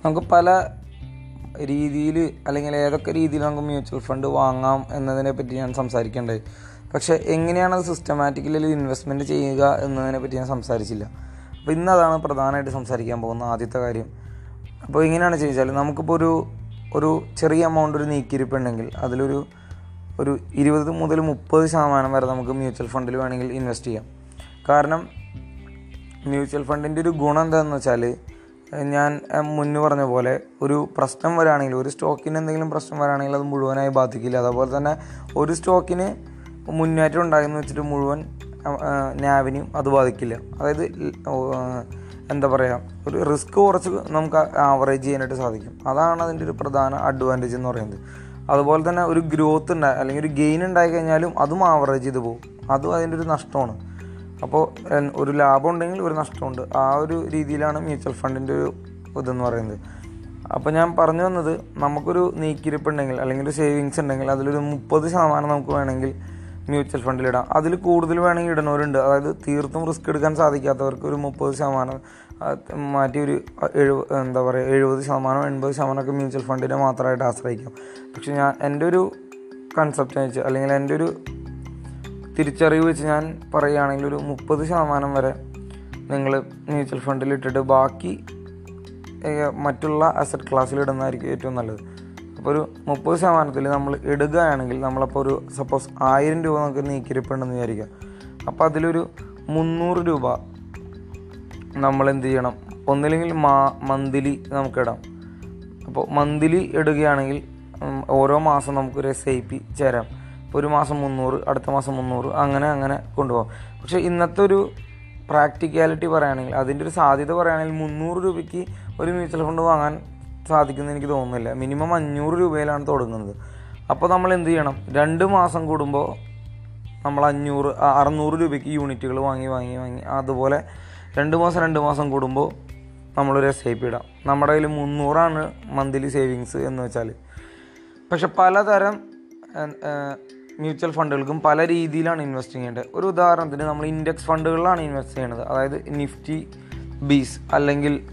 നമുക്ക് പല രീതിയിൽ അല്ലെങ്കിൽ ഏതൊക്കെ രീതിയിൽ നമുക്ക് മ്യൂച്വൽ ഫണ്ട് വാങ്ങാം എന്നതിനെ പറ്റി ഞാൻ സംസാരിക്കേണ്ടത് പക്ഷേ എങ്ങനെയാണ് അത് സിസ്റ്റമാറ്റിക്കലി ഇൻവെസ്റ്റ്മെന്റ് ചെയ്യുക എന്നതിനെ പറ്റി ഞാൻ സംസാരിച്ചില്ല. അപ്പോൾ ഇന്ന് അതാണ് പ്രധാനമായിട്ട് സംസാരിക്കാൻ പോകുന്ന ആദ്യത്തെ കാര്യം. അപ്പോൾ എങ്ങനെയാണ് ചോദിച്ചാൽ നമുക്കിപ്പോൾ ഒരു ഒരു ചെറിയ എമൗണ്ട് ഒരു നീക്കിയിരിപ്പുണ്ടെങ്കിൽ അതിലൊരു ഒരു ഇരുപത് മുതൽ മുപ്പത് ശതമാനം വരെ നമുക്ക് മ്യൂച്വൽ ഫണ്ടിൽ വേണമെങ്കിൽ ഇൻവെസ്റ്റ് ചെയ്യാം. കാരണം മ്യൂച്വൽ ഫണ്ടിന്റെ ഒരു ഗുണം എന്താണെന്ന് വെച്ചാൽ ഞാൻ മുന്നേ പറഞ്ഞ പോലെ ഒരു പ്രശ്നം വരാണെങ്കിൽ ഒരു സ്റ്റോക്കിന് എന്തെങ്കിലും പ്രശ്നം വരാണെങ്കിൽ അത് മുഴുവനായി ബാധിക്കില്ല. അതുപോലെ തന്നെ ഒരു സ്റ്റോക്കിന് മുന്നേറ്റം ഉണ്ടായെന്ന് വെച്ചിട്ട് മുഴുവൻ നാവിനും അത് ബാധിക്കില്ല. അതായത് എന്താ പറയുക ഒരു റിസ്ക് കുറച്ച് നമുക്ക് ആവറേജ് ചെയ്യാനായിട്ട് സാധിക്കും. അതാണ് അതിന്റെ ഒരു പ്രധാന അഡ്വാന്റേജ് എന്ന് പറയുന്നത്. അതുപോലെ തന്നെ ഒരു ഗ്രോത്ത് ഉണ്ടായി അല്ലെങ്കിൽ ഒരു ഗെയിൻ ഉണ്ടായി കഴിഞ്ഞാലും അതും ആവറേജ് ചെയ്ത് പോകും. അതും അതിന്റെ ഒരു നഷ്ടമാണ്. അപ്പോൾ ഒരു ലാഭം ഉണ്ടെങ്കിൽ ഒരു നഷ്ടമുണ്ട്. ആ ഒരു രീതിയിലാണ് മ്യൂച്വൽ ഫണ്ടിന്റെ ഒരു ഇതെന്ന് പറയുന്നത്. അപ്പോൾ ഞാൻ പറഞ്ഞു വന്നത് നമുക്കൊരു നീക്കിരിപ്പുണ്ടെങ്കിൽ അല്ലെങ്കിൽ ഒരു സേവിങ്സ് ഉണ്ടെങ്കിൽ അതിലൊരു മുപ്പത് ശതമാനം നമുക്ക് വേണമെങ്കിൽ മ്യൂച്വൽ ഫണ്ടിലിടാം അതിൽ കൂടുതൽ വേണമെങ്കിൽ ഇടുന്നവരുണ്ട്. അതായത് തീർത്തും റിസ്ക് എടുക്കാൻ സാധിക്കാത്തവർക്ക് ഒരു മുപ്പത് ശതമാനം മാറ്റി ഒരു എഴുപ എന്താ പറയുക എഴുപത് ശതമാനം എൺപത് ശതമാനമൊക്കെ മ്യൂച്വൽ ഫണ്ടിനെ മാത്രമായിട്ട് ആശ്രയിക്കാം. പക്ഷേ ഞാൻ എന്റെ ഒരു കൺസെപ്റ്റ് വെച്ച് അല്ലെങ്കിൽ എന്റെ ഒരു തിരിച്ചറിവ് വെച്ച് ഞാൻ പറയുകയാണെങ്കിൽ ഒരു മുപ്പത് ശതമാനം വരെ നിങ്ങൾ മ്യൂച്വൽ ഫണ്ടിൽ ഇട്ടിട്ട് ബാക്കി മറ്റുള്ള അസറ്റ് ക്ലാസ്സിൽ ഇടുന്നതായിരിക്കും ഏറ്റവും നല്ലത്. അപ്പോൾ ഒരു മുപ്പത് ശതമാനത്തിൽ നമ്മൾ ഇടുകയാണെങ്കിൽ നമ്മളപ്പോൾ ഒരു സപ്പോസ് ആയിരം രൂപ നമുക്ക് നീക്കിരിപ്പുണ്ടെന്ന് വിചാരിക്കുക. അപ്പോൾ അതിലൊരു മുന്നൂറ് രൂപ നമ്മൾ എന്ത് ചെയ്യണം? ഒന്നില്ലെങ്കിൽ മാ മന്ത്ലി നമുക്കിടാം അപ്പോൾ മന്ത്ലി ഇടുകയാണെങ്കിൽ ഓരോ മാസം നമുക്കൊരു എസ് ഐ പി ചേരാം. ഒരു മാസം മുന്നൂറ് അടുത്ത മാസം മുന്നൂറ് അങ്ങനെ അങ്ങനെ കൊണ്ടുപോകാം. പക്ഷേ ഇന്നത്തെ ഒരു പ്രാക്ടിക്കാലിറ്റി പറയുകയാണെങ്കിൽ അതിന്റെ ഒരു സാധ്യത പറയുകയാണെങ്കിൽ മുന്നൂറ് രൂപയ്ക്ക് ഒരു മ്യൂച്വൽ ഫണ്ട് വാങ്ങാൻ സാധിക്കുമെന്ന് എനിക്ക് തോന്നുന്നില്ല. മിനിമം അഞ്ഞൂറ് രൂപയിലാണ് തുടങ്ങുന്നത്. അപ്പോൾ നമ്മൾ എന്ത് ചെയ്യണം? രണ്ട് മാസം കൂടുമ്പോൾ നമ്മൾ അഞ്ഞൂറ് അറുന്നൂറ് രൂപയ്ക്ക് യൂണിറ്റുകൾ വാങ്ങി വാങ്ങി വാങ്ങി. അതുപോലെ രണ്ട് മാസം രണ്ട് മാസം കൂടുമ്പോൾ നമ്മളൊരു എസ് ഐ പി ഇടാം. നമ്മുടെ കയ്യിൽ മുന്നൂറാണ് മന്ത്ലി സേവിങ്സ് എന്ന് വെച്ചാൽ. പക്ഷെ പലതരം മ്യൂച്വൽ ഫണ്ടുകൾക്കും പല രീതിയിലാണ് ഇൻവെസ്റ്റ് ചെയ്യേണ്ടത്. ഒരു ഉദാഹരണത്തിന് നമ്മൾ ഇൻഡെക്സ് ഫണ്ടുകളിലാണ് ഇൻവെസ്റ്റ് ചെയ്യുന്നത് അതായത് നിഫ്റ്റി ബീസ് അല്ലെങ്കിൽ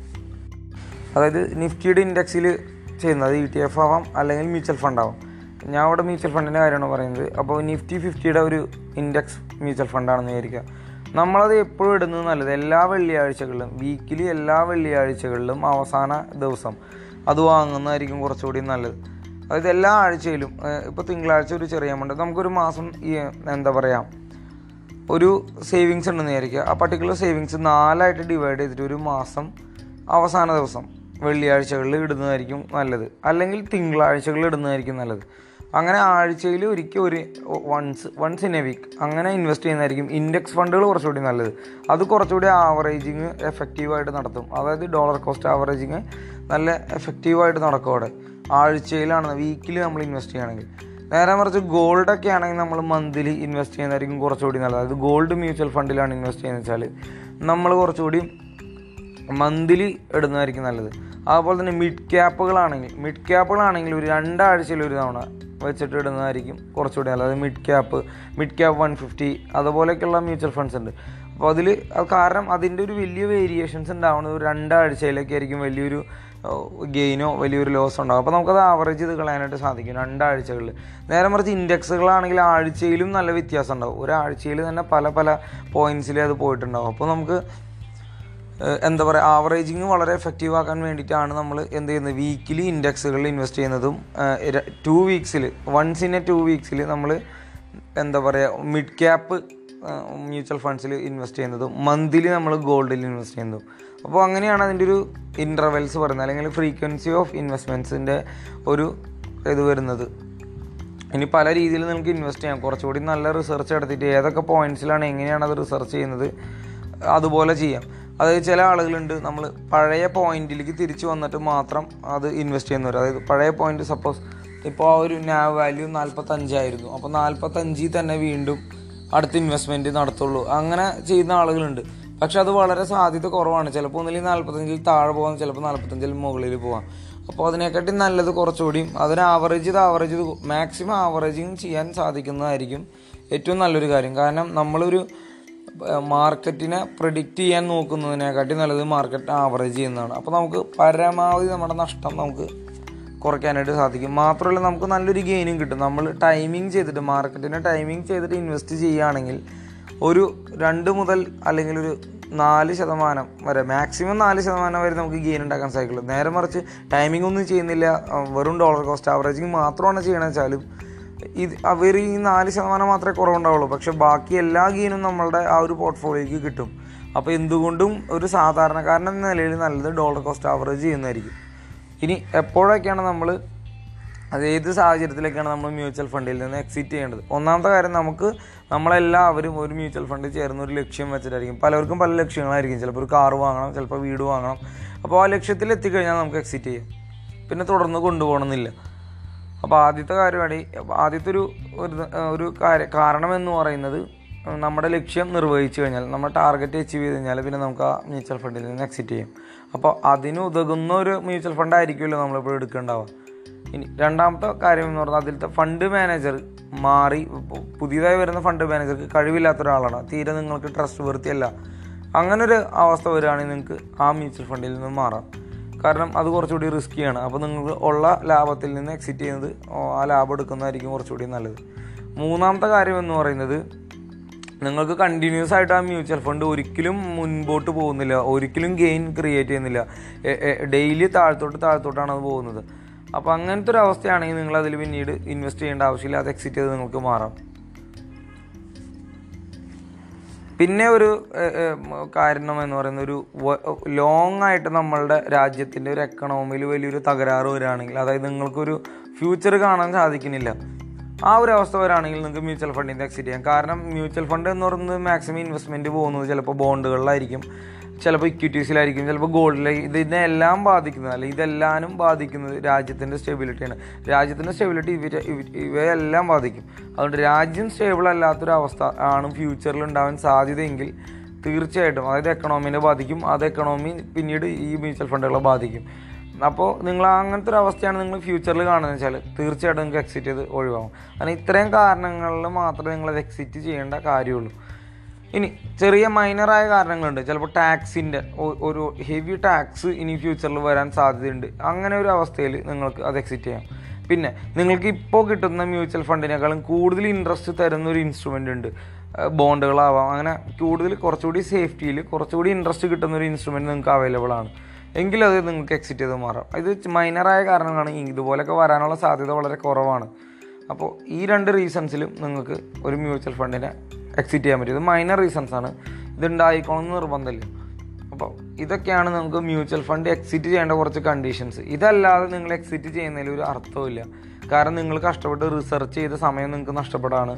അതായത് നിഫ്റ്റിയുടെ ഇൻഡെക്സിൽ ചെയ്യുന്നത് ഇ ടി എഫ് ആവാം അല്ലെങ്കിൽ മ്യൂച്വൽ ഫണ്ട് ആവാം. ഞാൻ അവിടെ മ്യൂച്വൽ ഫണ്ടിന്റെ കാര്യമാണ് പറയുന്നത്. അപ്പോൾ നിഫ്റ്റി ഫിഫ്റ്റിയുടെ ഒരു ഇൻഡെക്സ് മ്യൂച്വൽ ഫണ്ടാണെന്ന് വിചാരിക്കുക. നമ്മളത് എപ്പോഴും ഇടുന്നത് നല്ലത് എല്ലാ വെള്ളിയാഴ്ചകളിലും വീക്കിലി എല്ലാ വെള്ളിയാഴ്ചകളിലും അവസാന ദിവസം. അത് വാങ്ങുന്നതായിരിക്കും കുറച്ചുകൂടി നല്ലത്. അതായത് എല്ലാ ആഴ്ചയിലും ഇപ്പോൾ തിങ്കളാഴ്ച ഒരു ചെറിയ എമൗണ്ട് നമുക്കൊരു മാസം ഈ എന്താ പറയുക ഒരു സേവിങ്സ് ഉണ്ടെന്ന് വിചാരിക്കുക. ആ പർട്ടിക്കുലർ സേവിങ്സ് നാലായിട്ട് ഡിവൈഡ് ചെയ്തിട്ട് ഒരു മാസം അവസാന ദിവസം വെള്ളിയാഴ്ചകളിൽ ഇടുന്നതായിരിക്കും നല്ലത്. അല്ലെങ്കിൽ തിങ്കളാഴ്ചകളിൽ ഇടുന്നതായിരിക്കും നല്ലത്. അങ്ങനെ ആഴ്ചയിൽ ഒരിക്കൽ ഒരു once once in a week അങ്ങനെ ഇൻവെസ്റ്റ് ചെയ്യുന്നതായിരിക്കും ഇൻഡെക്സ് ഫണ്ടുകൾ കുറച്ചുകൂടി നല്ലത്. അത് കുറച്ചുകൂടി ആവറേജിങ് എഫക്റ്റീവായിട്ട് നടത്തും. അതായത് ഡോളർ കോസ്റ്റ് ആവറേജിങ് നല്ല എഫക്റ്റീവായിട്ട് നടക്കും അവിടെ. ആഴ്ചയിലാണ് വീക്കിൽ നമ്മൾ ഇൻവെസ്റ്റ് ചെയ്യുകയാണെങ്കിൽ. നേരെ മറിച്ച് ഗോൾഡൊക്കെ ആണെങ്കിൽ നമ്മൾ മന്ത്ലി ഇൻവെസ്റ്റ് ചെയ്യുന്നതായിരിക്കും കുറച്ചുകൂടി നല്ലത്. അതായത് ഗോൾഡ് മ്യൂച്വൽ ഫണ്ടിലാണ് ഇൻവെസ്റ്റ് ചെയ്യുന്നത് വെച്ചാൽ നമ്മൾ കുറച്ചുകൂടി മന്ത്ലി ഇടുന്നതായിരിക്കും നല്ലത്. അതുപോലെ തന്നെ മിഡ് ക്യാപ്പുകളാണെങ്കിൽ മിഡ് ക്യാപ്പുകളാണെങ്കിൽ ഒരു രണ്ടാഴ്ചയിൽ ഒരു തവണ വെച്ചിട്ട് ഇടുന്നതായിരിക്കും കുറച്ചുകൂടി നല്ലത്. അതായത് mid cap mid cap one fifty അതുപോലെയൊക്കെയുള്ള mutual funds ഉണ്ട്. അപ്പോൾ അതിൽ കാരണം അതിന്റെ ഒരു വലിയ വേരിയേഷൻസ് ഉണ്ടാവുന്നത് ഒരു രണ്ടാഴ്ചയിലൊക്കെ വലിയൊരു ഗെയിനോ വലിയൊരു ലോസോ ഉണ്ടാകും അപ്പോൾ നമുക്കത് ആവറേജ് ചെയ്ത് കളയാനായിട്ട് സാധിക്കും രണ്ടാഴ്ചകളിൽ നേരെ മറിച്ച് ഇൻഡെക്സുകളാണെങ്കിൽ ആഴ്ചയിലും നല്ല വ്യത്യാസം ഉണ്ടാവും. ഒരാഴ്ചയിൽ തന്നെ പല പല പോയിന്റ്സിൽ അത് പോയിട്ടുണ്ടാവും. അപ്പോൾ നമുക്ക് എന്താ പറയുക ആവറേജിങ് വളരെ എഫക്റ്റീവ് ആക്കാൻ വേണ്ടിയിട്ടാണ് നമ്മൾ എന്ത് ചെയ്യുന്നത്? വീക്കിലി ഇൻഡെക്സുകളിൽ ഇൻവെസ്റ്റ് ചെയ്യുന്നതും ടു വീക്സിൽ വൺസ് ഇൻ എ ടു വീക്സിൽ നമ്മൾ എന്താ പറയുക മിഡ് ക്യാപ്പ് മ്യൂച്വൽ ഫണ്ട്സിൽ ഇൻവെസ്റ്റ് ചെയ്യുന്നതും മന്ത്ലി നമ്മൾ ഗോൾഡിൽ ഇൻവെസ്റ്റ് ചെയ്യുന്നതും. അപ്പോൾ അങ്ങനെയാണ് അതിന്റെ ഒരു ഇന്റർവെൽസ് പറയുന്നത്. അല്ലെങ്കിൽ ഫ്രീക്വൻസി ഓഫ് ഇൻവെസ്റ്റ്മെന്റ്സിന്റെ ഒരു ഇത് വരുന്നത്. ഇനി പല രീതിയിൽ നിങ്ങൾക്ക് ഇൻവെസ്റ്റ് ചെയ്യാം. കുറച്ചുകൂടി നല്ല റിസർച്ച് നടത്തിയിട്ട് ഏതൊക്കെ പോയിന്റ്സിലാണ് എങ്ങനെയാണ് അത് റിസർച്ച് ചെയ്യുന്നത് അതുപോലെ ചെയ്യാം. അതായത് ചില ആളുകളുണ്ട് നമ്മൾ പഴയ പോയിന്റിലേക്ക് തിരിച്ചു വന്നിട്ട് മാത്രം അത് ഇൻവെസ്റ്റ് ചെയ്യുന്നവർ. അതായത് പഴയ പോയിന്റ് സപ്പോസ് ഇപ്പോൾ ആ ഒരു നാവ് വാല്യൂ നാൽപ്പത്തഞ്ചായിരുന്നു അപ്പോൾ നാൽപ്പത്തഞ്ചിൽ തന്നെ വീണ്ടും അടുത്ത ഇൻവെസ്റ്റ്മെന്റ് നടത്തുള്ളൂ. അങ്ങനെ ചെയ്യുന്ന ആളുകളുണ്ട്. പക്ഷെ അത് വളരെ സാധ്യത കുറവാണ്. ചിലപ്പോൾ ഒന്നിൽ നാൽപ്പത്തഞ്ചിൽ താഴെ പോകാം ചിലപ്പോൾ നാൽപ്പത്തഞ്ചിൽ മുകളിൽ പോകാം അപ്പോൾ അതിനെക്കാട്ടി നല്ലത് കുറച്ചുകൂടി അതിന് ആവറേജ് ഇത് ആവറേജ് ഇത് മാക്സിമം ആവറേജിങ് ചെയ്യാൻ സാധിക്കുന്നതായിരിക്കും ഏറ്റവും നല്ലൊരു കാര്യം. കാരണം നമ്മളൊരു മാർക്കറ്റിനെ പ്രിഡിക്റ്റ് ചെയ്യാൻ നോക്കുന്നതിനെക്കാട്ടി നല്ലത് മാർക്കറ്റ് ആവറേജ് ചെയ്യുന്നതാണ്. അപ്പോൾ നമുക്ക് പരമാവധി നമ്മുടെ നഷ്ടം നമുക്ക് കുറയ്ക്കാനായിട്ട് സാധിക്കും. മാത്രമല്ല നമുക്ക് നല്ലൊരു ഗെയിനും കിട്ടും. നമ്മൾ ടൈമിംഗ് ചെയ്തിട്ട് മാർക്കറ്റിനെ ടൈമിംഗ് ചെയ്തിട്ട് ഇൻവെസ്റ്റ് ചെയ്യുകയാണെങ്കിൽ ഒരു രണ്ട് മുതൽ അല്ലെങ്കിൽ ഒരു നാല് ശതമാനം വരെ മാക്സിമം നാല് ശതമാനം വരെ നമുക്ക് ഗെയിൻ ഉണ്ടാക്കാൻ സാധിക്കുള്ളൂ. നേരെ മറിച്ച് ടൈമിംഗ് ഒന്നും ചെയ്യുന്നില്ല. വെറും ഡോളർ കോസ്റ്റ് ആവറേജിങ് മാത്രമാണ് ചെയ്യണമെന്ന് വെച്ചാലും ഇത് അവർ ഈ നാല് ശതമാനം മാത്രമേ കുറവുണ്ടാവുള്ളൂ. പക്ഷെ ബാക്കി എല്ലാ ഗെയിനും നമ്മളുടെ ആ ഒരു പോർട്ട്ഫോളിയോയ്ക്ക് കിട്ടും. അപ്പോൾ എന്തുകൊണ്ടും ഒരു സാധാരണക്കാരൻ എന്ന നിലയിൽ നല്ലത് ഡോളർ കോസ്റ്റ് ആവറേജ് ചെയ്യുന്നതായിരിക്കും. ഇനി എപ്പോഴൊക്കെയാണ് നമ്മൾ അത് ഏത് സാഹചര്യത്തിലേക്കാണ് നമ്മൾ മ്യൂച്വൽ ഫണ്ടിൽ നിന്ന് എക്സിറ്റ് ചെയ്യേണ്ടത്? ഒന്നാമത്തെ കാര്യം നമുക്ക് നമ്മളെല്ലാവരും ഒരു മ്യൂച്വൽ ഫണ്ടിൽ ചേർന്ന ഒരു ലക്ഷ്യം വെച്ചിട്ടായിരിക്കും. പലർക്കും പല ലക്ഷ്യങ്ങളായിരിക്കും. ചിലപ്പോൾ ഒരു കാർ വാങ്ങണം ചിലപ്പോൾ വീട് വാങ്ങണം. അപ്പോൾ ആ ലക്ഷ്യത്തിൽ എത്തിക്കഴിഞ്ഞാൽ നമുക്ക് എക്സിറ്റ് ചെയ്യാം. പിന്നെ തുടർന്ന് കൊണ്ടുപോകണമെന്നില്ല. അപ്പോൾ ആദ്യത്തെ കാര്യമാണ് ആദ്യത്തെ ഒരു ഒരു കാര്യം കാരണം എന്ന് പറയുന്നത് നമ്മുടെ ലക്ഷ്യം നിർവഹിച്ചു കഴിഞ്ഞാൽ നമ്മുടെ ടാർഗറ്റ് അച്ചീവ് ചെയ്ത് കഴിഞ്ഞാൽ പിന്നെ നമുക്ക് ആ മ്യൂച്വൽ ഫണ്ടിൽ നിന്ന് എക്സിറ്റ് ചെയ്യാം. അപ്പോൾ അതിന് ഉതകുന്ന ഒരു മ്യൂച്വൽ ഫണ്ട് ആയിരിക്കുമല്ലോ നമ്മളിപ്പോൾ എടുക്കേണ്ടാവുക ഇനി രണ്ടാമത്തെ കാര്യം എന്ന് പറഞ്ഞാൽ അതിലത്തെ ഫണ്ട് മാനേജർ മാറി പുതിയതായി വരുന്ന ഫണ്ട് മാനേജർക്ക് കഴിവില്ലാത്ത ഒരാളാണ്. തീരെ നിങ്ങൾക്ക് ട്രസ്റ്റ് വൃത്തിയല്ല അങ്ങനൊരു അവസ്ഥ വരികയാണെങ്കിൽ നിങ്ങൾക്ക് ആ മ്യൂച്വൽ ഫണ്ടിൽ നിന്ന് മാറാം. കാരണം അത് കുറച്ചുകൂടി റിസ്ക്കിയാണ് അപ്പോൾ നിങ്ങൾക്ക് ഉള്ള ലാഭത്തിൽ നിന്ന് എക്സിറ്റ് ചെയ്യുന്നത് ആ ലാഭം എടുക്കുന്നതായിരിക്കും കുറച്ചുകൂടി നല്ലത്. മൂന്നാമത്തെ കാര്യം എന്ന് പറയുന്നത് നിങ്ങൾക്ക് കണ്ടിന്യൂസ് ആയിട്ട് ആ മ്യൂച്വൽ ഫണ്ട് ഒരിക്കലും മുൻപോട്ട് പോകുന്നില്ല. ഒരിക്കലും ഗെയിൻ ക്രിയേറ്റ് ചെയ്യുന്നില്ല. ഡെയിലി താഴത്തോട്ട് താഴത്തോട്ടാണ് അത് പോകുന്നത്. അപ്പോൾ അങ്ങനത്തെ ഒരു അവസ്ഥയാണെങ്കിൽ നിങ്ങൾ അതിൽ പിന്നീട് ഇൻവെസ്റ്റ് ചെയ്യേണ്ട ആവശ്യമില്ല. അത് എക്സിറ്റ് ചെയ്ത് നിങ്ങൾക്ക് മാറാം. പിന്നെ ഒരു കാരണം എന്ന് പറയുന്ന ഒരു ലോങ് ആയിട്ട് നമ്മളുടെ രാജ്യത്തിന്റെ ഒരു എക്കണോമിയിൽ വലിയൊരു തകരാറ് വരികയാണെങ്കിൽ അതായത് നിങ്ങൾക്കൊരു ഫ്യൂച്ചർ കാണാൻ സാധിക്കുന്നില്ല. ആ ഒരു അവസ്ഥ വരാണെങ്കിൽ നിങ്ങൾക്ക് മ്യൂച്വൽ ഫണ്ടിൽ നിന്ന് എക്സിറ്റ് ചെയ്യാം. കാരണം മ്യൂച്വൽ ഫണ്ട് എന്ന് പറയുന്നത് മാക്സിമം ഇൻവെസ്റ്റ്മെന്റ് പോകുന്നത് ചിലപ്പോൾ ബോണ്ടുകളിലായിരിക്കും ചിലപ്പോൾ ഇക്വിറ്റീസിലായിരിക്കും ചിലപ്പോൾ ഗോൾഡിലായിരിക്കും ഇതിനെ എല്ലാം ബാധിക്കുന്നത് അല്ലെങ്കിൽ ഇതെല്ലാനും ബാധിക്കുന്നത് രാജ്യത്തിന്റെ സ്റ്റെബിലിറ്റിയാണ് രാജ്യത്തിന്റെ സ്റ്റെബിലിറ്റി ഇവരെ ഇവ- ഇവയെല്ലാം ബാധിക്കും. അതുകൊണ്ട് രാജ്യം സ്റ്റേബിൾ അല്ലാത്തൊരവസ്ഥ ആണ് ഫ്യൂച്ചറിൽ ഉണ്ടാവാൻ സാധ്യതയെങ്കിൽ തീർച്ചയായിട്ടും അതായത് എക്കണോമിനെ ബാധിക്കും അത് എക്കണോമി പിന്നീട് ഈ മ്യൂച്വൽ ഫണ്ടുകളെ ബാധിക്കും. അപ്പോൾ നിങ്ങൾ അങ്ങനത്തെ ഒരു അവസ്ഥയാണ് നിങ്ങൾ ഫ്യൂച്ചറിൽ കാണുന്നത് വെച്ചാൽ തീർച്ചയായിട്ടും നിങ്ങൾക്ക് എക്സിറ്റ് ചെയ്ത് ഒഴിവാകും. കാരണം ഇത്രയും കാരണങ്ങളിൽ മാത്രമേ നിങ്ങൾ എക്സിറ്റ് ചെയ്യേണ്ട കാര്യമുള്ളൂ. ഇനി ചെറിയ മൈനറായ കാരണങ്ങളുണ്ട്. ചിലപ്പോൾ ടാക്സിന്റെ ഒരു ഹെവി ടാക്സ് ഇനി ഫ്യൂച്ചറിൽ വരാൻ സാധ്യതയുണ്ട്. അങ്ങനെ ഒരു അവസ്ഥയിൽ നിങ്ങൾക്ക് അത് എക്സിറ്റ് ചെയ്യാം. പിന്നെ നിങ്ങൾക്ക് ഇപ്പോൾ കിട്ടുന്ന മ്യൂച്വൽ ഫണ്ടിനേക്കാളും കൂടുതൽ ഇൻട്രസ്റ്റ് തരുന്ന ഒരു ഇൻസ്ട്രുമെന്റ് ഉണ്ട്. ബോണ്ടുകളാവാം അങ്ങനെ കൂടുതൽ കുറച്ചുകൂടി സേഫ്റ്റിയിൽ കുറച്ചുകൂടി ഇൻട്രസ്റ്റ് കിട്ടുന്ന ഒരു ഇൻസ്ട്രുമെന്റ് നിങ്ങൾക്ക് അവൈലബിൾ ആണ്. എങ്കിലത് നിങ്ങൾക്ക് എക്സിറ്റ് ചെയ്ത് മാറാം. ഇത് മൈനറായ കാരണങ്ങളാണ്. ഇതുപോലൊക്കെ വരാനുള്ള സാധ്യത വളരെ കുറവാണ്. അപ്പോൾ ഈ രണ്ട് റീസൺസിലും നിങ്ങൾക്ക് ഒരു മ്യൂച്വൽ ഫണ്ടിനെ എക്സിറ്റ് ചെയ്യാൻ പറ്റും ഇത് മൈനർ റീസൺസ് ആണ്. ഇത് ഉണ്ടായിക്കോണമെന്ന് നിർബന്ധമില്ല. അപ്പോൾ ഇതൊക്കെയാണ് നമുക്ക് മ്യൂച്വൽ ഫണ്ട് എക്സിറ്റ് ചെയ്യേണ്ട കുറച്ച് കണ്ടീഷൻസ് ഇതല്ലാതെ നിങ്ങൾ എക്സിറ്റ് ചെയ്യുന്നതിൽ ഒരു അർത്ഥമില്ല കാരണം നിങ്ങൾ കഷ്ടപ്പെട്ട് റിസർച്ച് ചെയ്ത സമയം നിങ്ങൾക്ക് നഷ്ടപ്പെടാണ്.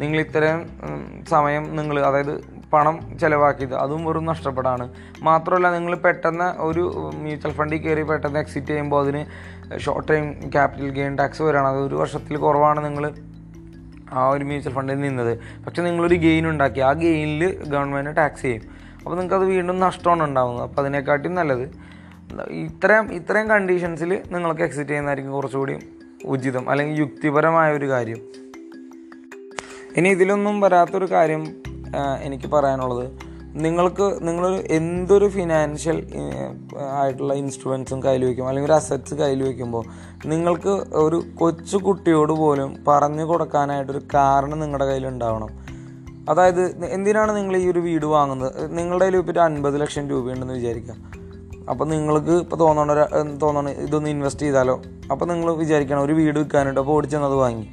നിങ്ങൾ ഇത്രയും സമയം നിങ്ങൾ അതായത് പണം ചിലവാക്കിയത് അതും വെറും നഷ്ടപ്പെടാണ്. മാത്രമല്ല നിങ്ങൾ പെട്ടെന്ന് ഒരു മ്യൂച്വൽ ഫണ്ടിൽ കയറി പെട്ടെന്ന് എക്സിറ്റ് ചെയ്യുമ്പോൾ അതിന് short time capital gain tax വരാണ് അത് ഒരു വർഷത്തിൽ കുറവാണ് നിങ്ങൾ ആ ഒരു മ്യൂച്വൽ ഫണ്ടിൽ നിന്നത്. പക്ഷേ നിങ്ങളൊരു ഗെയിൻ ഉണ്ടാക്കി. ആ ഗെയിനിൽ ഗവൺമെന്റ് ടാക്സ് ചെയ്യും. അപ്പോൾ നിങ്ങൾക്ക് അത് വീണ്ടും നഷ്ടമാണ് ഉണ്ടാകുന്നത് അപ്പോൾ അതിനെക്കാട്ടിയും നല്ലത്. ഇത്രയും ഇത്രയും കണ്ടീഷൻസിൽ നിങ്ങൾക്ക് എക്സിറ്റ് ചെയ്യുന്നതായിരിക്കും കുറച്ചുകൂടി ഉചിതം അല്ലെങ്കിൽ യുക്തിപരമായ ഒരു കാര്യം. ഇനി ഇതിലൊന്നും വരാത്തൊരു കാര്യം എനിക്ക് പറയാനുള്ളത് നിങ്ങൾക്ക് നിങ്ങൾ എന്തൊരു ഫിനാൻഷ്യൽ ആയിട്ടുള്ള ഇൻസ്ട്രുമെൻസും കയ്യിൽ വയ്ക്കും അല്ലെങ്കിൽ ഒരു അസറ്റ്സ് കയ്യിൽ വയ്ക്കുമ്പോൾ നിങ്ങൾക്ക് ഒരു കൊച്ചു കുട്ടിയോട് പോലും പറഞ്ഞു കൊടുക്കാനായിട്ടൊരു കാരണം നിങ്ങളുടെ കയ്യിൽ ഉണ്ടാവണം. അതായത് എന്തിനാണ് നിങ്ങൾ ഈ ഒരു വീട് വാങ്ങുന്നത്? നിങ്ങളുടെ കയ്യിൽ ഇപ്പോൾ ഒരു അൻപത് ലക്ഷം രൂപയുണ്ടെന്ന് വിചാരിക്കുക അപ്പോൾ നിങ്ങൾക്ക് ഇപ്പോൾ തോന്നണ തോന്നണ ഇതൊന്ന് ഇൻവെസ്റ്റ് ചെയ്താലോ? അപ്പോൾ നിങ്ങൾ വിചാരിക്കണം ഒരു വീട് വിൽക്കാനായിട്ട് അപ്പോൾ ഓടിച്ചെന്നത് വാങ്ങി.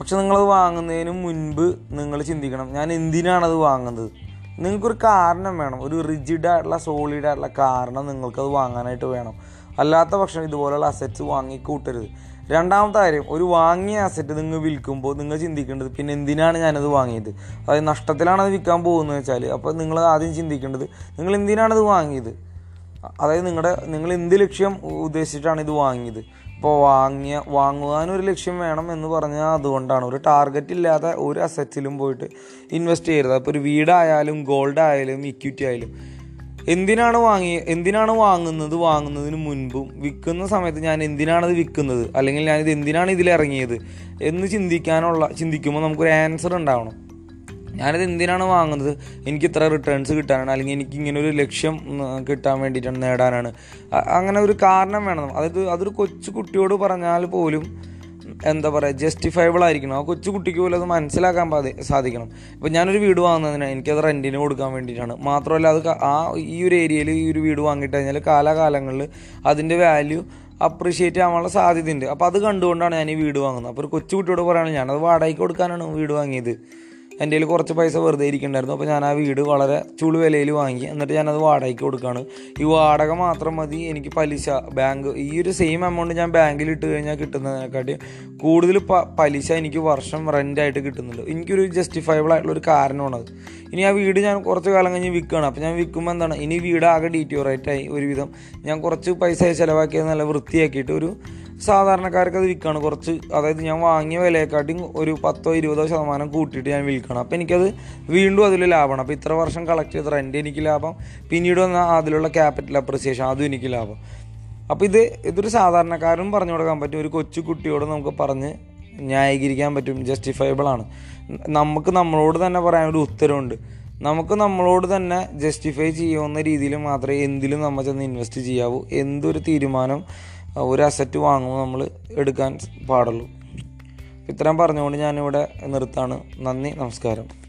പക്ഷെ നിങ്ങളത് വാങ്ങുന്നതിന് മുൻപ് നിങ്ങൾ ചിന്തിക്കണം ഞാൻ എന്തിനാണത് വാങ്ങുന്നത്? നിങ്ങൾക്കൊരു കാരണം വേണം. ഒരു റിജിഡ് ആയിട്ടുള്ള സോളിഡ് ആയിട്ടുള്ള കാരണം നിങ്ങൾക്കത് വാങ്ങാനായിട്ട് വേണം. അല്ലാത്ത പക്ഷം ഇതുപോലെയുള്ള അസറ്റ്സ് വാങ്ങി കൂട്ടരുത്. രണ്ടാമത്തെ കാര്യം ഒരു വാങ്ങിയ അസറ്റ് നിങ്ങൾ വിൽക്കുമ്പോൾ നിങ്ങൾ ചിന്തിക്കേണ്ടത് പിന്നെ എന്തിനാണ് ഞാനത് വാങ്ങിയത്? അതായത് നഷ്ടത്തിലാണ് അത് വിൽക്കാൻ പോകുന്നത് വെച്ചാൽ അപ്പോൾ നിങ്ങൾ ആദ്യം ചിന്തിക്കേണ്ടത് നിങ്ങൾ എന്തിനാണത് വാങ്ങിയത്? അതായത് നിങ്ങളുടെ നിങ്ങൾ എന്ത് ലക്ഷ്യം ഉദ്ദേശിച്ചിട്ടാണ് ഇത് വാങ്ങിയത്? ഇപ്പോൾ വാങ്ങിയ വാങ്ങുവാനൊരു ലക്ഷ്യം വേണം എന്ന് പറഞ്ഞാൽ അതുകൊണ്ടാണ്. ഒരു ടാർഗറ്റ് ഇല്ലാതെ ഒരു അസറ്റിലും പോയിട്ട് ഇൻവെസ്റ്റ് ചെയ്യരുത്. അപ്പോൾ ഒരു വീടായാലും ഗോൾഡ് ആയാലും ഇക്വിറ്റി ആയാലും എന്തിനാണ് വാങ്ങി എന്തിനാണ് വാങ്ങുന്നത്? വാങ്ങുന്നതിന് മുൻപും വിൽക്കുന്ന സമയത്ത് ഞാൻ എന്തിനാണത് വിൽക്കുന്നത്? അല്ലെങ്കിൽ ഞാനിത് എന്തിനാണ് ഇതിൽ ഇറങ്ങിയത് എന്ന് ചിന്തിക്കാനുള്ള ചിന്തിക്കുമ്പോൾ നമുക്കൊരു ആൻസർ ഉണ്ടാവണം. ഞാനിത് എന്തിനാണ് വാങ്ങുന്നത്? എനിക്ക് ഇത്ര റിട്ടേൺസ് കിട്ടാനാണ് അല്ലെങ്കിൽ എനിക്ക് ഇങ്ങനെ ഒരു ലക്ഷ്യം കിട്ടാൻ വേണ്ടിയിട്ടാണ് നേടാനാണ്. അങ്ങനെ ഒരു കാരണം വേണം. അതായത് അതൊരു കൊച്ചു കുട്ടിയോട് പറഞ്ഞാൽ പോലും എന്താ പറയുക ജസ്റ്റിഫയബിൾ ആയിരിക്കണം. ആ കൊച്ചു കുട്ടിക്ക് പോലും അത് മനസ്സിലാക്കാൻ സാധിക്കണം. ഇപ്പം ഞാനൊരു വീട് വാങ്ങുന്നതിന് എനിക്കത് റെന്റിന് കൊടുക്കാൻ വേണ്ടിയിട്ടാണ്. മാത്രമല്ല അത് ആ ഈ ഒരു ഏരിയയിൽ ഈ ഒരു വീട് വാങ്ങിയിട്ട് കഴിഞ്ഞാൽ കാലാകാലങ്ങളിൽ അതിന്റെ വാല്യൂ അപ്രീഷിയേറ്റ് ആവാനുള്ള സാധ്യതയുണ്ട്. അപ്പോൾ അത് കണ്ടുകൊണ്ടാണ് ഞാൻ ഈ വീട് വാങ്ങുന്നത്. അപ്പോൾ ഒരു കൊച്ചു കുട്ടിയോട് പറയുകയാണെങ്കിൽ ഞാനത് വാടകയ്ക്ക് കൊടുക്കാനാണ് വീട് വാങ്ങിയത്. എന്റെ കയ്യിൽ കുറച്ച് പൈസ വെറുതെ ഇരിക്കുന്നുണ്ടായിരുന്നു. അപ്പോൾ ഞാൻ ആ വീട് വളരെ ചുളു വിലയിൽ വാങ്ങി. എന്നിട്ട് ഞാനത് വാടകയ്ക്ക് കൊടുക്കുകയാണ്. ഈ വാടക മാത്രം മതി എനിക്ക് പലിശ ബാങ്ക് ഈ ഒരു സെയിം എമൗണ്ട് ഞാൻ ബാങ്കിൽ ഇട്ട് കഴിഞ്ഞാൽ കിട്ടുന്നതിനെക്കാട്ടി കൂടുതൽ പലിശ എനിക്ക് വർഷം റെന്റായിട്ട് കിട്ടുന്നുണ്ട്. എനിക്കൊരു ജസ്റ്റിഫയബിൾ ആയിട്ടുള്ള ഒരു കാരണമാണത് ഇനി ആ വീട് ഞാൻ കുറച്ച് കാലം കഴിഞ്ഞ് വിൽക്കുകയാണ്. അപ്പോൾ ഞാൻ വിൽക്കുമ്പോൾ എന്താണ് ഇനി വീട് ആകെ ഡീറ്റോറേറ്റ് ആയി ഒരുവിധം. ഞാൻ കുറച്ച് പൈസ ചിലവാക്കിയത് നല്ല വൃത്തിയാക്കിയിട്ട് ഒരു സാധാരണക്കാർക്ക് അത് വിൽക്കുകയാണ് കുറച്ച് അതായത് ഞാൻ വാങ്ങിയ വിലയെക്കാട്ടിയും ഒരു പത്തോ ഇരുപതോ ശതമാനം കൂട്ടിയിട്ട് ഞാൻ വിൽക്കണം. അപ്പോൾ എനിക്കത് വീണ്ടും അതിൽ ലാഭമാണ്. അപ്പോൾ ഇത്ര വർഷം കളക്ട് ചെയ്ത റെന്റ് എനിക്ക് ലാഭം പിന്നീട് വന്ന അതിലുള്ള ക്യാപിറ്റൽ അപ്രിസിയേഷൻ അതും എനിക്ക് ലാഭം. അപ്പോൾ ഇത് ഇതൊരു സാധാരണക്കാരനും പറഞ്ഞു കൊടുക്കാൻ പറ്റും. ഒരു കൊച്ചു കുട്ടിയോട് നമുക്ക് പറഞ്ഞ് ന്യായീകരിക്കാൻ പറ്റും. ജസ്റ്റിഫയബിൾ ആണ്. നമുക്ക് നമ്മളോട് തന്നെ പറയാൻ ഒരു ഉത്തരവുണ്ട്. നമുക്ക് നമ്മളോട് തന്നെ ജസ്റ്റിഫൈ ചെയ്യാവുന്ന രീതിയിൽ മാത്രമേ എന്തിലും നമ്മൾ ചെന്ന് ഇൻവെസ്റ്റ് ചെയ്യാവൂ. എന്തൊരു തീരുമാനം ഒരു അസറ്റ് വാങ്ങുമ്പോൾ നമ്മൾ എടുക്കാൻ പാടുള്ളൂ. ഇത്രയും പറഞ്ഞുകൊണ്ട് ഞാനിവിടെ നിർത്താണ്. നന്ദി നമസ്കാരം.